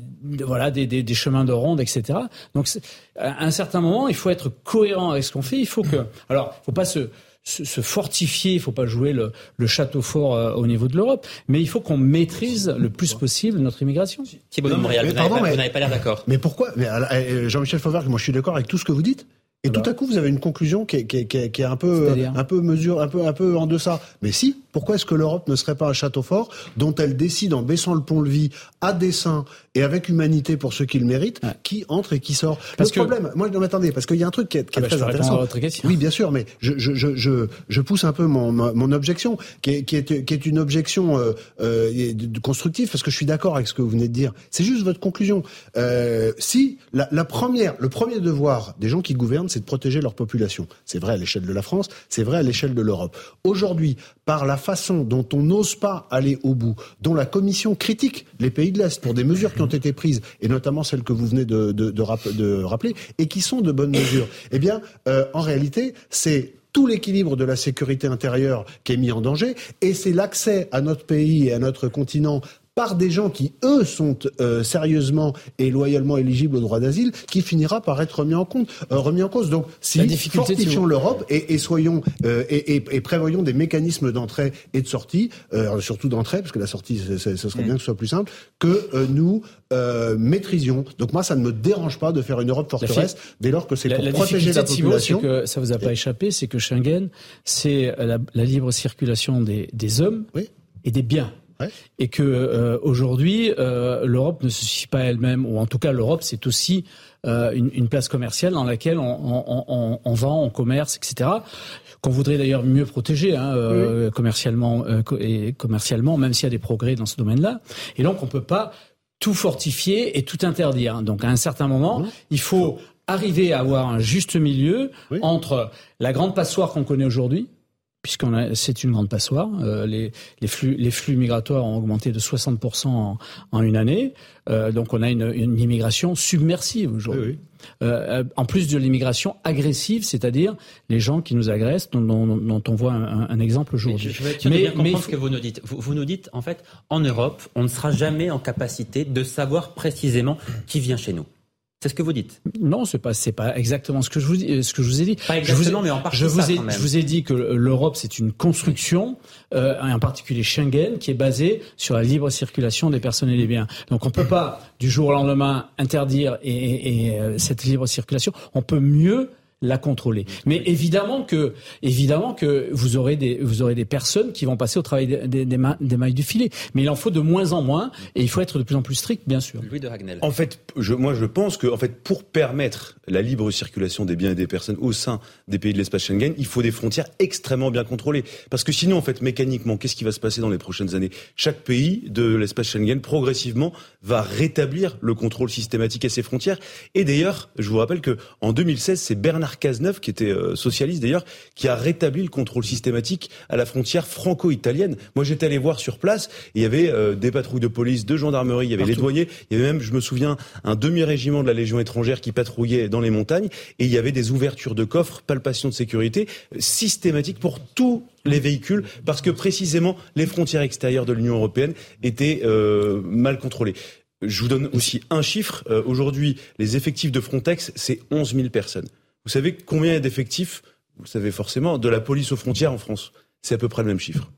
voilà des, des, chemins de ronde, etc. Donc à un certain moment, il faut être cohérent avec ce qu'on fait. Il faut que alors, il faut pas se se, fortifier, il faut pas jouer le, le château fort euh, au niveau de l'Europe, mais il faut qu'on maîtrise le plus possible notre immigration. Thibault vous n'avez pas, pas l'air d'accord. Mais pourquoi? Euh, Jean-Michel Fauvergue, moi je suis d'accord avec tout ce que vous dites. Et tout à coup, vous avez une conclusion qui est, qui est, qui est, un peu, un peu mesure, un peu, un peu en deçà. Mais si, pourquoi est-ce que l'Europe ne serait pas un château fort dont elle décide en baissant le pont-levis à dessein et avec humanité pour ceux qui le méritent, qui entre et qui sort Parce Le problème, moi, non, attendez, parce qu'il y a un truc qui est, qui est ah bah, très intéressant. À votre question. Oui, bien sûr, mais je, je, je, je, pousse un peu mon, mon objection, qui est, qui est, qui est une objection euh, euh, constructive, parce que je suis d'accord avec ce que vous venez de dire. C'est juste votre conclusion. Euh, si la, la première, le premier devoir des gens qui gouvernent, c'est de protéger leur population. C'est vrai à l'échelle de la France, c'est vrai à l'échelle de l'Europe. Aujourd'hui, par la façon dont on n'ose pas aller au bout, dont la Commission critique les pays de l'Est pour des mesures qui ont été prises, et notamment celles que vous venez de, rappeler, et qui sont de bonnes mesures, eh bien, euh, en réalité, c'est tout l'équilibre de la sécurité intérieure qui est mis en danger, et c'est l'accès à notre pays et à notre continent par des gens qui, eux, sont euh, sérieusement et loyalement éligibles au droit d'asile, qui finira par être remis en compte, euh, remis en cause. Donc, si fortifions l'Europe et, et, soyons euh, et, et, prévoyons des mécanismes d'entrée et de sortie, surtout d'entrée, parce que la sortie, ce serait mm. bien que ce soit plus simple, que nous maîtrisions. Donc moi, ça ne me dérange pas de faire une Europe forteresse dès lors que c'est pour protéger la population. que ça vous a pas échappé, c'est que Schengen, c'est la, libre circulation des, des hommes et des biens. Et que euh, aujourd'hui, euh, l'Europe ne se suffit pas elle-même, ou en tout cas l'Europe, c'est aussi euh, une, une, place commerciale dans laquelle on, on, on, on, vend, on commerce, etc. Qu'on voudrait d'ailleurs mieux protéger hein, commercialement et commercialement, même s'il y a des progrès dans ce domaine-là. Et donc on peut pas tout fortifier et tout interdire. Donc à un certain moment, il faut arriver à avoir un juste milieu entre la grande passoire qu'on connaît aujourd'hui, puisqu'on c'est une grande passoire. Euh, les, les, flux, les flux migratoires ont augmenté de 60% en, en, une année. Euh, donc on a une, une immigration submersive aujourd'hui. Euh, en plus de l'immigration agressive, c'est-à-dire les gens qui nous agressent, dont, dont, dont on voit un, un exemple aujourd'hui. Je sûr mais, bien comprendre ce que vous nous dites. Vous, vous nous dites, en fait, en Europe, on ne sera jamais en capacité de savoir précisément qui vient chez nous. C'est ce que vous dites. Non, c'est pas c'est pas exactement ce que je vous ce que je vous ai dit. Pas exactement, mais en partie je vous ça, ai quand même. je vous ai dit que l'Europe c'est une construction, euh, en particulier Schengen, qui est basée sur la libre circulation des personnes et des biens. Donc on peut pas du jour au lendemain interdire et, et, et euh, cette libre circulation. On peut mieux la contrôler. Mais évidemment que, évidemment que vous aurez des, vous aurez des personnes qui vont passer au travail des, des, des, mailles du filet. Mais il en faut de moins en moins et il faut être de plus en plus strict, bien sûr. Louis de Ragnel. En fait, je, moi, je pense que, en fait, pour permettre la libre circulation des biens et des personnes au sein des pays de l'espace Schengen, il faut des frontières extrêmement bien contrôlées. Parce que sinon, en fait, mécaniquement, qu'est-ce qui va se passer dans les prochaines années? Chaque pays de l'espace Schengen, progressivement, va rétablir le contrôle systématique à ses frontières. Et d'ailleurs, je vous rappelle que en 2016, c'est Bernard Cazeneuve, qui était euh, socialiste d'ailleurs, qui a rétabli le contrôle systématique à la frontière franco-italienne. Moi, j'étais allé voir sur place, et il y avait euh, des patrouilles de police, de gendarmerie, il y avait les douaniers, il y avait même, je me souviens, un demi-régiment de la Légion étrangère qui patrouillait dans les montagnes, et il y avait des ouvertures de coffres, palpations de sécurité systématiques pour tous les véhicules, parce que précisément les frontières extérieures de l'Union européenne étaient euh, mal contrôlées. Je vous donne aussi un chiffre. Aujourd'hui, les effectifs de Frontex, c'est 11 000 personnes. Vous savez combien il y a d'effectifs Vous le savez forcément, de la police aux frontières en France? C'est à peu près le même chiffre.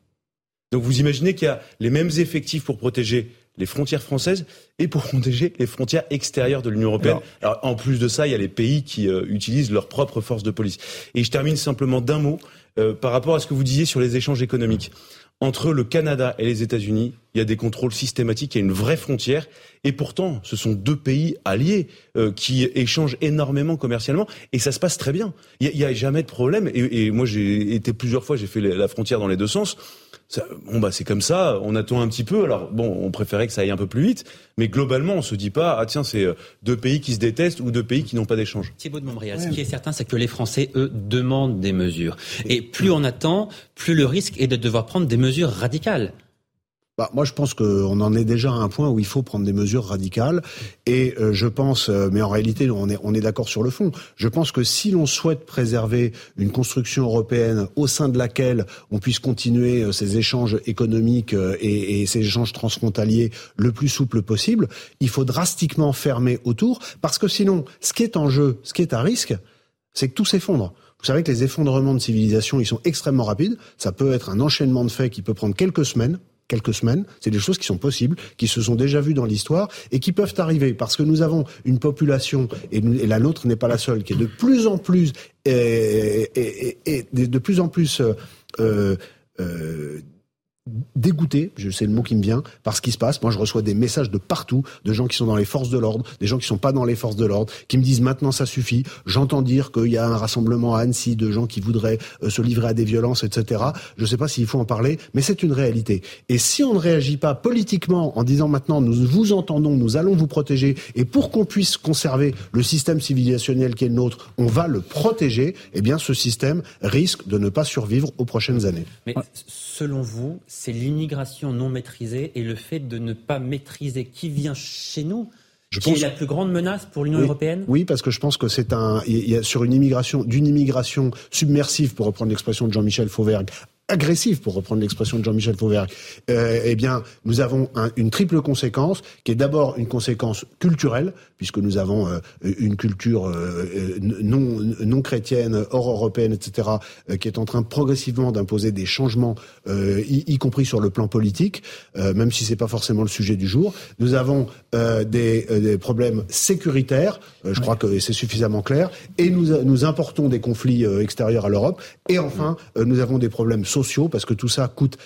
Donc vous imaginez qu'il y a les mêmes effectifs pour protéger les frontières françaises et pour protéger les frontières extérieures de l'Union européenne. Alors, en plus de ça, il y a les pays qui euh, utilisent leurs propres forces de police. Et je termine simplement d'un mot euh, par rapport à ce que vous disiez sur les échanges économiques. Entre le Canada et les États-Unis, il y a des contrôles systématiques, il y a une vraie frontière, et pourtant, ce sont deux pays alliés euh, qui échangent énormément commercialement, et ça se passe très bien. Il n'y a, jamais de problème. Et, et moi, j'ai été plusieurs fois, j'ai fait la frontière dans les deux sens. Bon bah c'est comme ça, on attend un petit peu. Alors bon, on préférait que ça aille un peu plus vite, mais globalement on se dit pas ah tiens c'est euh, deux pays qui se détestent ou deux pays qui n'ont pas d'échange. Thibaut de Montréal, ce qui est certain c'est que les Français eux demandent des mesures. Et plus on attend, plus le risque est de devoir prendre des mesures radicales. Bah, moi, je pense qu'on en est déjà à un point où il faut prendre des mesures radicales. Et euh, je pense, euh, mais en réalité, on est, d'accord sur le fond. Je pense que si l'on souhaite préserver une construction européenne au sein de laquelle on puisse continuer euh, ces échanges économiques et, et, ces échanges transfrontaliers le plus souple possible, il faut drastiquement fermer autour, parce que sinon, ce qui est en jeu, ce qui est à risque, c'est que tout s'effondre. Vous savez que les effondrements de civilisation, ils sont extrêmement rapides. Ça peut être un enchaînement de faits qui peut prendre quelques semaines quelques semaines. C'est des choses qui sont possibles, qui se sont déjà vues dans l'histoire et qui peuvent arriver parce que nous avons une population et, la nôtre n'est pas la seule qui est de plus en plus et, de plus en plus euh, euh, dégoûté, je sais le mot qui me vient, par ce qui se passe. Moi, je reçois des messages de partout, de gens qui sont dans les forces de l'ordre, des gens qui sont pas dans les forces de l'ordre, qui me disent maintenant ça suffit. J'entends dire qu'il y a un rassemblement à Annecy de gens qui voudraient euh, se livrer à des violences, etc. Je ne sais pas s'il faut en parler, mais c'est une réalité. Et si on ne réagit pas politiquement en disant maintenant nous vous entendons, nous allons vous protéger, et pour qu'on puisse conserver le système civilisationnel qui est le nôtre, on va le protéger, eh bien ce système risque de ne pas survivre aux prochaines années. Mais selon vous, c'est l'immigration non maîtrisée et le fait de ne pas maîtriser qui vient chez nous je qui est la plus grande menace pour l'Union européenne? Oui, parce que je pense que c'est un, il y a sur une immigration, d'une immigration submersive, pour reprendre l'expression de Jean-Michel Fauvergue, agressive, pour reprendre l'expression de Jean-Michel Fauvergue, euh, eh bien, nous avons une triple conséquence, qui est d'abord une conséquence culturelle, puisque nous avons euh, une culture euh, euh, non, non chrétienne, hors européenne, etc., qui est en train progressivement d'imposer des changements, y, y, compris sur le plan politique, même si c'est pas forcément le sujet du jour. Nous avons des, des, problèmes sécuritaires, je crois que c'est suffisamment clair, et nous, nous importons des conflits extérieurs à l'Europe, et enfin, nous avons des problèmes sociaux, parce que tout ça coûte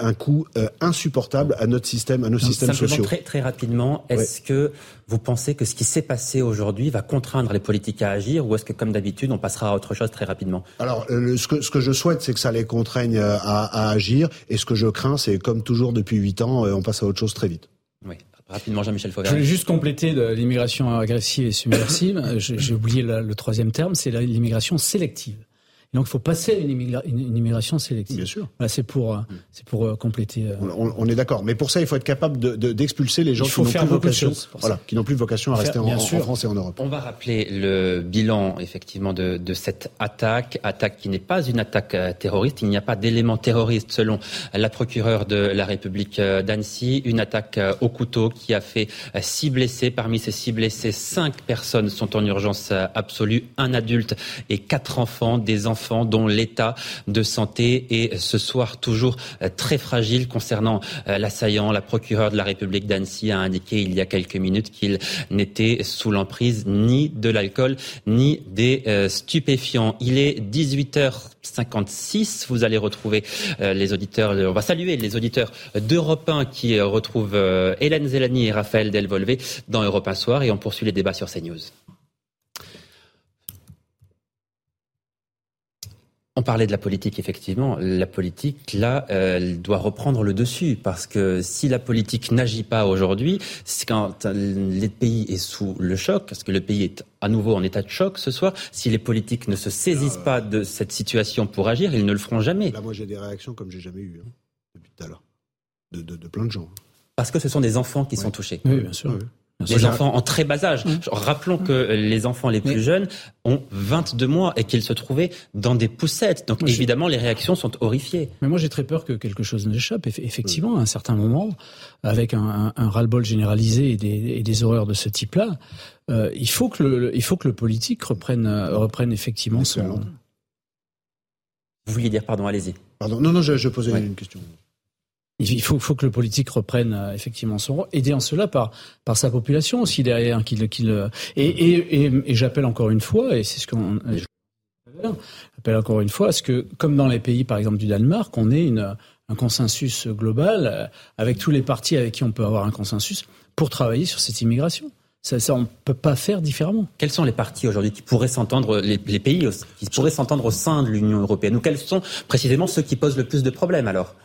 un coût insupportable à notre système, à nos systèmes sociaux. Très, très rapidement, est-ce que vous pensez que ce qui s'est passé aujourd'hui va contraindre les politiques à agir ou est-ce que, comme d'habitude, on passera à autre chose très rapidement? Alors, euh, ce, que, ce que je souhaite, c'est que ça les contraigne euh, à, agir. Et ce que je crains, c'est comme toujours depuis huit ans, euh, on passe à autre chose très vite. Oui. Rapidement, Jean-Michel Fauvert. Je voulais juste compléter l'immigration agressive et submersive. *coughs* J'ai oublié le troisième terme, c'est l'immigration sélective. Donc il faut passer à une, immigration sélective. Bien sûr. Voilà, c'est pour, euh, c'est pour euh, compléter. Euh, on, est d'accord. Mais pour ça, il faut être capable d'expulser de, les gens qui n'ont plus vocation, voilà, qui n'ont plus vocation à rester en, France et en Europe. On va rappeler le bilan effectivement de, de cette attaque, attaque qui n'est pas une attaque terroriste. Il n'y a pas d'éléments terroristes selon la procureure de la République d'Annecy. Une attaque au couteau qui a fait six blessés. Parmi ces six blessés, cinq personnes sont en urgence absolue. Un adulte et quatre enfants. Des enfants dont l'état de santé est ce soir toujours euh, très fragile concernant euh, l'assaillant. La procureure de la République d'Annecy a indiqué il y a quelques minutes qu'il n'était sous l'emprise ni de l'alcool ni des euh, stupéfiants. Il est 18h56. Vous allez retrouver les auditeurs, on va saluer les auditeurs d'Europe 1 qui retrouvent Hélène Zelani et Raphaël Delvolvé dans Europe 1 Soir et on poursuit les débats sur CNews. On parlait de la politique, effectivement. La politique, là, elle doit reprendre le dessus parce que si la politique n'agit pas aujourd'hui, c'est quand le pays est sous le choc, parce que le pays est à nouveau en état de choc ce soir. Si les politiques ne se saisissent pas de cette situation pour agir, ils ne le feront jamais. Là, moi, j'ai des réactions comme j'ai jamais eu hein, depuis tout à l'heure, de, de, plein de gens. Parce que ce sont des enfants qui sont touchés. Oui, bien sûr. Les enfants en très bas âge. Mmh. Rappelons que les enfants les plus jeunes ont 22 mois et qu'ils se trouvaient dans des poussettes. Donc évidemment, les réactions sont horrifiées. Mais moi, j'ai très peur que quelque chose n'échappe. Effectivement, à un certain moment, avec un, un, ras-le-bol généralisé et des, et des, horreurs de ce type-là, euh, il, faut que le, il faut que le politique reprenne, reprenne effectivement son... Vous vouliez dire, pardon, allez-y. Pardon, non, non, je, je posais une question. Il faut, que le politique reprenne euh, effectivement son rôle, aidé en cela par, sa population aussi derrière. Qu'il, qu'il, et, j'appelle encore une fois, et c'est ce qu'on j'appelle encore une fois à ce que, comme dans les pays par exemple du Danemark, on ait un consensus global euh, avec tous les partis avec qui on peut avoir un consensus pour travailler sur cette immigration. Ça, ça, on ne peut pas faire différemment. Quels sont les partis aujourd'hui qui pourraient s'entendre, les, les, pays qui pourraient s'entendre au sein de l'Union européenne? Ou quels sont précisément ceux qui posent le plus de problèmes alors?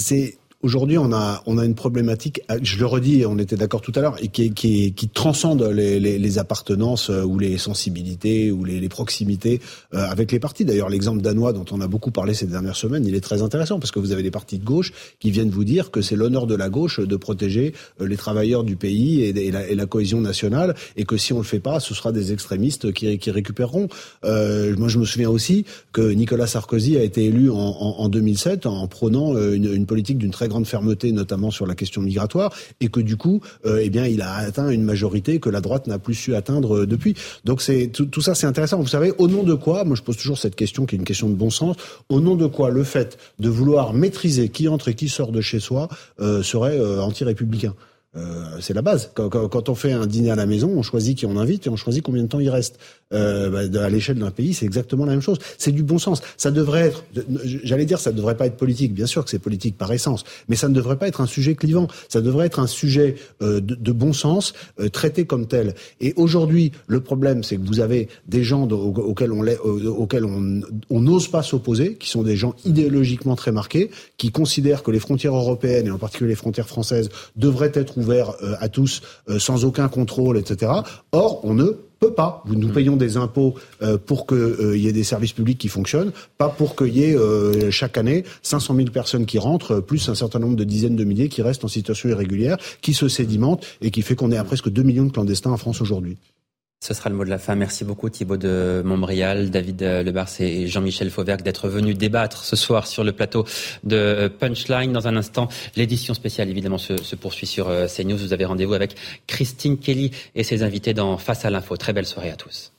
C'est Aujourd'hui, on a, on a une problématique, euh, je le redis, on était d'accord tout à l'heure, et qui, qui, qui transcende les, les, les, appartenances euh, ou les sensibilités ou les, les proximités euh, avec les partis. D'ailleurs, l'exemple danois dont on a beaucoup parlé ces dernières semaines, il est très intéressant parce que vous avez des partis de gauche qui viennent vous dire que c'est l'honneur de la gauche de protéger les travailleurs du pays et, et, la, et, la, cohésion nationale et que si on le fait pas, ce sera des extrémistes qui, qui récupéreront. Euh, moi, je me souviens aussi que Nicolas Sarkozy a été élu en, en, en 2007 en prônant une, une politique d'une très grande fermeté, notamment sur la question migratoire, et que du coup, euh, eh bien, il a atteint une majorité que la droite n'a plus su atteindre euh, depuis. Donc c'est tout, tout, ça, c'est intéressant. Vous savez, au nom de quoi Moi, je pose toujours cette question, qui est une question de bon sens. Au nom de quoi le fait de vouloir maîtriser qui entre et qui sort de chez soi euh, serait euh, anti-républicain? Euh, c'est la base. Quand, quand, quand, on fait un dîner à la maison, on choisit qui on invite et on choisit combien de temps il reste. Euh, bah, à l'échelle d'un pays, c'est exactement la même chose. C'est du bon sens. Ça devrait être, j'allais dire, ça ne devrait pas être politique. Bien sûr que c'est politique par essence, mais ça ne devrait pas être un sujet clivant. Ça devrait être un sujet euh, de, de, bon sens, euh, traité comme tel. Et aujourd'hui, le problème, c'est que vous avez des gens auxquels on auxquels on n'ose pas s'opposer, qui sont des gens idéologiquement très marqués, qui considèrent que les frontières européennes et en particulier les frontières françaises devraient être ouvert euh, à tous euh, sans aucun contrôle, etc. Or, on ne peut pas. Nous mmh. payons des impôts euh, pour qu'il y ait des services publics qui fonctionnent, pas pour qu'il y ait chaque année 500 000 personnes qui rentrent, plus un certain nombre de dizaines de milliers qui restent en situation irrégulière, qui se sédimentent et qui fait qu'on est à presque 2 millions de clandestins en France aujourd'hui. Ce sera le mot de la fin. Merci beaucoup Thibaut de Montbrial, David Lebars et Jean-Michel Fauvergue d'être venus débattre ce soir sur le plateau de Punchline. Dans un instant, l'édition spéciale évidemment se, se, poursuit sur euh, CNews. Vous avez rendez-vous avec Christine Kelly et ses invités dans Face à l'info. Très belle soirée à tous.